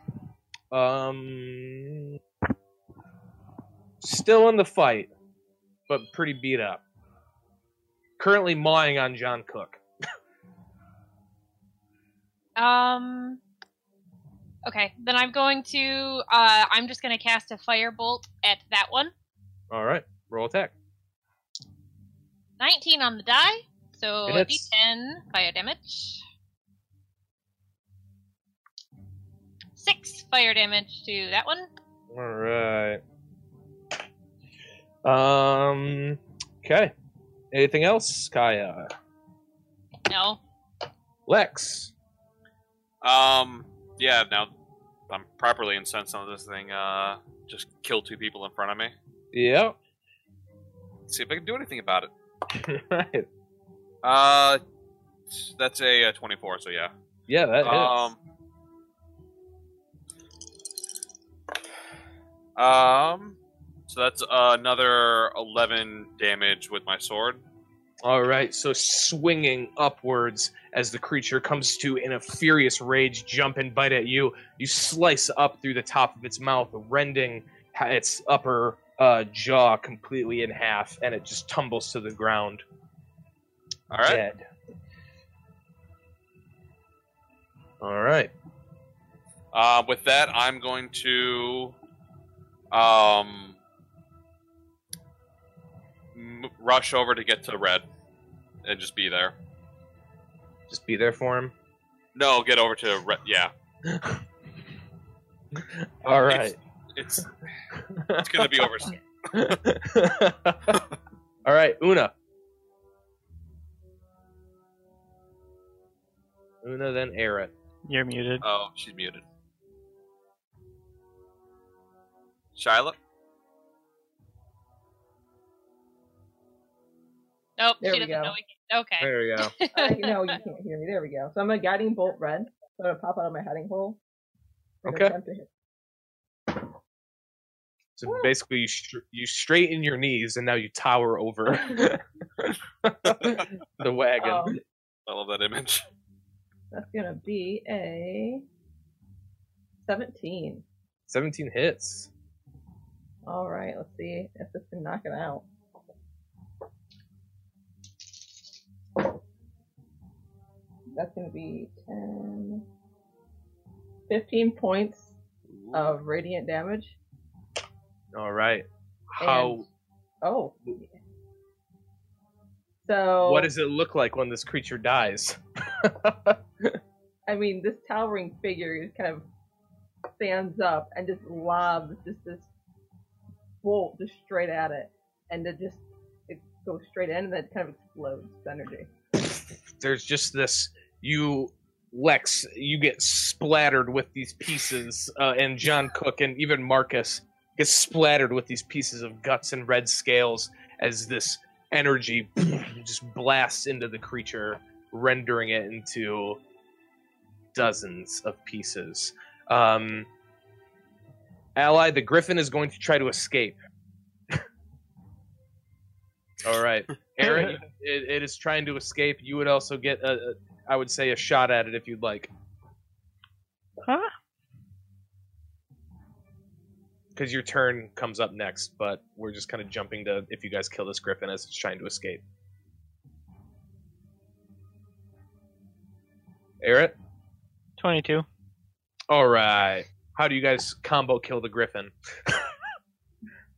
Um, still in the fight, but pretty beat up. Currently mawing on John Cook. Um. Okay, then I'm going to. Uh, I'm just going to cast a firebolt at that one. All right, roll attack. 19 on the die, so It hits. d10 fire damage. Six fire damage to that one. All right. Um. Okay. Anything else, Kaya? No. Lex. Um. Yeah. Now I'm properly incensed on this thing. Uh, just kill two people in front of me. Yep. See if I can do anything about it. [laughs] right. Uh, that's a, uh 24. So yeah. Yeah, that hits. Um. So that's uh, another 11 damage with my sword. All right, so swinging upwards as the creature comes to in a furious rage, jump and bite at you. You slice up through the top of its mouth, rending its upper uh, jaw completely in half, and it just tumbles to the ground, All right. dead. All right. Uh, with that, I'm going to um, m- rush over to get to red and just be there. Just be there for him. No, get over to red. Yeah, [laughs] All right. it's it's gonna be over. soon. [laughs] All right, Una. Una, then Aerith. You're muted. Oh, she's muted. Shiloh. Nope, There she we doesn't go. know. We can... Okay. There we go. [laughs] Uh, you you can't hear me. There we go. So I'm a guiding bolt red. So I'm gonna pop out of my hiding hole. Okay. attempt to hit. So basically, you, str- you straighten your knees, and now you tower over [laughs] the wagon. Um, I love that image. that's gonna be a 17. 17 hits. All right, let's see if this can knock it out. That's going to be 10, 15 points of radiant damage. All right. How? Oh. So, What does it look like when this creature dies? [laughs] I mean, this towering figure kind of stands up and just lobs just this bolt just straight at it, and it just it goes straight in and then it kind of explodes with energy. [laughs] There's just this you Lex, you get splattered with these pieces, uh, and John Cook and even Marcus gets splattered with these pieces of guts and red scales as this energy [clears throat] just blasts into the creature, rendering it into dozens of pieces. Um, Ally, the griffin is going to try to escape. [laughs] All right, Eric, [laughs] it, it is trying to escape. You would also get, a, a, I would say, a shot at it if you'd like, Huh? because your turn comes up next. But we're just kind of jumping to if you guys kill this griffin as it's trying to escape. Eric, 22. all right. How do you guys combo kill the griffin?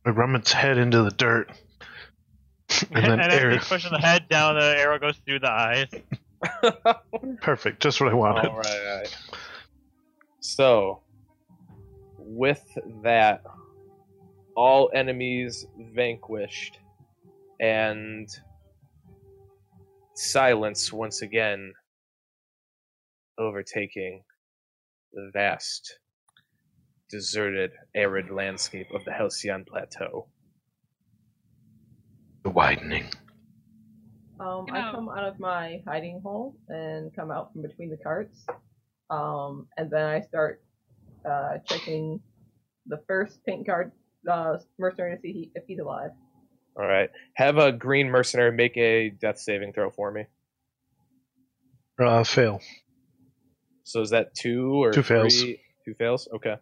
I ram its head into the dirt. [laughs] And then and air. as pushing the head down, the arrow goes through the eyes. [laughs] Perfect, just what I wanted. All right, all right. So, with that, all enemies vanquished, and silence once again overtaking the vast, deserted, arid landscape of the Halcyon Plateau. The widening. Um, I come out of my hiding hole and come out from between the carts. Um, and then I start uh, checking the first pink guard uh, mercenary to see he, if he's alive. All right, have a green mercenary make a death saving throw for me. Uh, fail. So is that two or Two fails. Two fails. Okay.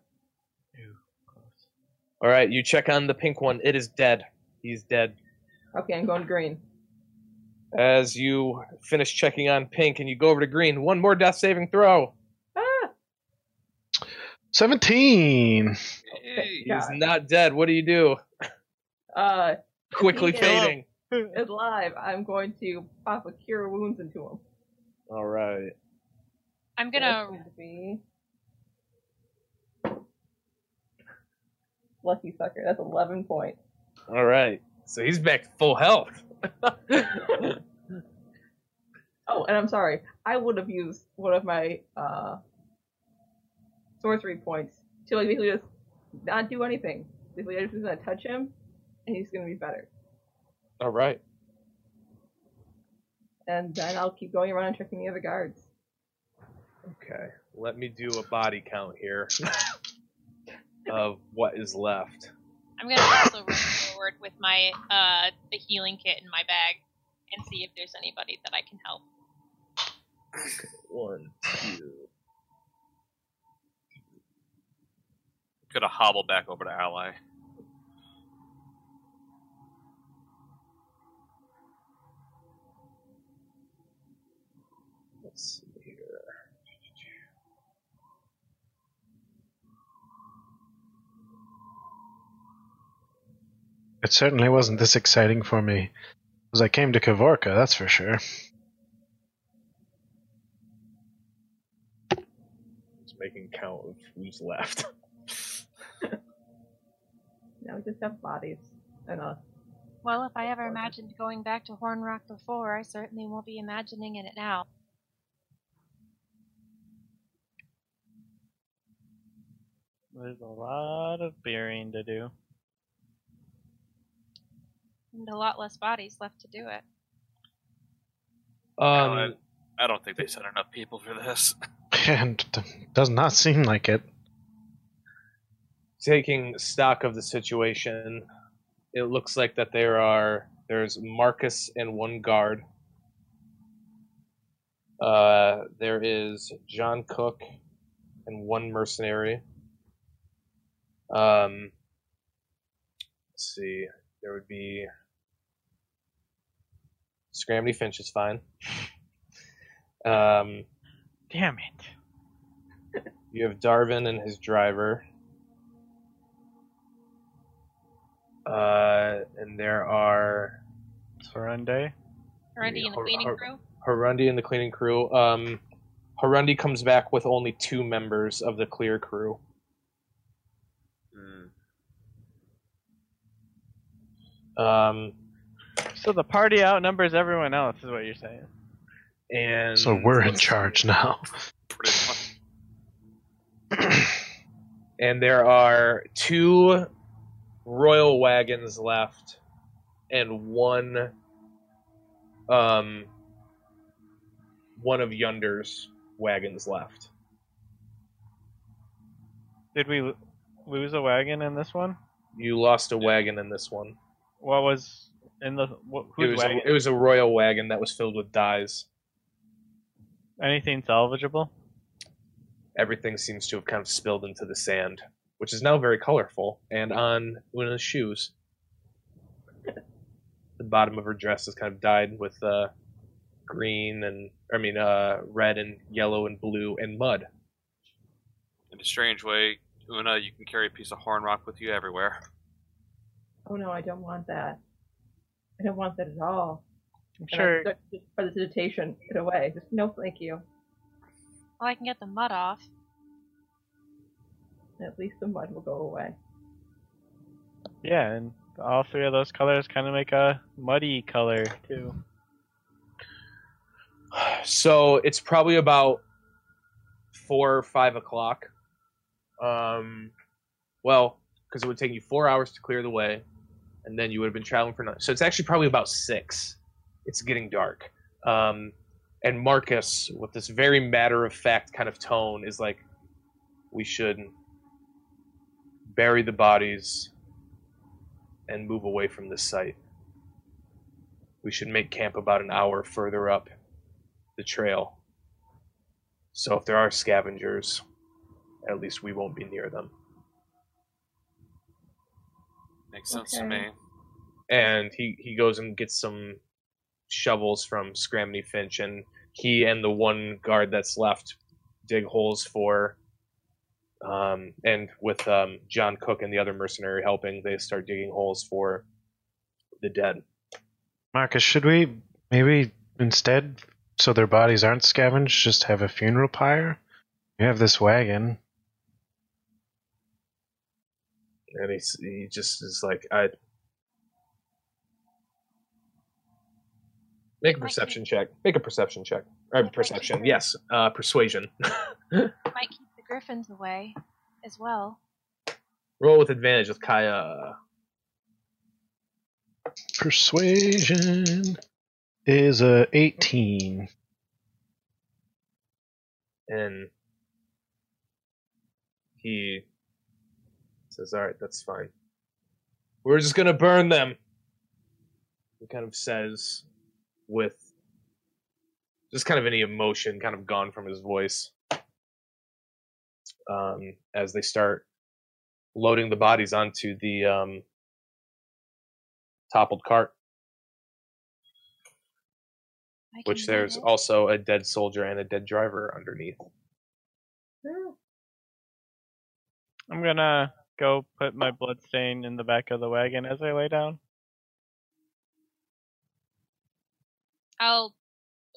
All right, you check on the pink one. It is dead. He's dead. Okay, I'm going green. As you finish checking on pink and you go over to green, one more death saving throw. Ah! 17! Hey, He's God. not dead. What do you do? Uh, Quickly He is- fading. is live. I'm going to pop a cure wounds into him. All right. I'm gonna going to be lucky sucker. That's 11 points. All right. So he's back to full health. [laughs] Oh, and I'm sorry. I would have used one of my uh, sorcery points to like basically just not do anything. Basically, I'm just gonna touch him, and he's gonna be better. All right. And then I'll keep going around and checking the other guards. Okay. Let me do a body count here [laughs] of what is left. I'm gonna also run forward with my uh the healing kit in my bag and see if there's anybody that I can help. One, two. Could have hobbled back over to Ally. It certainly wasn't this exciting for me as I came to Kavorka, that's for sure. Just making count of who's left. [laughs] Now we just have bodies and us. Well, if I ever imagined going back to Horn Rock before, I certainly won't be imagining it now. There's a lot of beering to do. And a lot less bodies left to do it. Um, I don't think they sent enough people for this. [laughs] [laughs] And does not seem like it. taking stock of the situation, it looks like that there are there's Marcus and one guard. Uh, there is John Cook and one mercenary. Um, let's see, there would be Scrammy Finch is fine. Um, Damn it. You have Darvin and his driver. Uh, and there are. Harundi. Harundi and the cleaning Har- crew? Harundi and the cleaning crew. Um, Harundi comes back with only two members of the clear crew. Hmm. Um, so the party outnumbers everyone else, is what you're saying. and So we're in charge now. And there are two royal wagons left and one um one of yunder's wagons left Did we lose a wagon in this one? you lost a wagon in this one What was in the what, it was, wagon? a, it was a royal wagon that was filled with dyes Anything salvageable? everything seems to have kind of spilled into the sand which is now very colorful and on una's shoes [laughs] the bottom of her dress is kind of dyed with uh, green and I mean uh, red and yellow and blue and mud. In a strange way, Una, you can carry a piece of horn rock with you everywhere. Oh no, I don't want that. I don't want that at all. I'm And I sure. start to prestidigitation it away. Just no, thank you. Well, I can get the mud off. At least the mud will go away. Yeah, and all three of those colors kind of make a muddy color too. [sighs] So it's probably about four or five o'clock. Um, well, because it would take you four hours to clear the way, and then you would have been traveling for nine. So it's actually probably about six. It's getting dark. Um, and Marcus, with this very matter of fact kind of tone, is like, we should bury the bodies and move away from this site. We should make camp about an hour further up the trail. So if there are scavengers, at least we won't be near them. Makes sense to me. And he, he goes and gets some shovels from Scramney Finch, and he and the one guard that's left dig holes for. Um, and with um, John Cook and the other mercenary helping, they start digging holes for the dead. Marcus, should we maybe instead, so their bodies aren't scavenged, just have a funeral pyre? You have this wagon. And he's, he just is like, I. Make a perception check. Make a perception check. Or perception, yes. Uh, persuasion. [laughs] Might keep the griffins away as well. Roll with advantage with Kaya. Persuasion is a 18. And he says, All right, that's fine. We're just going to burn them. He kind of says, with just kind of any emotion kind of gone from his voice um, as they start loading the bodies onto the um, toppled cart, which there's manage. also a dead soldier and a dead driver underneath. Yeah. I'm gonna go put my blood stain in the back of the wagon as I lay down. I'll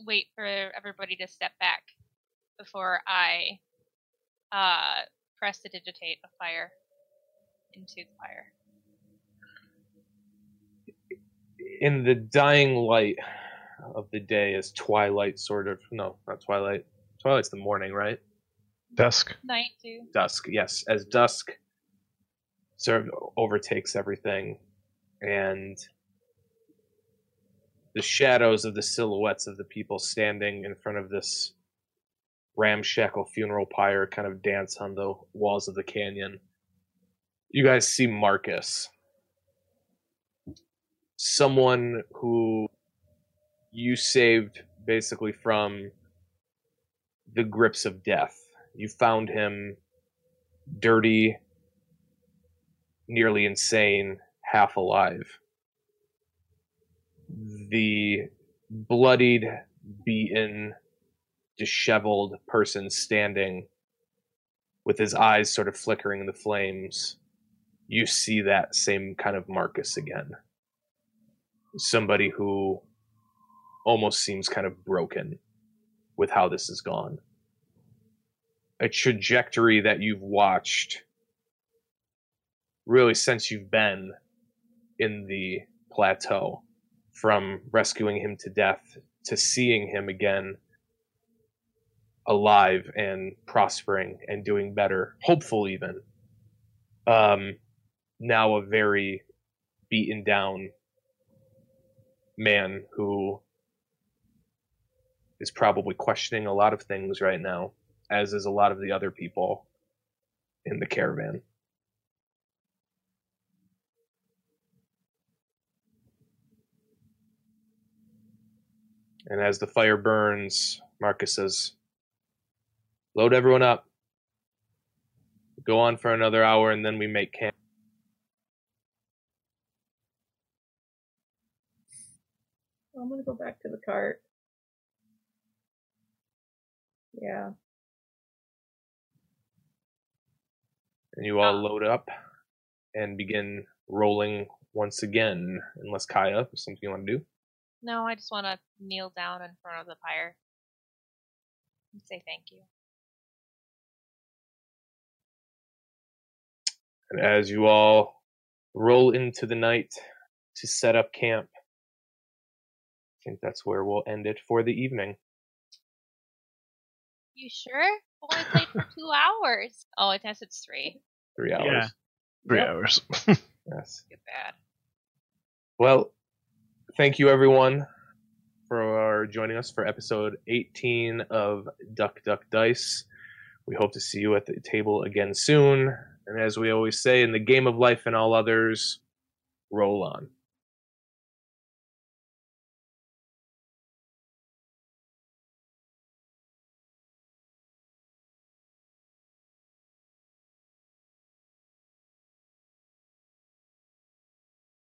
wait for everybody to step back before I uh, prestidigitate a fire into the fire. in the dying light of the day as twilight sort of no not twilight twilight's the morning right Dusk. Night too. dusk yes as dusk sort of overtakes everything and the shadows of the silhouettes of the people standing in front of this ramshackle funeral pyre kind of dance on the walls of the canyon you guys see marcus someone who you saved basically from the grips of death. You found him dirty, nearly insane, half alive. The bloodied, beaten, disheveled person standing with his eyes sort of flickering in the flames. You see that same kind of Marcus again somebody who almost seems kind of broken with how this has gone. A trajectory that you've watched really since you've been in the plateau from rescuing him to death to seeing him again alive and prospering and doing better, hopeful even. Um, now a very beaten down man who is probably questioning a lot of things right now, as is a lot of the other people in the caravan. And as the fire burns, Marcus says, Load everyone up. Go on for another hour and then we make camp. I'm gonna go back to the cart. Yeah. And you all load up and begin rolling once again. Unless Kaya, there's something you want to do? No, I just want to kneel down in front of the pyre and say thank you. And as you all roll into the night to set up camp, I think that's where we'll end it for the evening. You sure? Only played for two hours. Oh, I guess it's three. Three hours. Yeah. Three Yep. hours. [laughs] Yes. Get bad. Well, thank you everyone for uh, joining us for episode 18 of Duck Duck Dice. We hope to see you at the table again soon. And as we always say, in the game of life and all others, roll on.